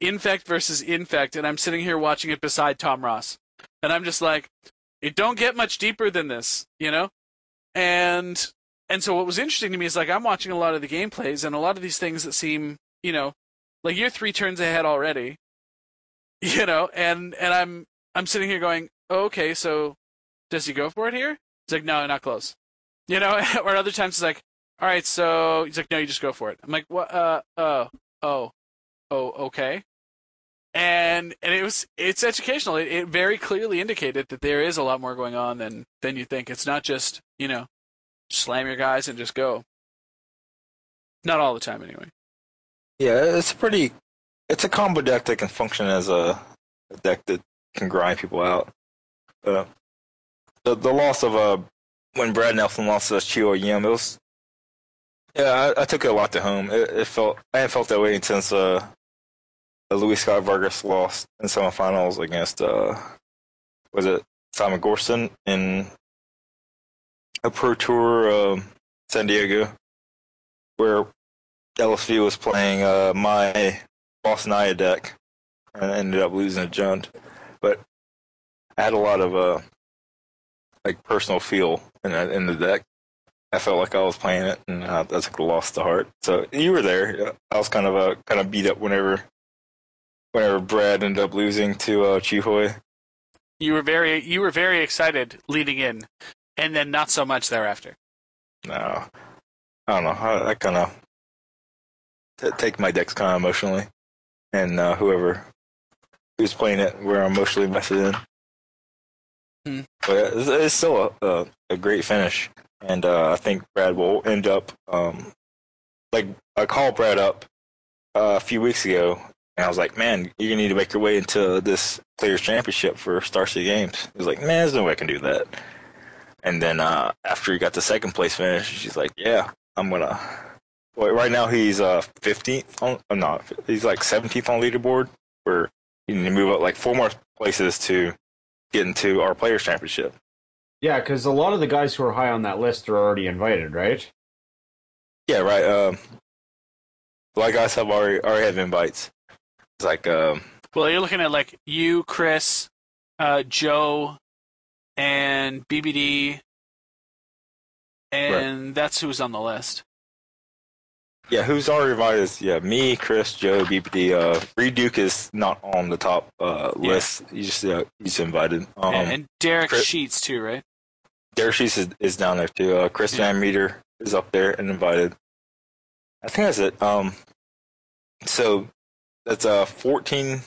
Infect versus Infect, and I'm sitting here watching it beside Tom Ross. And I'm just like, it don't get much deeper than this, you know? And and so what was interesting to me is like I'm watching a lot of the gameplays and a lot of these things that seem, you know, like you're three turns ahead already. [LAUGHS] You know, and and I'm I'm sitting here going, oh, okay, so does he go for it here? He's like, no, not close. You know, [LAUGHS] or other times it's like, all right, so he's like, no, you just go for it. I'm like, what? Uh, oh, oh, oh, okay. And and it was it's educational. It, it very clearly indicated that there is a lot more going on than than you think. It's not just you know, slam your guys and just go. Not all the time, anyway. Yeah, it's pretty. It's a combo deck that can function as a, a deck that can grind people out. Uh, the the loss of uh when Brad Nelson lost to Chio Yim, it was yeah, I, I, took it a lot to home. It, it felt I hadn't felt that way since uh, Luis Scott Vargas lost in semifinals against uh was it Simon Gorston in a Pro Tour um, San Diego where LSV was playing uh, my Boston Aya deck and ended up losing a Jund. But I had a lot of uh, like personal feel in in the deck. I felt like I was playing it, and I, that's like a loss to heart. So you were there. I was kind of uh, kind of beat up whenever whenever Brad ended up losing to uh, Chihoy. You were very you were very excited leading in, and then not so much thereafter. No, I don't know. I, I kind of t- take my decks kind of emotionally, and uh, whoever who's playing it, we're emotionally invested in. Hmm. But it's, it's still a, a, a, great finish, and uh, I think Brad will end up um, like I called Brad up uh, a few weeks ago, and I was like, "Man, you're gonna need to make your way into this Players Championship for Star City Games." He was like, "Man, there's no way I can do that." And then uh, after he got the second place finish, she's like, "Yeah, I'm gonna." Well, right now he's uh 15th on, oh, no, he's like 17th on leaderboard. Where you need to move up like four more places to get into our Players Championship. Yeah, because a lot of the guys who are high on that list are already invited, right? Yeah, right. Um, a lot of guys have already already have invites. Like um. Well, you're looking at like you, Chris, uh, Joe, and BBD, and right. that's who's on the list. Yeah, who's already invited is yeah, me, Chris, Joe, BBD. Uh, Reed Duke is not on the top uh, list. Yeah. He's just uh, he's invited. Um, and, and Derek Chris, Sheets too, right? Derek Sheets is, is down there too. Uh, Chris yeah. Van Meter is up there and invited. I think that's it. Um, so that's uh fourteen.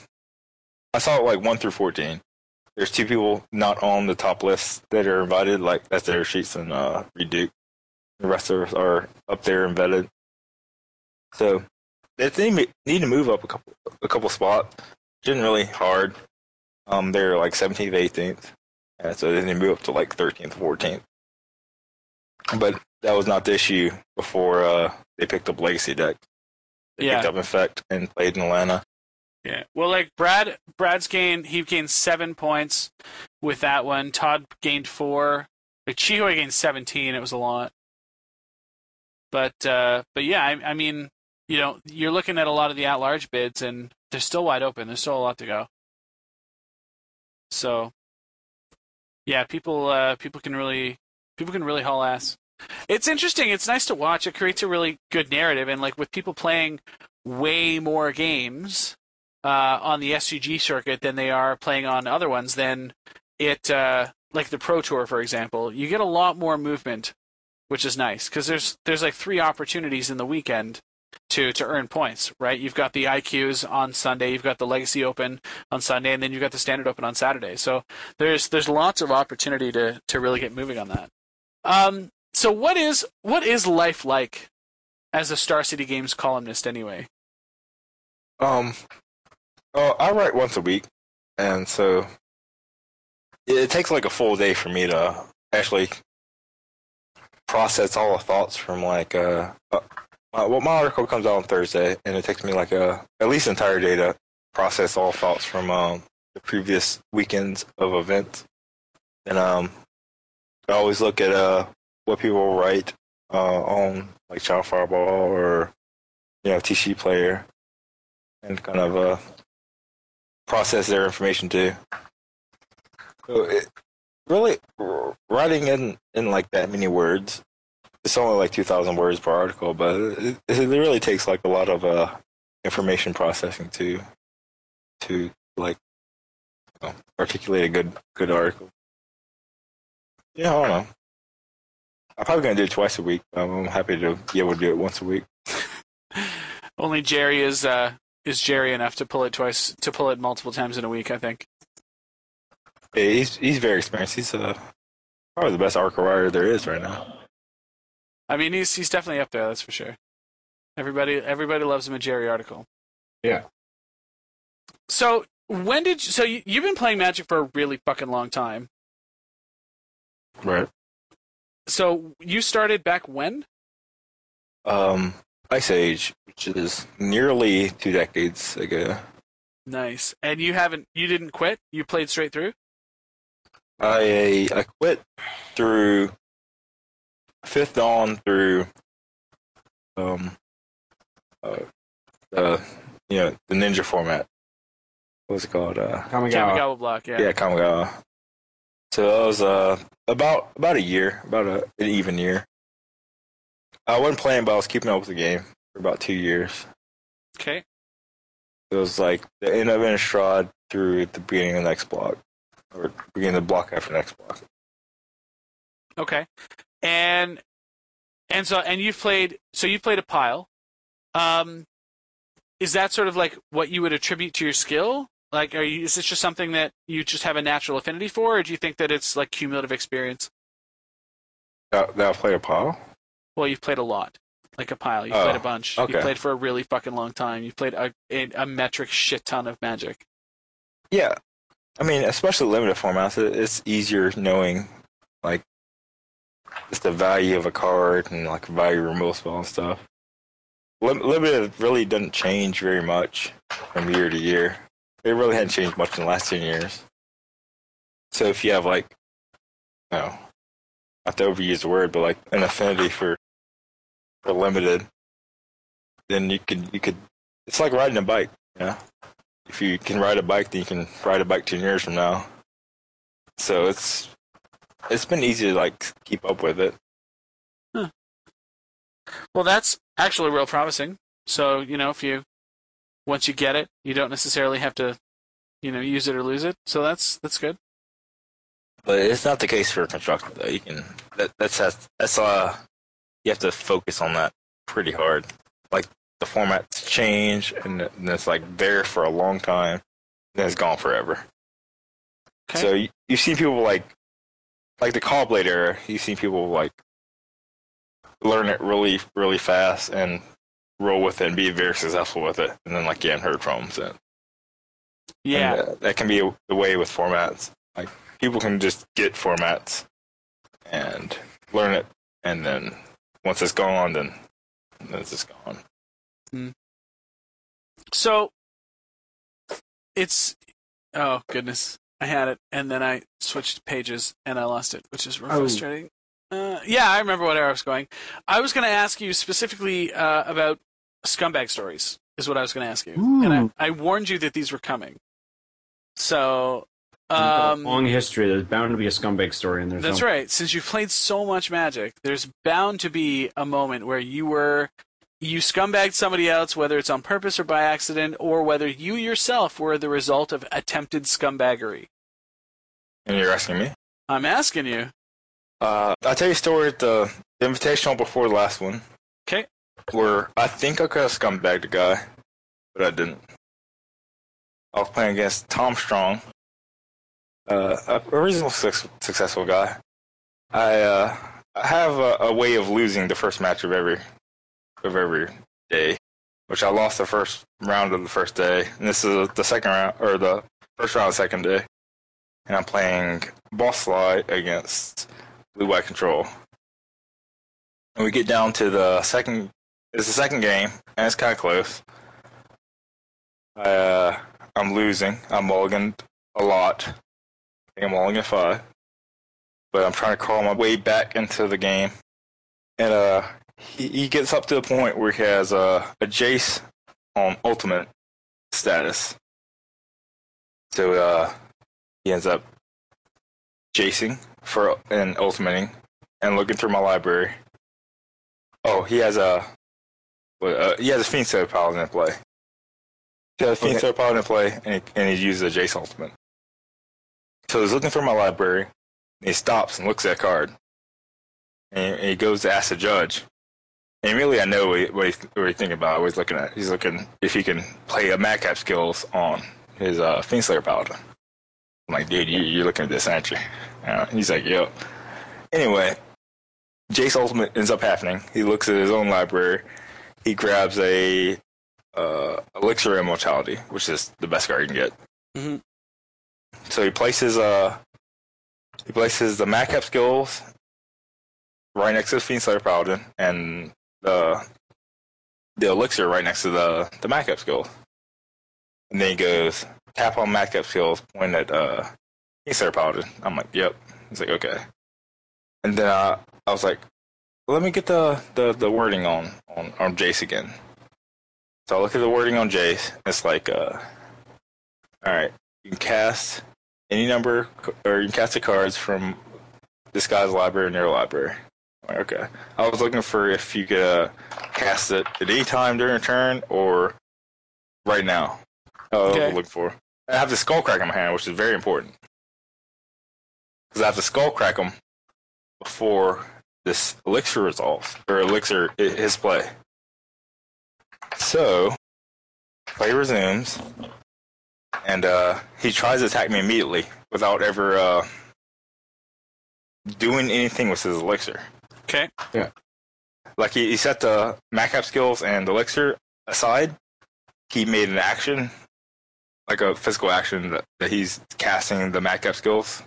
I saw it like one through fourteen. There's two people not on the top list that are invited. Like that's Derek Sheets and uh, Reed. The rest of us are up there and vetted. So they need to move up a couple a couple spots. Didn't really hard. Um, they're like 17th, 18th, and so they need to move up to like 13th, 14th. But that was not the issue before uh, they picked up Legacy deck. They yeah. picked up Infect and played in Atlanta. Yeah. Well, like Brad, Brad's gained he gained seven points with that one. Todd gained four. Like Chihoy gained seventeen. It was a lot. But uh, but yeah, I, I mean, you know, you're looking at a lot of the at-large bids, and they're still wide open. There's still a lot to go. So, yeah, people uh, people can really people can really haul ass. It's interesting. It's nice to watch. It creates a really good narrative, and like with people playing way more games uh, on the SCG circuit than they are playing on other ones, then it uh, like the Pro Tour, for example, you get a lot more movement, which is nice because there's there's like three opportunities in the weekend to to earn points, right? You've got the IQs on Sunday, you've got the Legacy Open on Sunday, and then you've got the Standard Open on Saturday. So there's there's lots of opportunity to to really get moving on that. Um, so what is what is life like as a Star City Games columnist anyway? Um, well, I write once a week, and so it, takes like a full day for me to actually process all the thoughts from like uh, uh well, my article comes out on Thursday, and it takes me like a at least entire day to process all thoughts from um, the previous weekends of events. And um, I always look at uh what people write uh on like ChannelFireball or you know TC Player, and kind of uh process their information too. So it, really, writing in in like that many words, it's only like two thousand words per article, but it, it really takes like a lot of uh information processing to to like you know, articulate a good good article. Yeah, I don't know. I'm probably gonna do it twice a week. I'm happy to be able to do it once a week. [LAUGHS] Only Jerry is uh, is Jerry enough to pull it twice to pull it multiple times in a week. I think. Yeah, he's he's very experienced. He's uh, probably the best article writer there is right now. I mean, he's he's definitely up there. That's for sure. Everybody everybody loves him a Jerry article. Yeah. So when did you, so you, you've been playing Magic for a really fucking long time. Right. So you started back when? Um, Ice Age, which is nearly two decades ago. Nice. And you haven't you didn't quit? You played straight through? I I quit through Fifth Dawn through um uh, uh you know the ninja format. What's it called? Uh, Kamigawa. Kamigawa block, yeah. yeah, Kamigawa. So that was uh about about a year, about a, an even year. I wasn't playing, but I was keeping up with the game for about two years. Okay. It was like the end of Innistrad through the beginning of the next block, or beginning of the block after the next block. Okay. And and so and you've played so you've played a pile. Um is that sort of like what you would attribute to your skill? Like are you is this just something that you just have a natural affinity for or do you think that it's like cumulative experience? That, that I played a pile. Well, you've played a lot. Like a pile. You've Oh, played a oh, bunch. okay. You've played for a really fucking long time. You've played a, a, a metric shit ton of magic. Yeah, I mean, especially limited formats, it's easier knowing like just the value of a card and like value removal spell and stuff. Lim- limited really doesn't change very much from year to year. It really hasn't changed much in the last ten years. So if you have like, you know, not to overuse the word, but like an affinity for for limited, then you could you could. It's like riding a bike, know if you can ride a bike, then you can ride a bike ten years from now. So it's it's been easy to like keep up with it. Well, that's actually real promising. So, you know, if you once you get it, you don't necessarily have to, you know, use it or lose it. So that's that's good. But it's not the case for constructed though. You can that that's that's, that's uh you have to focus on that pretty hard. Like the formats change and it's like there for a long time, then it's gone forever. Okay. So you, you've seen people like like the Caw-Blade era. You've seen people like learn it really really fast and roll with it and be very successful with it, and then like you haven't heard from them since. yeah. And, uh, that can be the way with formats. Like people can just get formats and learn it, and then once it's gone, then, then it's just gone. So it's oh goodness, I had it and then I switched pages and I lost it, which is real Oh. frustrating. Uh, yeah, I remember what I was going. I was going to ask you specifically uh, about scumbag stories. Is what I was going to ask you, and I, I warned you that these were coming. So, You've a um, long history. There's bound to be a scumbag story in there. That's somewhere. right. Since you've played so much Magic, there's bound to be a moment where you were you scumbagged somebody else, whether it's on purpose or by accident, or whether you yourself were the result of attempted scumbaggery. And you're asking me? I'm asking you. Uh, I'll tell you a story at the invitational before the last one. 'Kay. Where I think I could have scumbagged a guy, but I didn't. I was playing against Tom Strong, uh, a reasonable suc- successful guy. I, uh, I have a, a way of losing the first match of every of every day, which I lost the first round of the first day, and this is the second round or the first round of the second day. and I'm playing Boss Sligh against Blue White Control. And we get down to the second. It's the second game, and it's kind of close. Uh, I'm losing. I'm mulliganed a lot. I think I'm mulligan five, but I'm trying to crawl my way back into the game. And uh, he, he gets up to the point where he has uh, a Jace on ultimate status. So uh, he ends up chasing for and ultimating and looking through my library. Oh, he has a uh, he has a Fiendslayer Paladin in play. He has a Fiend Okay. Slayer Paladin in play, and he, and he uses a Jace ultimate. So he's looking through my library. He stops and looks at a card, and, he goes to ask the judge. And immediately, I know what, he, what, he, what he's thinking about. What he's looking at. He's looking if he can play a madcap skills on his uh, Fiendslayer Paladin. I'm like, dude, you, you're looking at this, aren't you? Uh, he's like, yep. Anyway, Jace Ultimate ends up happening. He looks at his own library. He grabs a uh, Elixir of Immortality, which is the best card you can get. Mhm. So he places uh he places the Madcap skills right next to the Fiendslayer Paladin and the the Elixir right next to the the Madcap skill. And then he goes tap on Madcap skills, point at uh Fiendslayer Paladin. I'm like, yep. He's like, okay. And then uh, I was like, let me get the, the, the wording on, on, on Jace again. So I look at the wording on Jace. It's like, uh, all right, you can cast any number, or you can cast the cards from this guy's library and your library. Okay. I was looking for if you could uh, cast it at any time during a turn or right now. Oh, Okay. Looking for. I have the skull crack in my hand, which is very important because I have to skull crack him before this elixir resolves or elixir his play. So play resumes, and uh, he tries to attack me immediately without ever uh, doing anything with his elixir. Okay. Yeah. Like he, he set the Madcap skills and elixir aside. He made an action, like a physical action that, that he's casting the Madcap skills,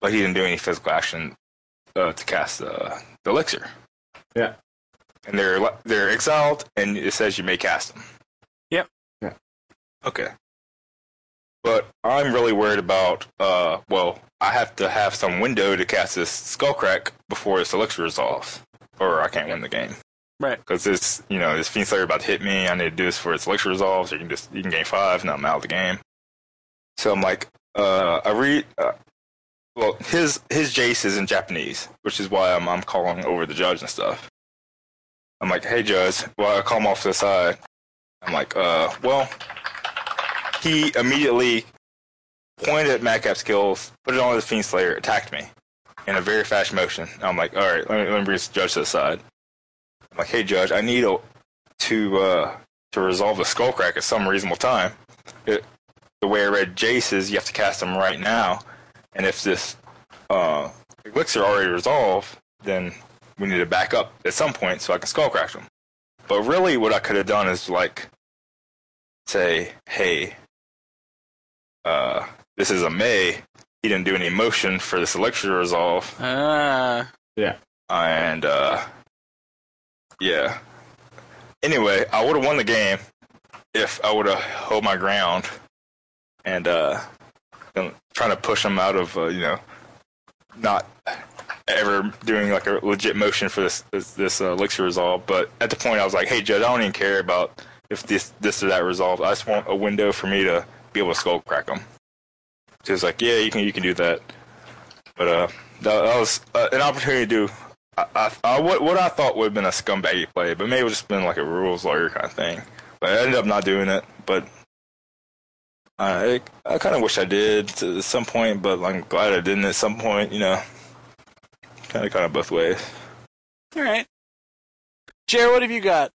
but he didn't do any physical action uh, to cast uh, the elixir. Yeah. And they're they're exiled, and it says you may cast them. Yep. Yeah. Okay. But I'm really worried about. Uh, well, I have to have some window to cast this Skullcrack before this elixir resolves, or I can't win the game. Right. Because this, you know this Fiend Slayer about to hit me. I need to do this for its elixir resolves. Or you can just you can gain five, and I'm out of the game. So I'm like, uh, I read. Uh, well, his his Jace is in Japanese, which is why I'm I'm calling over the judge and stuff. I'm like, hey judge. Well, I call him off to the side. I'm like, uh, well, he immediately pointed at Madcap skills, put it on the Fiend Slayer, attacked me in a very fast motion. I'm like, all right, let me, let me bring this judge to the side. I'm like, hey, judge, I need a, to uh, to resolve the skull crack at some reasonable time. It, the way I read Jace is you have to cast him right now, and if this uh, elixir already resolved, then we need to back up at some point so I can skull crack them. But really, what I could have done is like say, hey, uh, this is a May. He didn't do any motion for this elixir to resolve, Ah. Yeah. And uh, yeah. Anyway, I would have won the game if I would have held my ground and uh, been trying to push him out of uh, you know not ever doing like a legit motion for this this, this uh, elixir resolve. But at the point, I was like, hey, Judge, I don't even care about if this this or that resolved. I just want a window for me to be able to skull crack him. She was like, yeah, you can you can do that. But uh, that, that was uh, an opportunity to do I, I, I, what what I thought would have been a scumbaggy play, but maybe it would just been like a rules lawyer kind of thing. But I ended up not doing it. But I I kind of wish I did to some point, but I'm glad I didn't at some point. You know, kind of kind of both ways. All right. Jared, what have you got?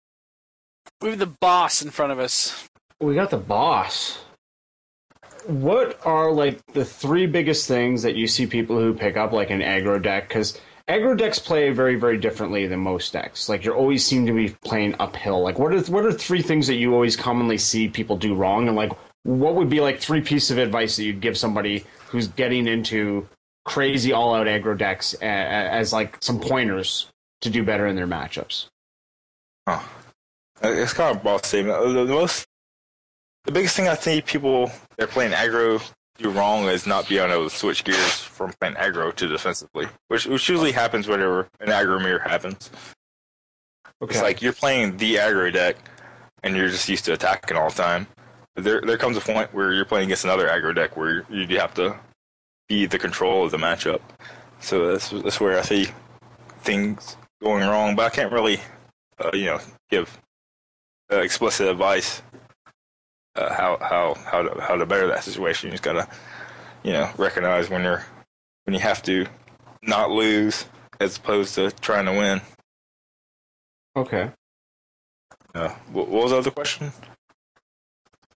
We have the boss in front of us. We got the boss. What are like the three biggest things that you see people who pick up like an aggro deck? Because aggro decks play very, very differently than most decks. Like you're always seem to be playing uphill. Like what are what are three things that you always commonly see people do wrong, and like what would be like three pieces of advice that you'd give somebody who's getting into crazy all out aggro decks a- a- as like some pointers to do better in their matchups? Uh, It's kind of a broad statement. Uh, The the most, the biggest thing I think people that are playing aggro do wrong is not being able to switch gears from playing aggro to defensively, which which usually happens whenever an aggro mirror happens. Okay. It's like you're playing the aggro deck, and you're just used to attacking all the time. There there comes a point where you're playing against another aggro deck where you you have to be the control of the matchup. So that's that's where I see things going wrong. But I can't really, uh, you know, give uh, explicit advice uh, how how how to how to better that situation. You just gotta, you know, recognize when you're when you have to not lose as opposed to trying to win. okay. Uh, what, what was the other question?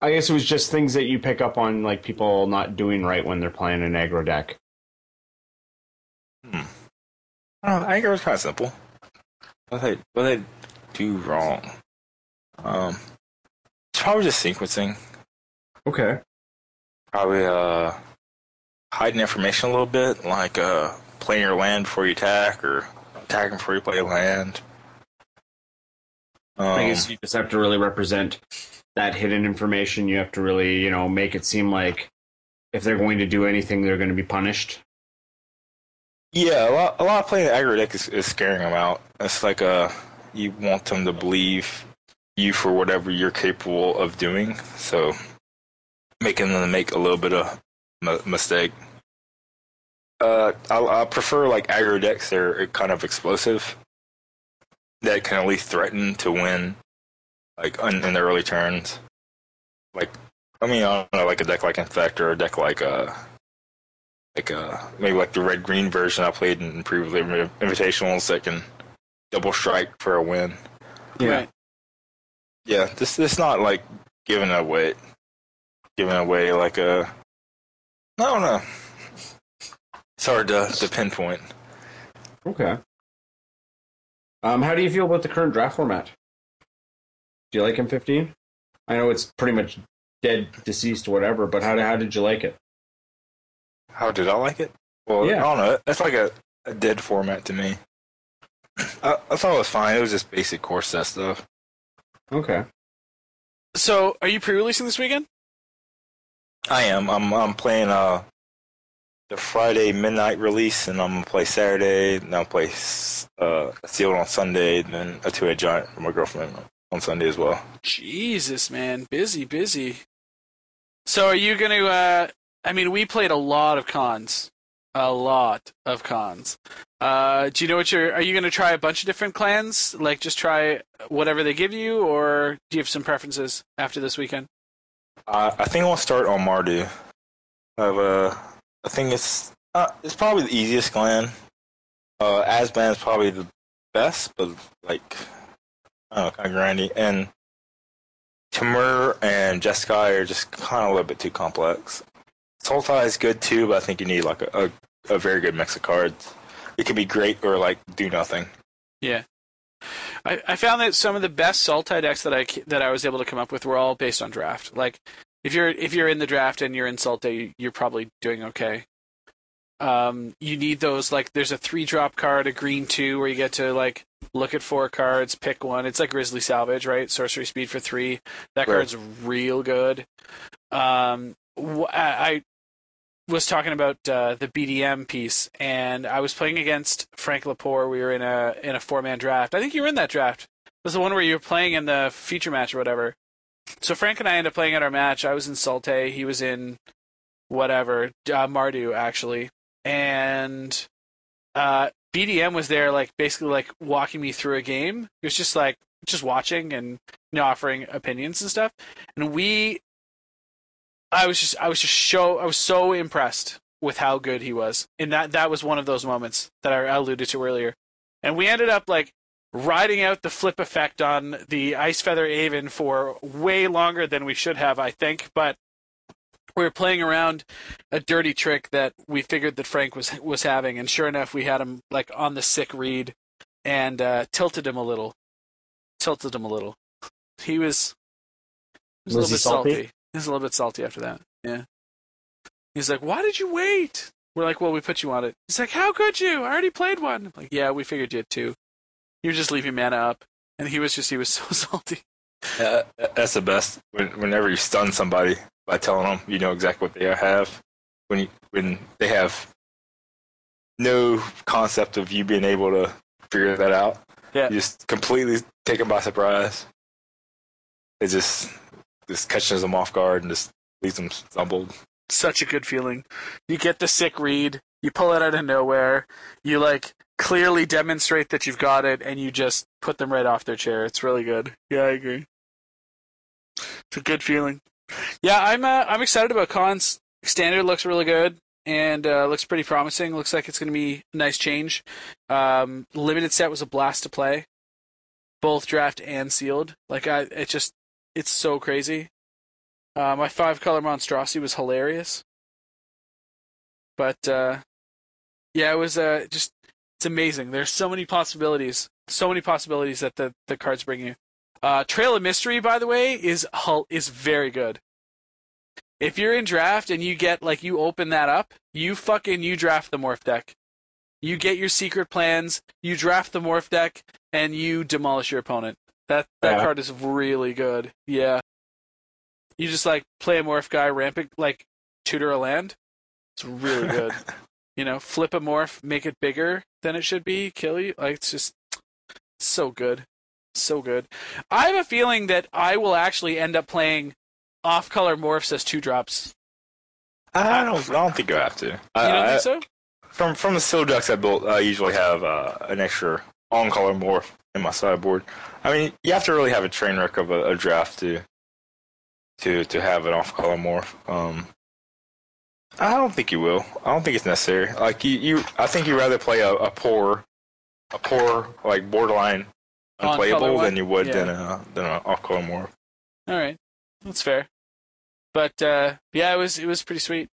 I guess it was just things that you pick up on, like people not doing right when they're playing an aggro deck. Hmm. Oh, I think it was kind of simple. What they what they do wrong? Um, it's probably just sequencing. Okay. Probably uh hiding information a little bit, like uh playing your land before you attack or attacking before you play a land. Um, I guess you just have to really represent that hidden information. You have to really, you know, make it seem like if they're going to do anything, they're going to be punished. Yeah, a lot, a lot of playing aggro deck is, is scaring them out. It's like uh, you want them to believe you for whatever you're capable of doing. So making them make a little bit of m- mistake. Uh, I, I prefer like aggro decks that are kind of explosive that can at least threaten to win, like in, in the early turns. Like, I mean, I don't know, like a deck like Infect or a deck like uh like uh maybe like the red green version I played in previous inv- invitationals that can double strike for a win. Right. Yeah, this this not like giving away giving away like a I don't know. It's hard to, to pinpoint. Okay. Um, how do you feel about the current draft format? Do you like M15? I know it's pretty much dead, deceased, whatever, but how, how did you like it? How did I like it? Well, Yeah. I don't know. That's like a, a dead format to me. I, I thought it was fine. It was just basic core set stuff. Okay. So, are you pre-releasing this weekend? I am. I'm I'm playing uh the Friday midnight release, and I'm gonna play Saturday. And I'll play uh Sealed on Sunday, and then a two-head giant for my girlfriend on Sunday as well. Jesus, man, busy, busy. So, are you gonna? uh I mean, we played a lot of Khans, a lot of Khans. Uh, do you know what you're? Are you gonna try a bunch of different clans? Like, just try whatever they give you, or do you have some preferences after this weekend? Uh, I think I'll start on Mardu. I've, uh, I think it's uh, it's probably the easiest clan. Uh, is probably the best, but like Oh, Don't kind of grindy. And Timur and Jeskai are just kind of a little bit too complex. Sultai is good too, but I think you need like a, a, a very good mix of cards. It could be great or like do nothing. Yeah. I, I found that some of the best Sultai decks that I that I was able to come up with were all based on draft. Like if you're if you're in the draft and you're in Sultai, you're probably doing okay. Um, you need those like there's a three drop card, a green two, where you get to like look at four cards, pick one. It's like Grizzly Salvage, right? Sorcery speed for three. That Right. card's real good. Um, wh- I, I was talking about uh, the BDM piece, and I was playing against Frank Lepore. We were in a in a four man draft. I think you were in that draft. It was the one where you were playing in the feature match or whatever. So Frank and I ended up playing at our match. I was in Sultai. He was in whatever uh, Mardu actually, and uh, BDM was there, like basically like walking me through a game. He was just like just watching and you know offering opinions and stuff. And we I was just I was just so I was so impressed with how good he was. And that that was one of those moments that I alluded to earlier. And we ended up like riding out the flip effect on the Icefeather Aven for way longer than we should have, I think, but we were playing around a dirty trick that we figured that Frank was was having, and sure enough, we had him like on the sick read and uh, tilted him a little. Tilted him a little. He was, he was, Was a he little bit salty? salty. He's a little bit salty after that. Yeah. He's like, "Why did you wait?" We're like, "Well, we put you on it." He's like, "How could you? I already played one." I'm like, "Yeah, we figured you had two. You're just leaving mana up." And he was just he was [LAUGHS] so salty. Yeah, that's the best. When, whenever you stun somebody by telling them you know exactly what they have, when you, when they have no concept of you being able to figure that out, Yeah. you just completely take them by surprise. It just just catches them off guard and just leaves them stumbled. Such a good feeling. You get the sick read, you pull it out of nowhere, you like clearly demonstrate that you've got it, and you just put them right off their chair. It's really good. Yeah, I agree. It's a good feeling. Yeah, I'm uh, I'm excited about Khans. Standard looks really good and uh, looks pretty promising. Looks like it's going to be a nice change. Um, limited set was a blast to play, both draft and sealed. Like I, it just it's so crazy. Uh, my five color monstrosity was hilarious, but uh, yeah, it was uh, just it's amazing. There's so many possibilities, so many possibilities that the the cards bring you. Uh, Trail of Mystery, by the way, is hul- is very good. If you're in draft and you get like you open that up, you fucking you draft the morph deck. You get your secret plans, you draft the morph deck, and you demolish your opponent. That that Yeah. card is really good. Yeah. You just like play a morph guy, ramp it like tutor a land. It's really good. [LAUGHS] you know, flip a morph, make it bigger than it should be, kill you. Like it's just so good. So good. I have a feeling that I will actually end up playing off color morphs as two drops. I don't. I don't think you have to. You I, don't think so? From from the seal decks I built, I usually have uh, an extra on color morph in my sideboard. I mean, you have to really have a train wreck of a, a draft to to to have an off color morph. Um, I don't think you will. I don't think it's necessary. Like you, you I think you'd rather play a, a poor, a poor like borderline unplayable than you would Yeah. than a than an off color morph. All right, that's fair. But uh, yeah, it was it was pretty sweet.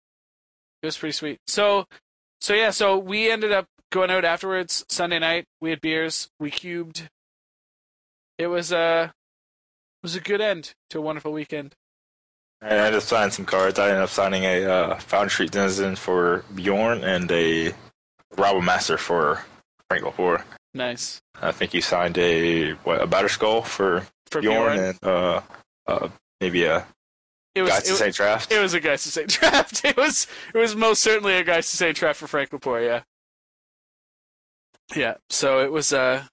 It was pretty sweet. So, so yeah, so we ended up going out afterwards Sunday night. We had beers. We cubed. It was a it was a good end to a wonderful weekend. I ended up signing some cards. I ended up signing a uh, Foundry Street Denizen for Bjorn and a Rabblemaster for Frank Lepore. Nice I think you signed a what a Batterskull for for Bjorn, Bjorn. and uh, uh, maybe a It was Guys to Say Draft. it was a guys to say [LAUGHS] draft. It was it was most certainly a guys to say draft for Frank Lepore. Yeah, yeah. So it was uh,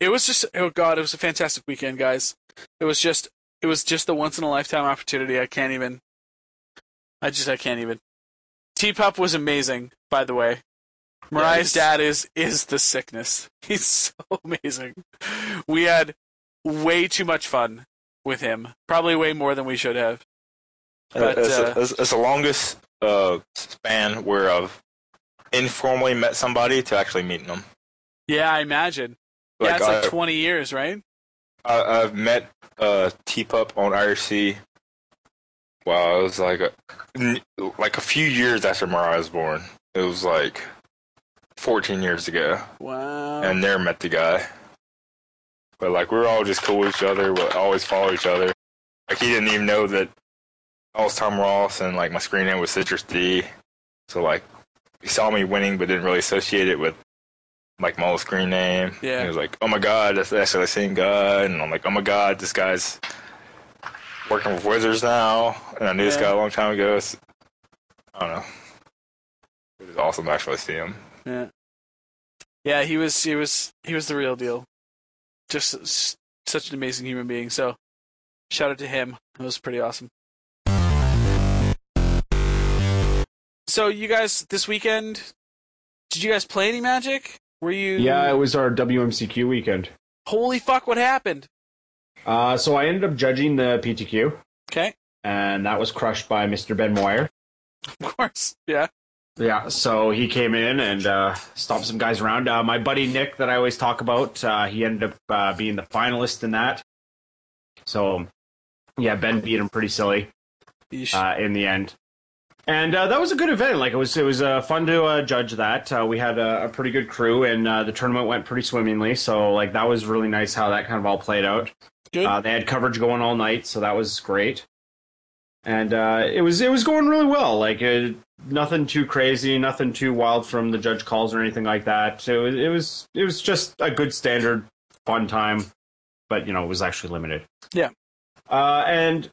it was just oh god, it was a fantastic weekend, guys. It was just it was just the once in a lifetime opportunity. I can't even. I just I can't even. T Pup was amazing, by the way. Mariah's he's- dad is is the sickness. [LAUGHS] He's so amazing. We had way too much fun with him. Probably way more than we should have. But, it's, uh, it's, it's the longest uh, span where I've informally met somebody to actually meeting them. Yeah, I imagine. yeah, Like, it's like I- 20 years, right? I, I've met uh, T Pup on IRC. Wow, it was like a, like a few years after Mariah was born. It was like 14 years ago, Wow. and there met the guy. But like we were all just cool with each other. We always follow each other. Like he didn't even know that I was Tom Ross, and like my screen name was Citrus D. So like he saw me winning, but didn't really associate it with like my old screen name. Yeah. He was like, "Oh my god, that's actually the same guy," and I'm like, "Oh my god, this guy's working with Wizards now." And I knew this guy a long time ago. It's, I don't know. It was awesome to actually see him. Yeah. Yeah, he was he was he was the real deal. Just s- such an amazing human being. So, shout out to him. It was pretty awesome. So, you guys this weekend, did you guys play any Magic? Were you? Yeah, it was our WMCQ weekend. Holy fuck! What happened? Uh, so I ended up judging the PTQ, Okay, and that was crushed by Mr. Ben Moyer. of course. Yeah. Yeah, so he came in and uh, stomped some guys around. Uh, my buddy Nick, that I always talk about, uh, he ended up uh, being the finalist in that. So, yeah, Ben beat him pretty silly uh, in the end. And uh, that was a good event. Like it was, it was uh, fun to uh, judge that. Uh, we had a, a pretty good crew, and uh, the tournament went pretty swimmingly. So, like that was really nice how that kind of all played out. Good. Uh, they had coverage going all night, so that was great. And uh, it was it was going really well. Like uh, nothing too crazy, nothing too wild from the judge calls or anything like that. So it, it was it was just a good standard fun time, but you know it was actually limited. Yeah. Uh, and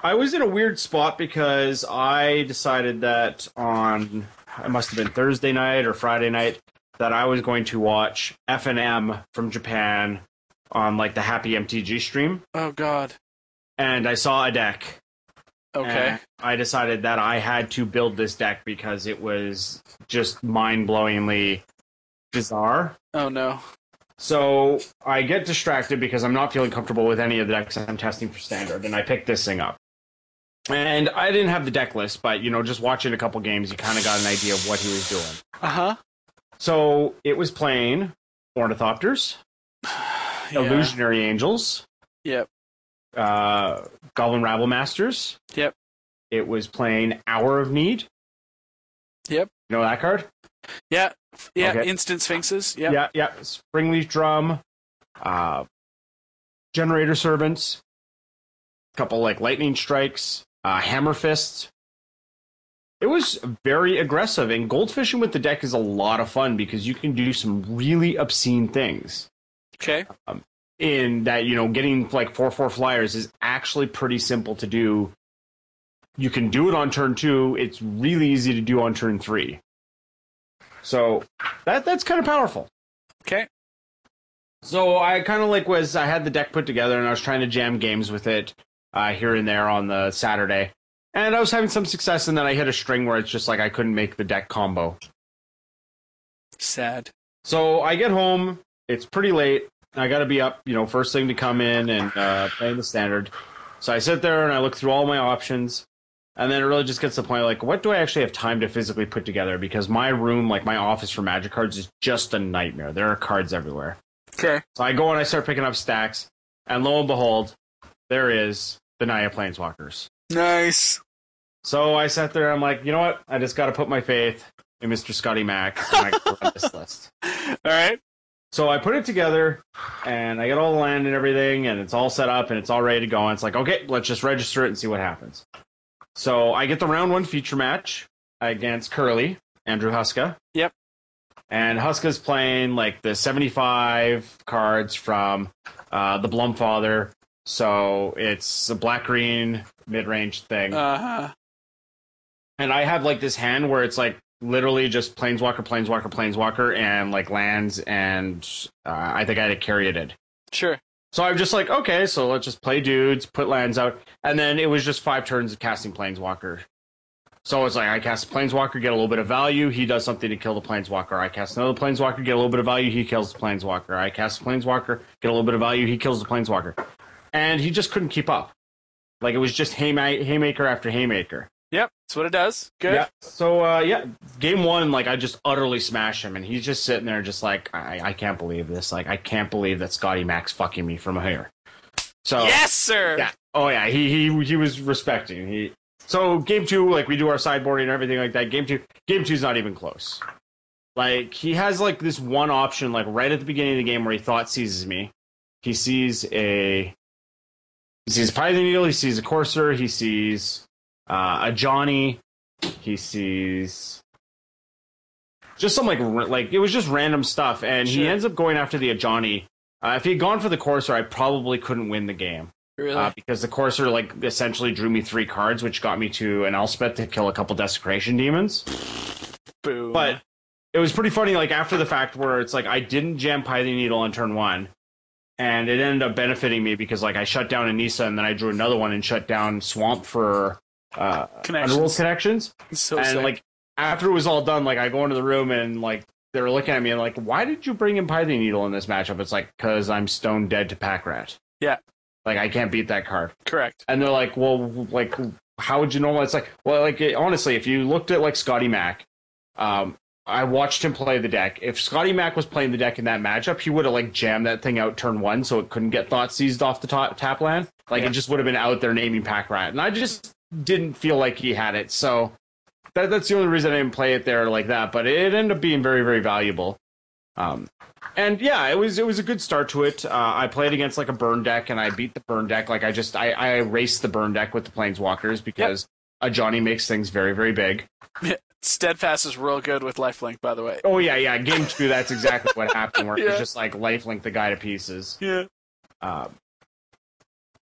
I was in a weird spot because I decided that on it must have been Thursday night or Friday night that I was going to watch FNM from Japan on like the Happy MTG stream, Oh God. and I saw a deck. Okay. and I decided that I had to build this deck because it was just mind blowingly bizarre. Oh no. So I get distracted because I'm not feeling comfortable with any of the decks I'm testing for standard, and I picked this thing up. And I didn't have the deck list, but you know, just watching a couple games, you kind of got an idea of what he was doing. Uh huh. So it was playing Ornithopters, [SIGHS] Illusionary Angels, Yep. Uh, Goblin Rabblemasters. Yep. It was playing Hour of Need. Yep. You know that card? Yeah. Yeah. Okay. Instant sphinxes. Yep. Yeah, yeah. Springleaf Drum, uh, Generator Servants, couple like Lightning Strikes, uh, Hammer Fist. It was very aggressive, and goldfishing with the deck is a lot of fun because you can do some really obscene things. Okay. In that, you know, getting like four four flyers is actually pretty simple to do. You can do it on turn two. It's really easy to do on turn three. So that that's kind of powerful. Okay. So I kind of like was I had the deck put together and I was trying to jam games with it uh, here and there on the Saturday, and I was having some success. And then I hit a string where it's just like I couldn't make the deck combo. Sad. So I get home. It's pretty late. I got to be up, you know, first thing to come in and uh, playing the standard. So I sit there and I look through all my options, and then it really just gets to the point like, what do I actually have time to physically put together? Because my room, like my office for Magic cards, is just a nightmare. There are cards everywhere. Okay. So I go and I start picking up stacks, and lo and behold, there is the Naya Planeswalkers. Nice. So I sat there. I'm like, you know what? I just got to put my faith in Mr. Scotty Mac, and I run this [LAUGHS] list. All right. So I put it together, and I get all the land and everything, and it's all set up and it's all ready to go. And it's like, okay, let's just register it and see what happens. So I get the round one feature match against Curly, Andrew Huska. Yep. And Huska's playing like the 75 cards from uh, the Blumfather. So it's a black green mid range thing. Uh huh. and I have like this hand where it's like literally just planeswalker, planeswalker, planeswalker, and like lands, and uh, I think I had a Caryatid. Sure. So I'm just like, okay, so let's just play dudes, put lands out, and then it was just five turns of casting planeswalker. So it's like I cast a planeswalker, get a little bit of value. He does something to kill the planeswalker. I cast another planeswalker, get a little bit of value. He kills the planeswalker. I cast a planeswalker, get a little bit of value. He kills the planeswalker, and he just couldn't keep up. Like it was just hayma- haymaker after haymaker. That's what it does. Good. Yeah. So uh, yeah, game one, like I just utterly smash him, and he's just sitting there, just like I, I can't believe this. Like I can't believe that Scotty Max fucking me from here. So Yes, sir. yeah. Oh yeah, he he he was respecting. He so game two, like we do our sideboarding and everything like that. Game two, game two's not even close. Like he has like this one option, like right at the beginning of the game where he thought seizes me. He sees a he sees a Pithing Needle, he sees a Courser, he sees uh, a Johnny, he sees just some like like it was just random stuff, and he ends up going after the Ajani. Uh, if he had gone for the Courser, I probably couldn't win the game Really. uh, because the Courser like essentially drew me three cards, which got me to an Elspeth to kill a couple Desecration Demons. Boom. But it was pretty funny, like after the fact, where it's like I didn't jam Pithing Needle on turn one, and it ended up benefiting me because like I shut down a Nissa and then I drew another one and shut down Swamp for uh, Connections. Underworld Connections. so and sick. like after it was all done, like I go into the room and like they were looking at me and like, why did you bring in Pithing Needle in this matchup? It's like because I'm stone dead to Pack Rat. Yeah. Like I can't beat that card. correct. And they're like, well, like, how would you know? It's like, well, like it, honestly, if you looked at like Scotty Mac, um, I watched him play the deck. If Scotty Mac was playing the deck in that matchup, he would have like jammed that thing out turn one, so it couldn't get thought seized off the top, tap land. Like Yeah. it just would have been out there naming Pack Rat, and I just didn't feel like he had it. So that, that's the only reason I didn't play it there like that. But it ended up being very, very valuable. Um, and yeah, it was it was a good start to it. Uh, I played against like a burn deck, and I beat the burn deck. Like I just I I raced the burn deck with the planeswalkers because Ajani makes things very very big. [LAUGHS] Steadfast is real good with lifelink, by the way. Oh yeah, yeah. Game two, that's exactly what happened. Where it was [LAUGHS] just like lifelink the guy to pieces. Yeah. Um,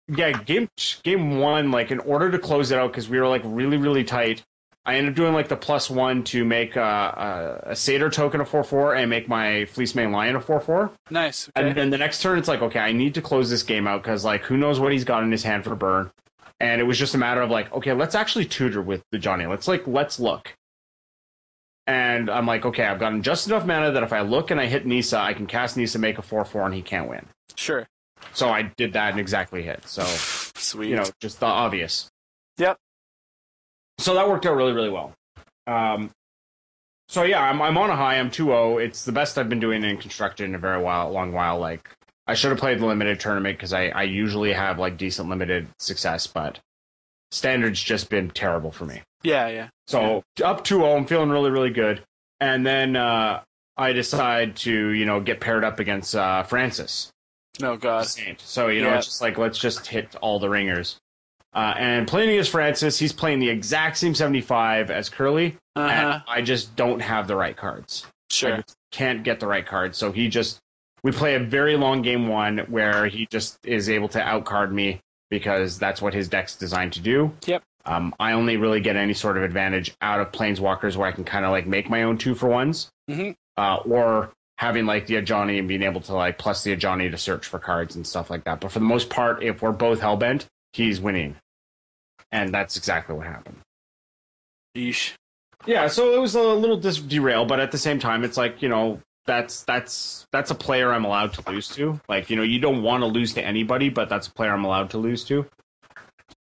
yeah, game game one, like in order to close it out because we were like really really tight. I ended up doing like the plus one to make uh, a, a satyr token a four four and make my Fleecemane Lion a four four. Nice. And then the next turn, it's like okay, I need to close this game out because like who knows what he's got in his hand for burn. And it was just a matter of like, okay, let's actually tutor with the Ajani. Let's like let's look. And I'm like, okay, I've gotten just enough mana that if I look and I hit Nissa, I can cast Nissa, make a four four, and he can't win. Sure. So I did that and exactly hit. So [SIGHS] Sweet. you know, just the obvious. Yep. So that worked out really, really well. Um, so yeah, I'm I'm on a high. I'm 2-0. It's the best I've been doing in constructed in a very while, long while. Like I should have played the limited tournament because I I usually have like decent limited success, but standards just been terrible for me. yeah, yeah. So up 2-0, I'm feeling really, really good. And then uh, I decide to you know get paired up against uh, Francis. No god. Saint. So you know, Yeah. it's just like let's just hit all the ringers. Uh, and playing against Francis, he's playing the exact same 75 as Curly, Uh huh. and I just don't have the right cards. I Sure. just can't get the right cards. So he just we play a very long game one where he just is able to outcard me because that's what his deck's designed to do. Yep. Um, I only really get any sort of advantage out of planeswalkers where I can kind of like make my own two for ones, Mhm. uh, or having like the Ajani and being able to like plus the Ajani to search for cards and stuff like that. But for the most part, if we're both hellbent, he's winning, and that's exactly what happened. Yeesh. Yeah, so it was a little dis- derail, but at the same time, it's like you know that's that's that's a player I'm allowed to lose to. Like you know, you don't want to lose to anybody, but that's a player I'm allowed to lose to.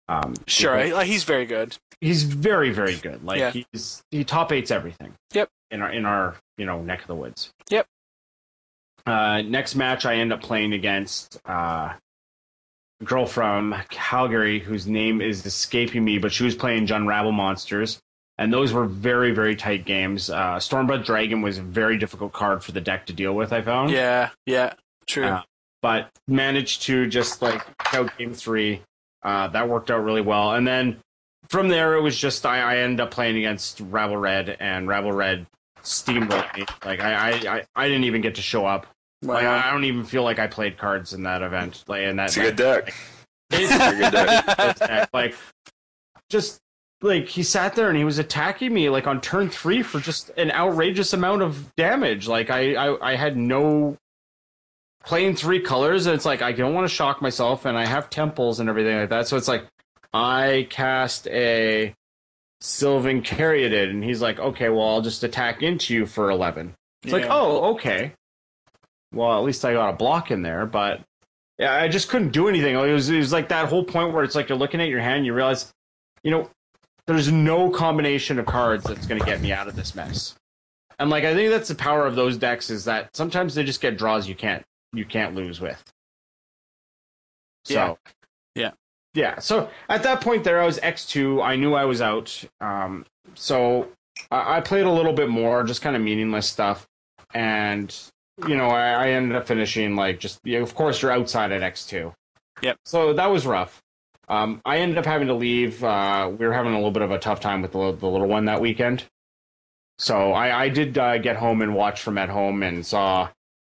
Um, Sure. Like, he's very good. he's very very good. Like Yeah. he's he top eights everything. Yep. In our in our you know neck of the woods. Yep. Uh, next match, I end up playing against uh, a girl from Calgary whose name is escaping me, but she was playing John Rabble Monsters, and those were very very tight games. Uh, Stormbreath Dragon was a very difficult card for the deck to deal with. I found. Yeah. Yeah. True. Uh, but managed to just like out game three. Uh, that worked out really well. And then from there, it was just I, I ended up playing against Rabble Red, and Rabble Red steamrolled me. Like I, I, I, I didn't even get to show up. Like Wow. I, I don't even feel like I played cards in that event. Like in that, [LAUGHS] It's a good deck. It's a good deck. Like just like he sat there and he was attacking me like on turn three for just an outrageous amount of damage. Like I, I, I had no playing three colors, and it's like I don't want to shock myself, and I have temples and everything like that. So it's like I cast a Sylvan Caryatid, and he's like, okay, well I'll just attack into you for eleven. It's like, oh, okay. Well, at least I got a block in there, but yeah, I just couldn't do anything. It was, it was like that whole point where it's like you're looking at your hand, and you realize, you know, there's no combination of cards that's going to get me out of this mess. And like I think that's the power of those decks is that sometimes they just get draws you can't you can't lose with. So Yeah. Yeah. yeah. So at that point there, I was X two. I knew I was out. Um, so I, I played a little bit more, just kind of meaningless stuff, and you know I, I ended up finishing like just. Yeah, of course, you're outside at X two. Yep. So that was rough. Um, I ended up having to leave. Uh, we were having a little bit of a tough time with the, the little one that weekend. So I, I did uh, get home and watch from at home and saw,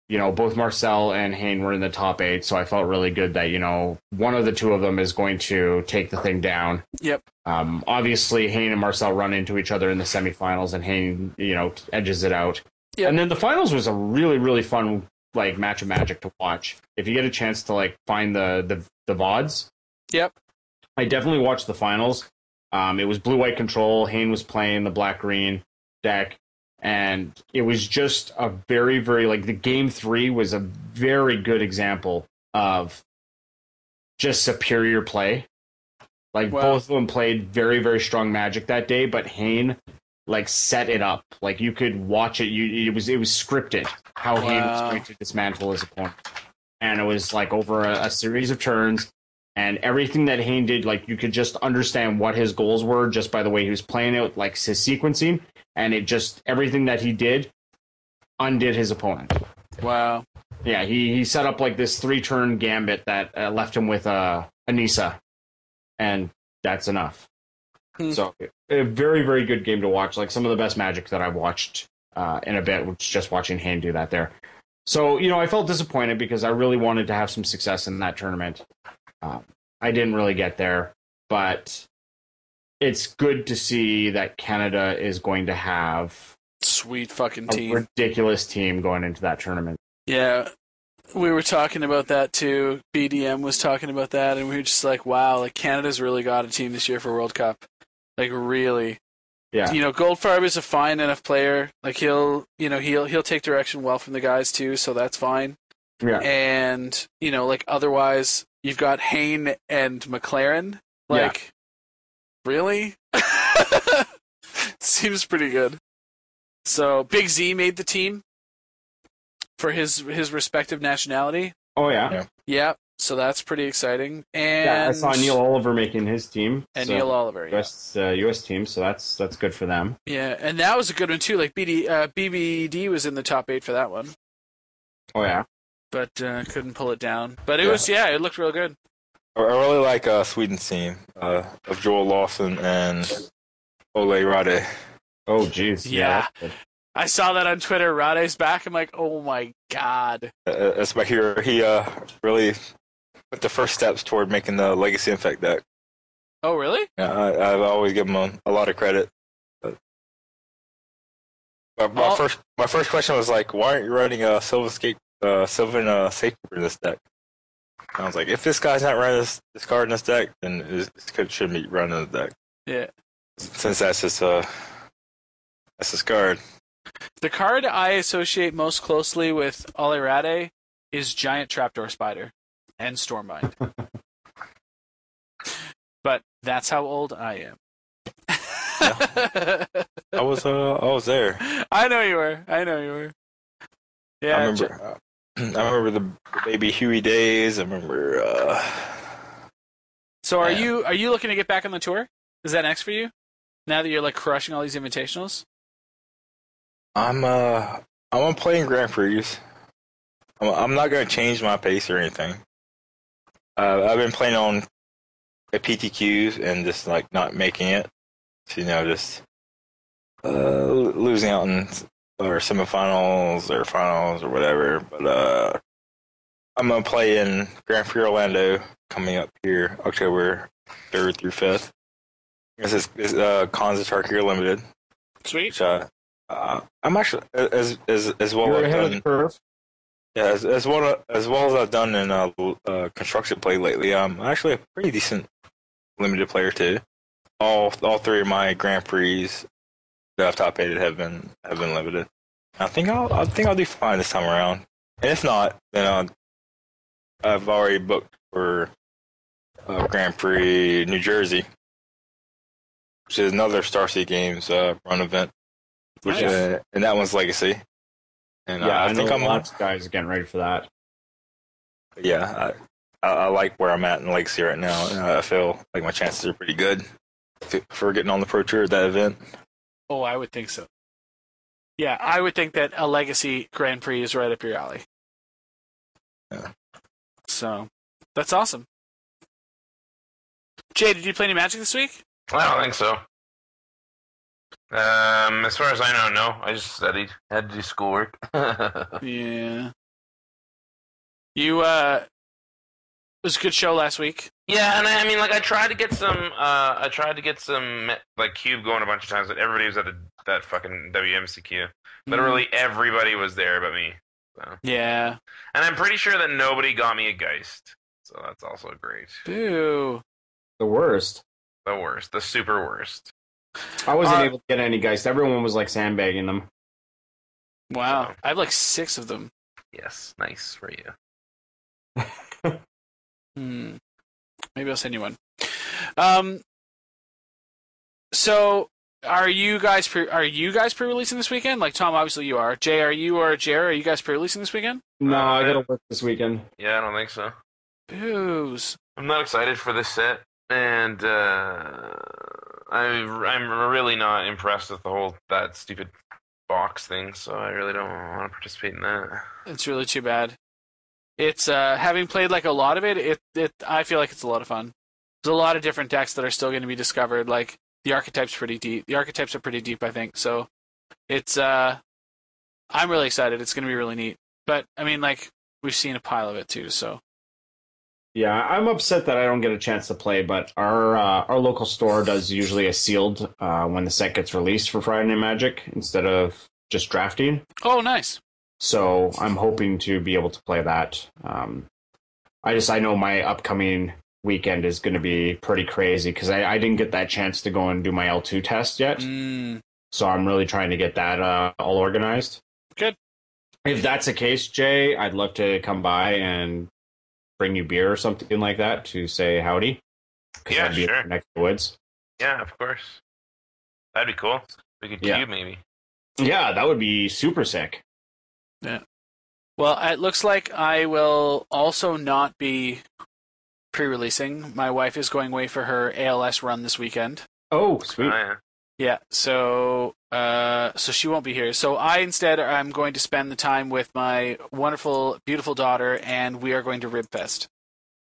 you know, both Marcel and Hayne were in the top eight. So I felt really good that, you know, one of the two of them is going to take the thing down. Yep. Um, obviously, Hayne and Marcel run into each other in the semifinals, and Hayne, you know, edges it out. Yep. And then the finals was a really, really fun like match of magic to watch. If you get a chance to like find the the the vods, Yep. I definitely watched the finals. Um, it was blue white control. Hayne was playing the black green deck, and it was just a very very like the game three was a very good example of just superior play. Like Wow. both of them played very very strong magic that day, but Hayne like set it up. Like you could watch it. You it was it was scripted how he was going to dismantle his opponent, and it was like over a, a series of turns. And everything that Hayne did, like you could just understand what his goals were just by the way he was playing it, like his sequencing, and it just everything that he did undid his opponent. Wow. Yeah, he, he set up like this three turn gambit that uh, left him with uh, a Nissa, and that's enough. Hmm. So, a very, very good game to watch. Like some of the best magic that I've watched uh, in a bit, which is just watching Hayne do that there. So, you know, I felt disappointed because I really wanted to have some success in that tournament. Um, I didn't really get there, but it's good to see that Canada is going to have Sweet fucking a team. ridiculous team going into that tournament. Yeah. We were talking about that too. BDM was talking about that, and we were just like, wow, like Canada's really got a team this year for World Cup. Like, really. Yeah. You know, Goldfarb is a fine enough player. Like he'll, you know, he'll he'll take direction well from the guys too, so that's fine. Yeah. And you know, like otherwise, you've got Hayne and McLaren. Yeah. Like, really? [LAUGHS] Seems pretty good. So Big Z made the team for his his respective nationality. Oh yeah. Yeah. Yeah, so that's pretty exciting. And Yeah, I saw Neil Oliver making his team. and so- Neil Oliver. Yeah. US uh, US team, so that's that's good for them. yeah, and that was a good one too. Like BD, uh, BBD was in the top eight for that one, Oh yeah. but uh, couldn't pull it down. But it Yeah. was yeah, it looked real good. I I really like uh, Sweden's team uh, of Joel Larsson and Olle Rade. Oh jeez. Yeah. I saw that on Twitter. Rade's back. I'm like, oh my god. Uh, That's my hero. He uh, really put the first steps toward making the Legacy Infect deck. Oh really? Yeah, I, I've always given him a, a lot of credit. But, but my Oh. first my first question was like, why aren't you running a Silver Scape, uh, Sylvan uh, Safekeeper in this deck? And I was like, if this guy's not running this, this card in this deck, then this could should be running the deck Yeah. since that's his uh, that's his card. The card I associate most closely with Olle Rade is Giant Trapdoor Spider and Stormbind. but that's how old I am. I was uh, I was there. I know you were. I know you were. Yeah. I remember. Uh, [CLEARS THROAT] I remember the, the baby Huey days. I remember. Uh, So are Yeah. you are you looking to get back on the tour? Is that next for you? Now that you're like crushing all these invitationals? I'm uh I'm on playing Grand Prix. I'm, I'm not going to change my pace or anything. Uh, I've been playing on at PTQs and just like not making it. So, you know, just uh, losing out in or semifinals or finals or whatever. But uh, I'm gonna play in Grand Prix Orlando coming up here October third through fifth. This is, is uh, Khans of Tarkir Limited, Sweet. which uh, uh, I'm actually as as as well You're as ahead of done. the curve. Yeah, as, as well as well as I've done in uh, l- uh, construction play lately, I'm actually a pretty decent limited player too. All all three of my Grand Prix that I've top eighted have been have been limited. I think I'll I think I'll do fine this time around. And if not, then uh, I've already booked for uh, Grand Prix New Jersey, which is another StarCityGames uh, run event, which Nice. uh, and that one's Legacy. And uh, yeah, I, I, think know I'm lots of guys getting ready for that. yeah, I, I, I like where I'm at in Legacy right now. and I feel like my chances are pretty good for getting on the Pro Tour at that event. Oh, I would think so. Yeah, I would think that a Legacy Grand Prix is right up your alley. Yeah. So that's awesome. Jay, did you play any Magic this week? I don't think so. Um, as far as I know, no. I just studied. Had to do schoolwork. [LAUGHS] Yeah. You uh it was a good show last week. Yeah, and I, I mean, like, I tried to get some. Uh, I tried to get some like cube going a bunch of times, but everybody was at the, that fucking WMCQ. Literally everybody was there but me. So. Yeah. And I'm pretty sure that nobody got me a Geist. So that's also great. Boo. The worst. The worst, the super worst. I wasn't Uh, able to get any guys. Everyone was like sandbagging them. Wow. So- I have like six of them. Yes, nice for you. [LAUGHS] Hmm. Maybe I'll send you one. Um. So, are you guys pre- are you guys pre-releasing this weekend? Like Tom, obviously you are. Jay, are you or Jer? Are you guys pre-releasing this weekend? No, Uh, I gotta work this weekend. Yeah, I don't think so. Booze. I'm not excited for this set, and uh, I I'm really not impressed with the whole that stupid box thing, so I really don't want to participate in that. It's really too bad. It's uh, having played like a lot of it, it. It I feel like it's a lot of fun. There's a lot of different decks that are still going to be discovered. Like the archetypes pretty deep. The archetypes are pretty deep, I think. So it's uh, I'm really excited. It's going to be really neat. But I mean, like we've seen a pile of it too. So Yeah, I'm upset that I don't get a chance to play, but our uh, our local store does usually a sealed uh, when the set gets released for Friday Night Magic instead of just drafting. oh, nice. So I'm hoping to be able to play that. Um, I just I know my upcoming weekend is going to be pretty crazy because I, I didn't get that chance to go and do my L2 test yet. Mm, So I'm really trying to get that uh, all organized. Good. If that's the case, Jay, I'd love to come by and bring you beer or something like that to say howdy? Yeah, I'd be sure. Next to woods. Yeah, of course. That'd be cool. We could Yeah. cube maybe. Yeah, that would be super sick. Yeah. Well, it looks like I will also not be pre-releasing. My wife is going away for her ALS run this weekend. Oh, sweet. Oh, yeah. Yeah, so uh, so she won't be here. So I instead I'm going to spend the time with my wonderful, beautiful daughter, and we are going to Ribfest.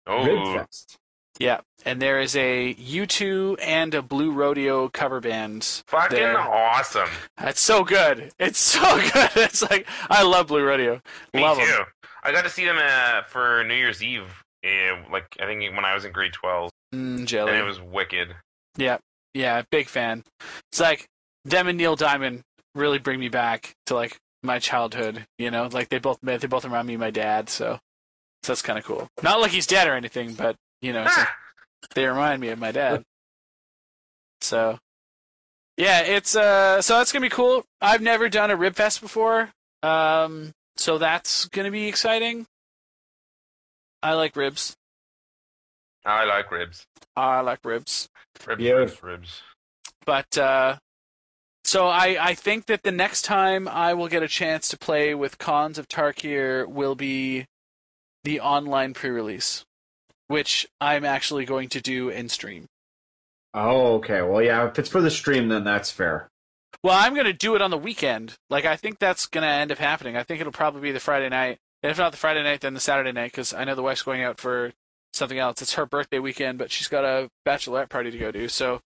Oh, Ribfest. Yeah, and there is a U2 and a Blue Rodeo cover band. fucking there. awesome. That's so good. It's so [LAUGHS] good. It's like I love Blue Rodeo. Me love too. 'em. I got to see them uh, for New Year's Eve. Uh, like I think when I was in grade twelve, Mm, and it was wicked. Yeah, yeah, big fan. It's like them and Neil Diamond really bring me back to like my childhood. You know, like they both they both remind me of my dad. So, so that's kind of cool. Not like he's dead or anything, but you know, it's like they remind me of my dad. So, yeah, it's uh, so that's gonna be cool. I've never done a rib fest before, um, so that's gonna be exciting. I like ribs. I like ribs. I like ribs. Ribs, Yeah. ribs, ribs. But uh, so I, I think that the next time I will get a chance to play with Khans of Tarkir will be the online pre-release, which I'm actually going to do in stream. Oh, okay. Well, yeah, if it's for the stream, then that's fair. Well, I'm going to do it on the weekend. Like I think that's going to end up happening. I think it'll probably be the Friday night, and if not the Friday night, then the Saturday night because I know the wife's going out for something else. It's her birthday weekend, but she's got a bachelorette party to go to. So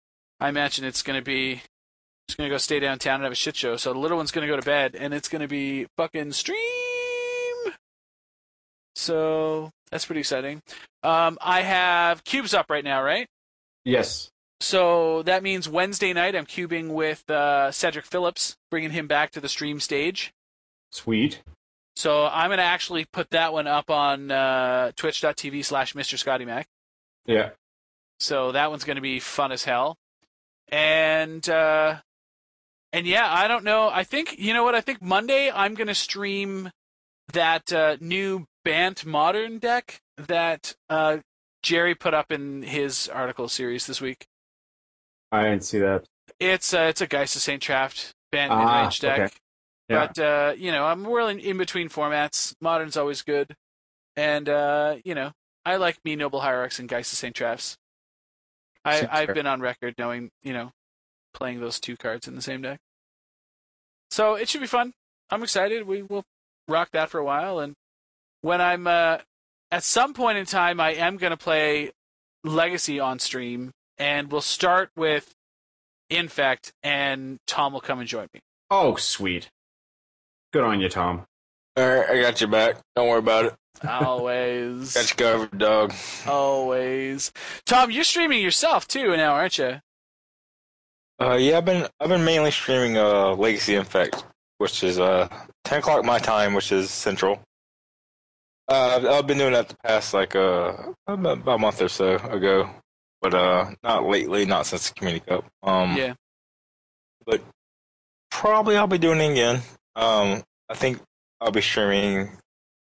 I imagine it's going to be she's going to go stay downtown and have a shit show. So the little one's going to go to bed, and it's going to be fucking stream. So that's pretty exciting. Um, I have cubes up right now, right? Yes. So that means Wednesday night I'm cubing with uh, Cedric Phillips, bringing him back to the stream stage. Sweet. So I'm going to actually put that one up on uh, twitch.tv slash Mr. Scotty Mac. Yeah. So that one's going to be fun as hell. And uh, and yeah, I don't know. I think you know what? I think Monday I'm going to stream that uh, new Bant Modern deck that uh, Jerry put up in his article series this week. I didn't see that. It's uh, it's a Geist of Saint Traft Bant Ah, mid-range deck. okay. Yeah. But uh, you know, I'm willing in between formats. Modern's always good, and uh, you know, I like me Noble Hierarchs and Geist of Saint Trafts. I, Sure. I've been on record knowing, you know, playing those two cards in the same deck. So it should be fun. I'm excited. We will rock that for a while, and when I'm uh, at some point in time, I am going to play Legacy on stream, and we'll start with Infect, and Tom will come and join me. Oh, sweet. Good on you, Tom. All right, I got your back. Don't worry about it. Always. Got you covered, dog. Always. Tom, you're streaming yourself too now, aren't you? Uh, yeah, I've been I've been mainly streaming uh Legacy Infect, which is uh ten o'clock my time, which is central. Uh, I've, I've been doing that the past like uh about about a month or so ago, but uh not lately, not since the Community Cup. Um, Yeah. but probably I'll be doing it again. Um, I think I'll be streaming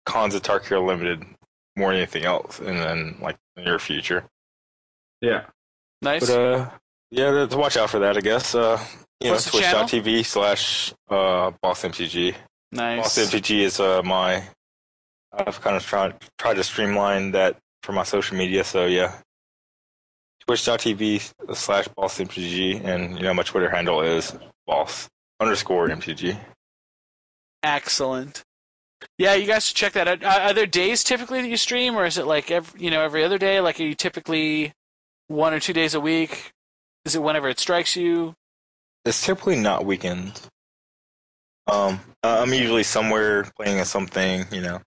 Khans of Tarkir Limited more than anything else, and then like the near future. Yeah. Nice. But uh, yeah, to watch out for that, I guess. Uh, you What's know, twitch.tv slash uh, Boss MTG. nice. Boss MTG is uh, my. I've kind of tried tried to streamline that for my social media, so yeah. Twitch.tv slash Boss MTG, and you know my Twitter handle is Boss underscore MTG. Excellent. Yeah, you guys should check that out. Are there days typically that you stream, or is it like every, you know every other day? Like, are you typically one or two days a week? Is it whenever it strikes you? It's typically not weekends. Um, I'm usually somewhere playing at something, you know,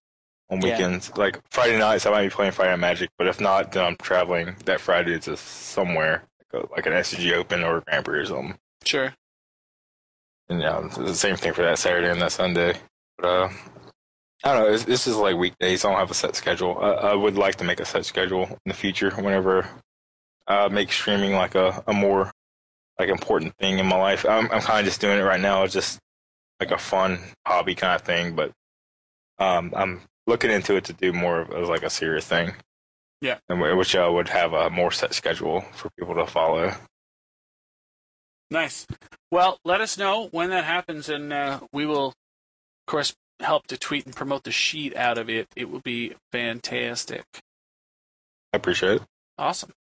on Yeah. weekends. Like Friday nights, I might be playing Friday Night Magic, but if not, then I'm traveling that Friday to somewhere, like, a, like an SCG Open or Grand Prix or something. Sure. And yeah, it's the same thing for that Saturday and that Sunday. But uh, I don't know. It's, this is like weekdays. I don't have a set schedule. I, I would like to make a set schedule in the future. Whenever I make streaming like a, a more like important thing in my life. I'm I'm kind of just doing it right now. It's just like a fun hobby kind of thing. But um, I'm looking into it to do more of as like a serious thing. Yeah. and which I would have a more set schedule for people to follow. Nice. Well, let us know when that happens, and uh, we will, of course, help to tweet and promote the sheet out of it. It will be fantastic. I appreciate it. Awesome.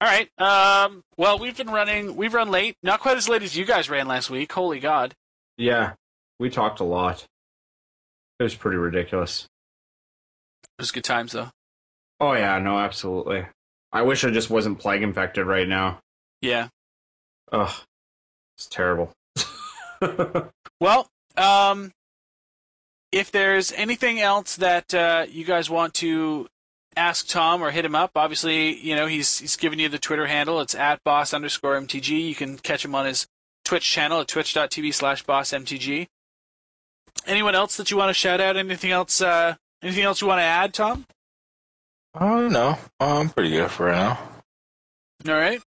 All right. Um, well, we've been running. We've run late. Not quite as late as you guys ran last week. Holy God. Yeah, we talked a lot. It was pretty ridiculous. It was good times though. Oh yeah, no, absolutely. I wish I just wasn't plague infected right now. Yeah. Ugh, it's terrible. [LAUGHS] Well, um, if there's anything else that uh, you guys want to ask Tom or hit him up, obviously, you know he's he's given you the Twitter handle. It's at boss underscore mtg. You can catch him on his Twitch channel at twitch.tv slash boss mtg. Anyone else that you want to shout out? Anything else? Uh, anything else you want to add, Tom? Oh, don't know. I'm pretty good for right now. All right,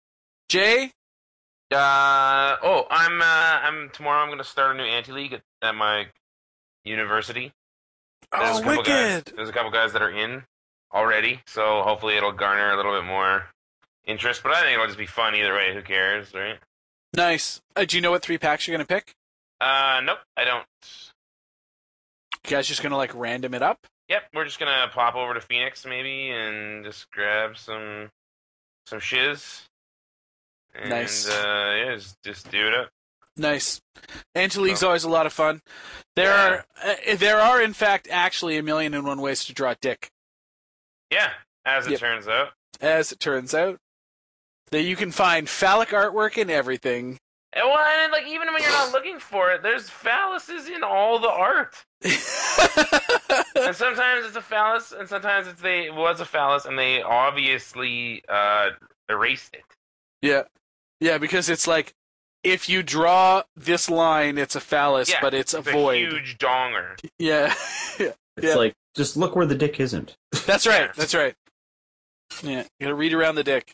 Jay. Uh oh, I'm uh I'm tomorrow. I'm gonna start a new ante league at, at my university. There's Oh, couple guys. wicked! There's a couple guys that are in already, so hopefully it'll garner a little bit more interest. But I think it'll just be fun either way. Who cares, right? Nice. Uh, do you know what three packs you're gonna pick? Uh, nope, I don't. You guys just gonna like random it up? Yep, we're just gonna pop over to Phoenix maybe and just grab some some shiz. And, Nice. Uh, yeah, just, just do it up. Nice. Ante-League's Oh. always a lot of fun. There Yeah. are uh, there are in fact actually a million and one ways to draw dick, Yeah, as it Yep. turns out. as it turns out. That you can find phallic artwork in everything. And well, and like even when you're not [LAUGHS] looking for it, there's phalluses in all the art. [LAUGHS] And sometimes it's a phallus, and sometimes it's they it was a phallus, and they obviously uh, erased it. yeah. Yeah, because it's like if you draw this line it's a phallus, Yeah, but it's a It's a void. huge donger. Yeah. It's Yeah. like just look where the dick isn't. That's right. Yeah. That's right. Yeah, you gotta read around the dick.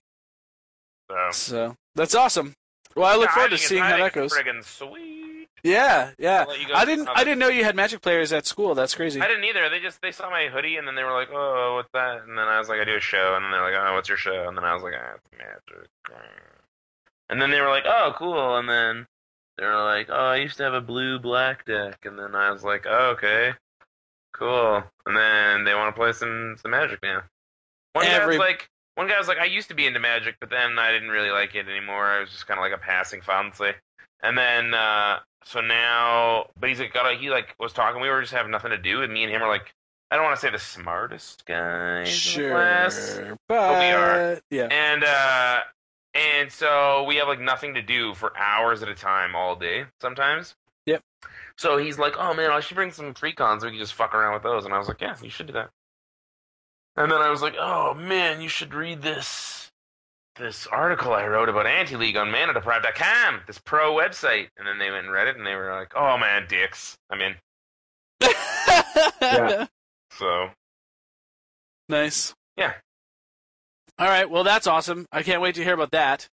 So So that's awesome. Well, I look Yeah, forward to seeing how that goes. it's Friggin' sweet. Yeah, yeah. I'll let you go- I didn't. I'll I let- didn't know you had magic players at school. That's crazy. I didn't either. They just they saw my hoodie and then they were like, "Oh, what's that?" And then I was like, "I do a show." And then they're like, "Oh, what's your show?" And then I was like, "Ah, it's magic." And then they were like, "Oh, cool." And then they were like, "Oh, I used to have a blue black deck." And then I was like, "Oh, okay, cool." And then they want to play some some magic now. One Every- guy's like, one guy was like, "I used to be into magic, but then I didn't really like it anymore. I was just kind of like a passing fancy." And then uh so now, but he's like, got he like was talking. We were just having nothing to do, and me and him are like, I don't want to say the smartest guys in the class, Sure, But we are. Yeah. and uh, and so we have like nothing to do for hours at a time all day sometimes. Yep. So he's like, oh man, I should bring some precons. We can just fuck around with those. And I was like, yeah, you should do that. And then I was like, oh man, you should read this this article I wrote about ante-league on manadeprived.com, this pro website. And then they went and read it, and they were like, oh man, dicks. I'm in. [LAUGHS] [LAUGHS] Yeah. So Nice. Yeah. All right. Well, that's awesome. I can't wait to hear about that.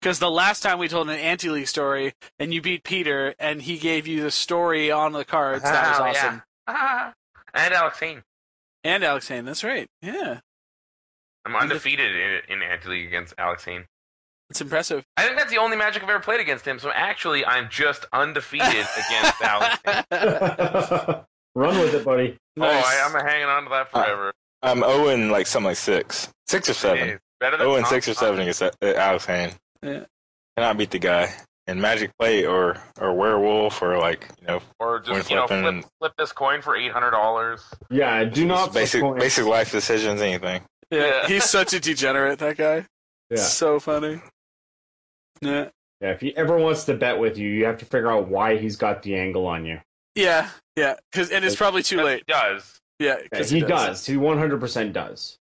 Because the last time we told an ante league story and you beat Peter and he gave you the story on the cards, that was Oh, yeah. awesome. ah, [LAUGHS] and Alex Hayne. And Alex Hayne, that's right. Yeah. I'm undefeated in, in ante-league against Alex Hayne. It's impressive. I think that's the only Magic I've ever played against him. So actually, I'm just undefeated against Alex. Hayne. [LAUGHS] [LAUGHS] Run with it, buddy. Nice. Oh, I, I'm hanging on to that forever. I'm Owen like something like six, six or seven. Hey, better than Owen Tom six or seven against uh, Alex Hayne. Yeah. And I beat the guy. in Magic Play or or Werewolf or like you know Or just you know flip, and- flip this coin for eight hundred dollars. Yeah, do not basic coins. basic life decisions, anything. Yeah, he's such a degenerate. That guy. Yeah. So funny. Yeah. Yeah, if he ever wants to bet with you, you have to figure out why he's got the angle on you. Yeah. Yeah. Cause and it's probably too late. Does Yeah. He, does. He 100% does.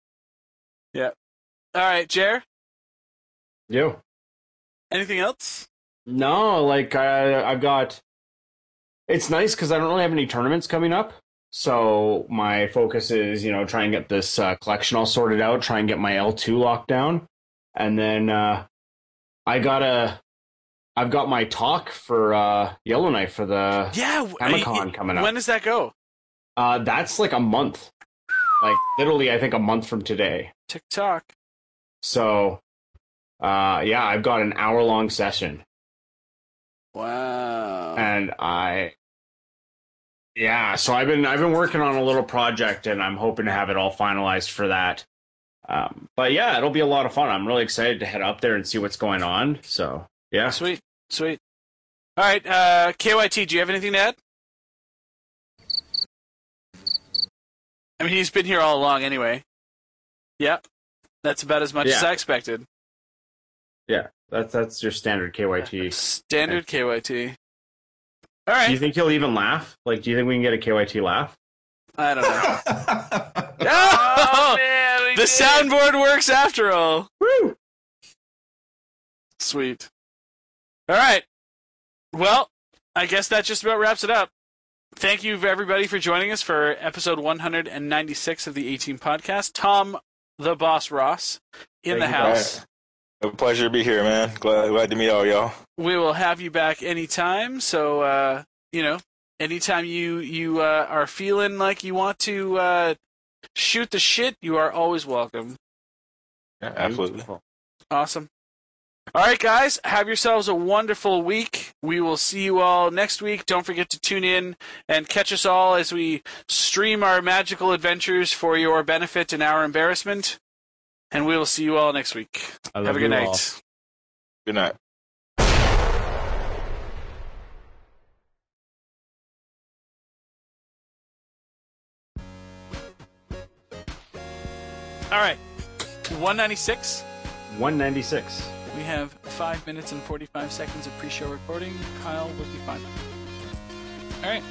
Yeah. All right, Jer. You. Anything else? No, like I, I've got. It's nice because I don't really have any tournaments coming up, so my focus is you know try and get this uh, collection all sorted out, try and get my L two locked down, and then uh, I gotta. I've got my talk for uh, Yellowknife for the. Yeah. Amicon y- coming up. When does that go? Uh, that's like a month, like literally, I think a month from today. TikTok. So, uh, yeah, I've got an hour long session. Wow. and I yeah, so I've been I've been working on a little project and I'm hoping to have it all finalized for that. Um, but yeah, it'll be a lot of fun. I'm really excited to head up there and see what's going on. So yeah, Sweet. Sweet. All right. Uh, KYT, do you have anything to add? I mean, he's been here all along anyway. Yep. That's about as much as I expected. yeah, that's that's your standard KYT. Standard KYT. All Do you think he'll even laugh? Like, do you think we can get a KYT laugh? I don't know. [LAUGHS] Oh, man, the did. soundboard works after all. Woo! Sweet. All right. Well, I guess that just about wraps it up. Thank you, everybody, for joining us for episode 196 of the 18 podcast. Tom, the boss Ross, in Thank the you, house. A pleasure to be here, man. Glad glad to meet all y'all. We will have you back anytime. So, uh, you know, anytime you you uh, are feeling like you want to uh, shoot the shit, you are always welcome. Yeah, absolutely. Awesome. All right, guys, have yourselves a wonderful week. We will see you all next week. Don't forget to tune in and catch us all as we stream our magical adventures for your benefit and our embarrassment. And we will see you all next week. I Have a good you night. all. Good night. All right, 196. 196. We have five minutes and 45 seconds of pre show recording. Kyle will be fine. All right.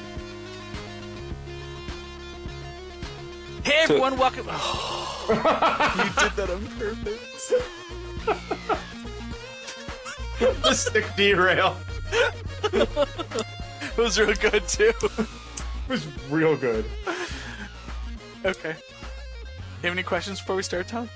Hey everyone, welcome. [LAUGHS] you did that on purpose. the stick derail It was real good too. It was real good. Okay. You have any questions before we start, Tom?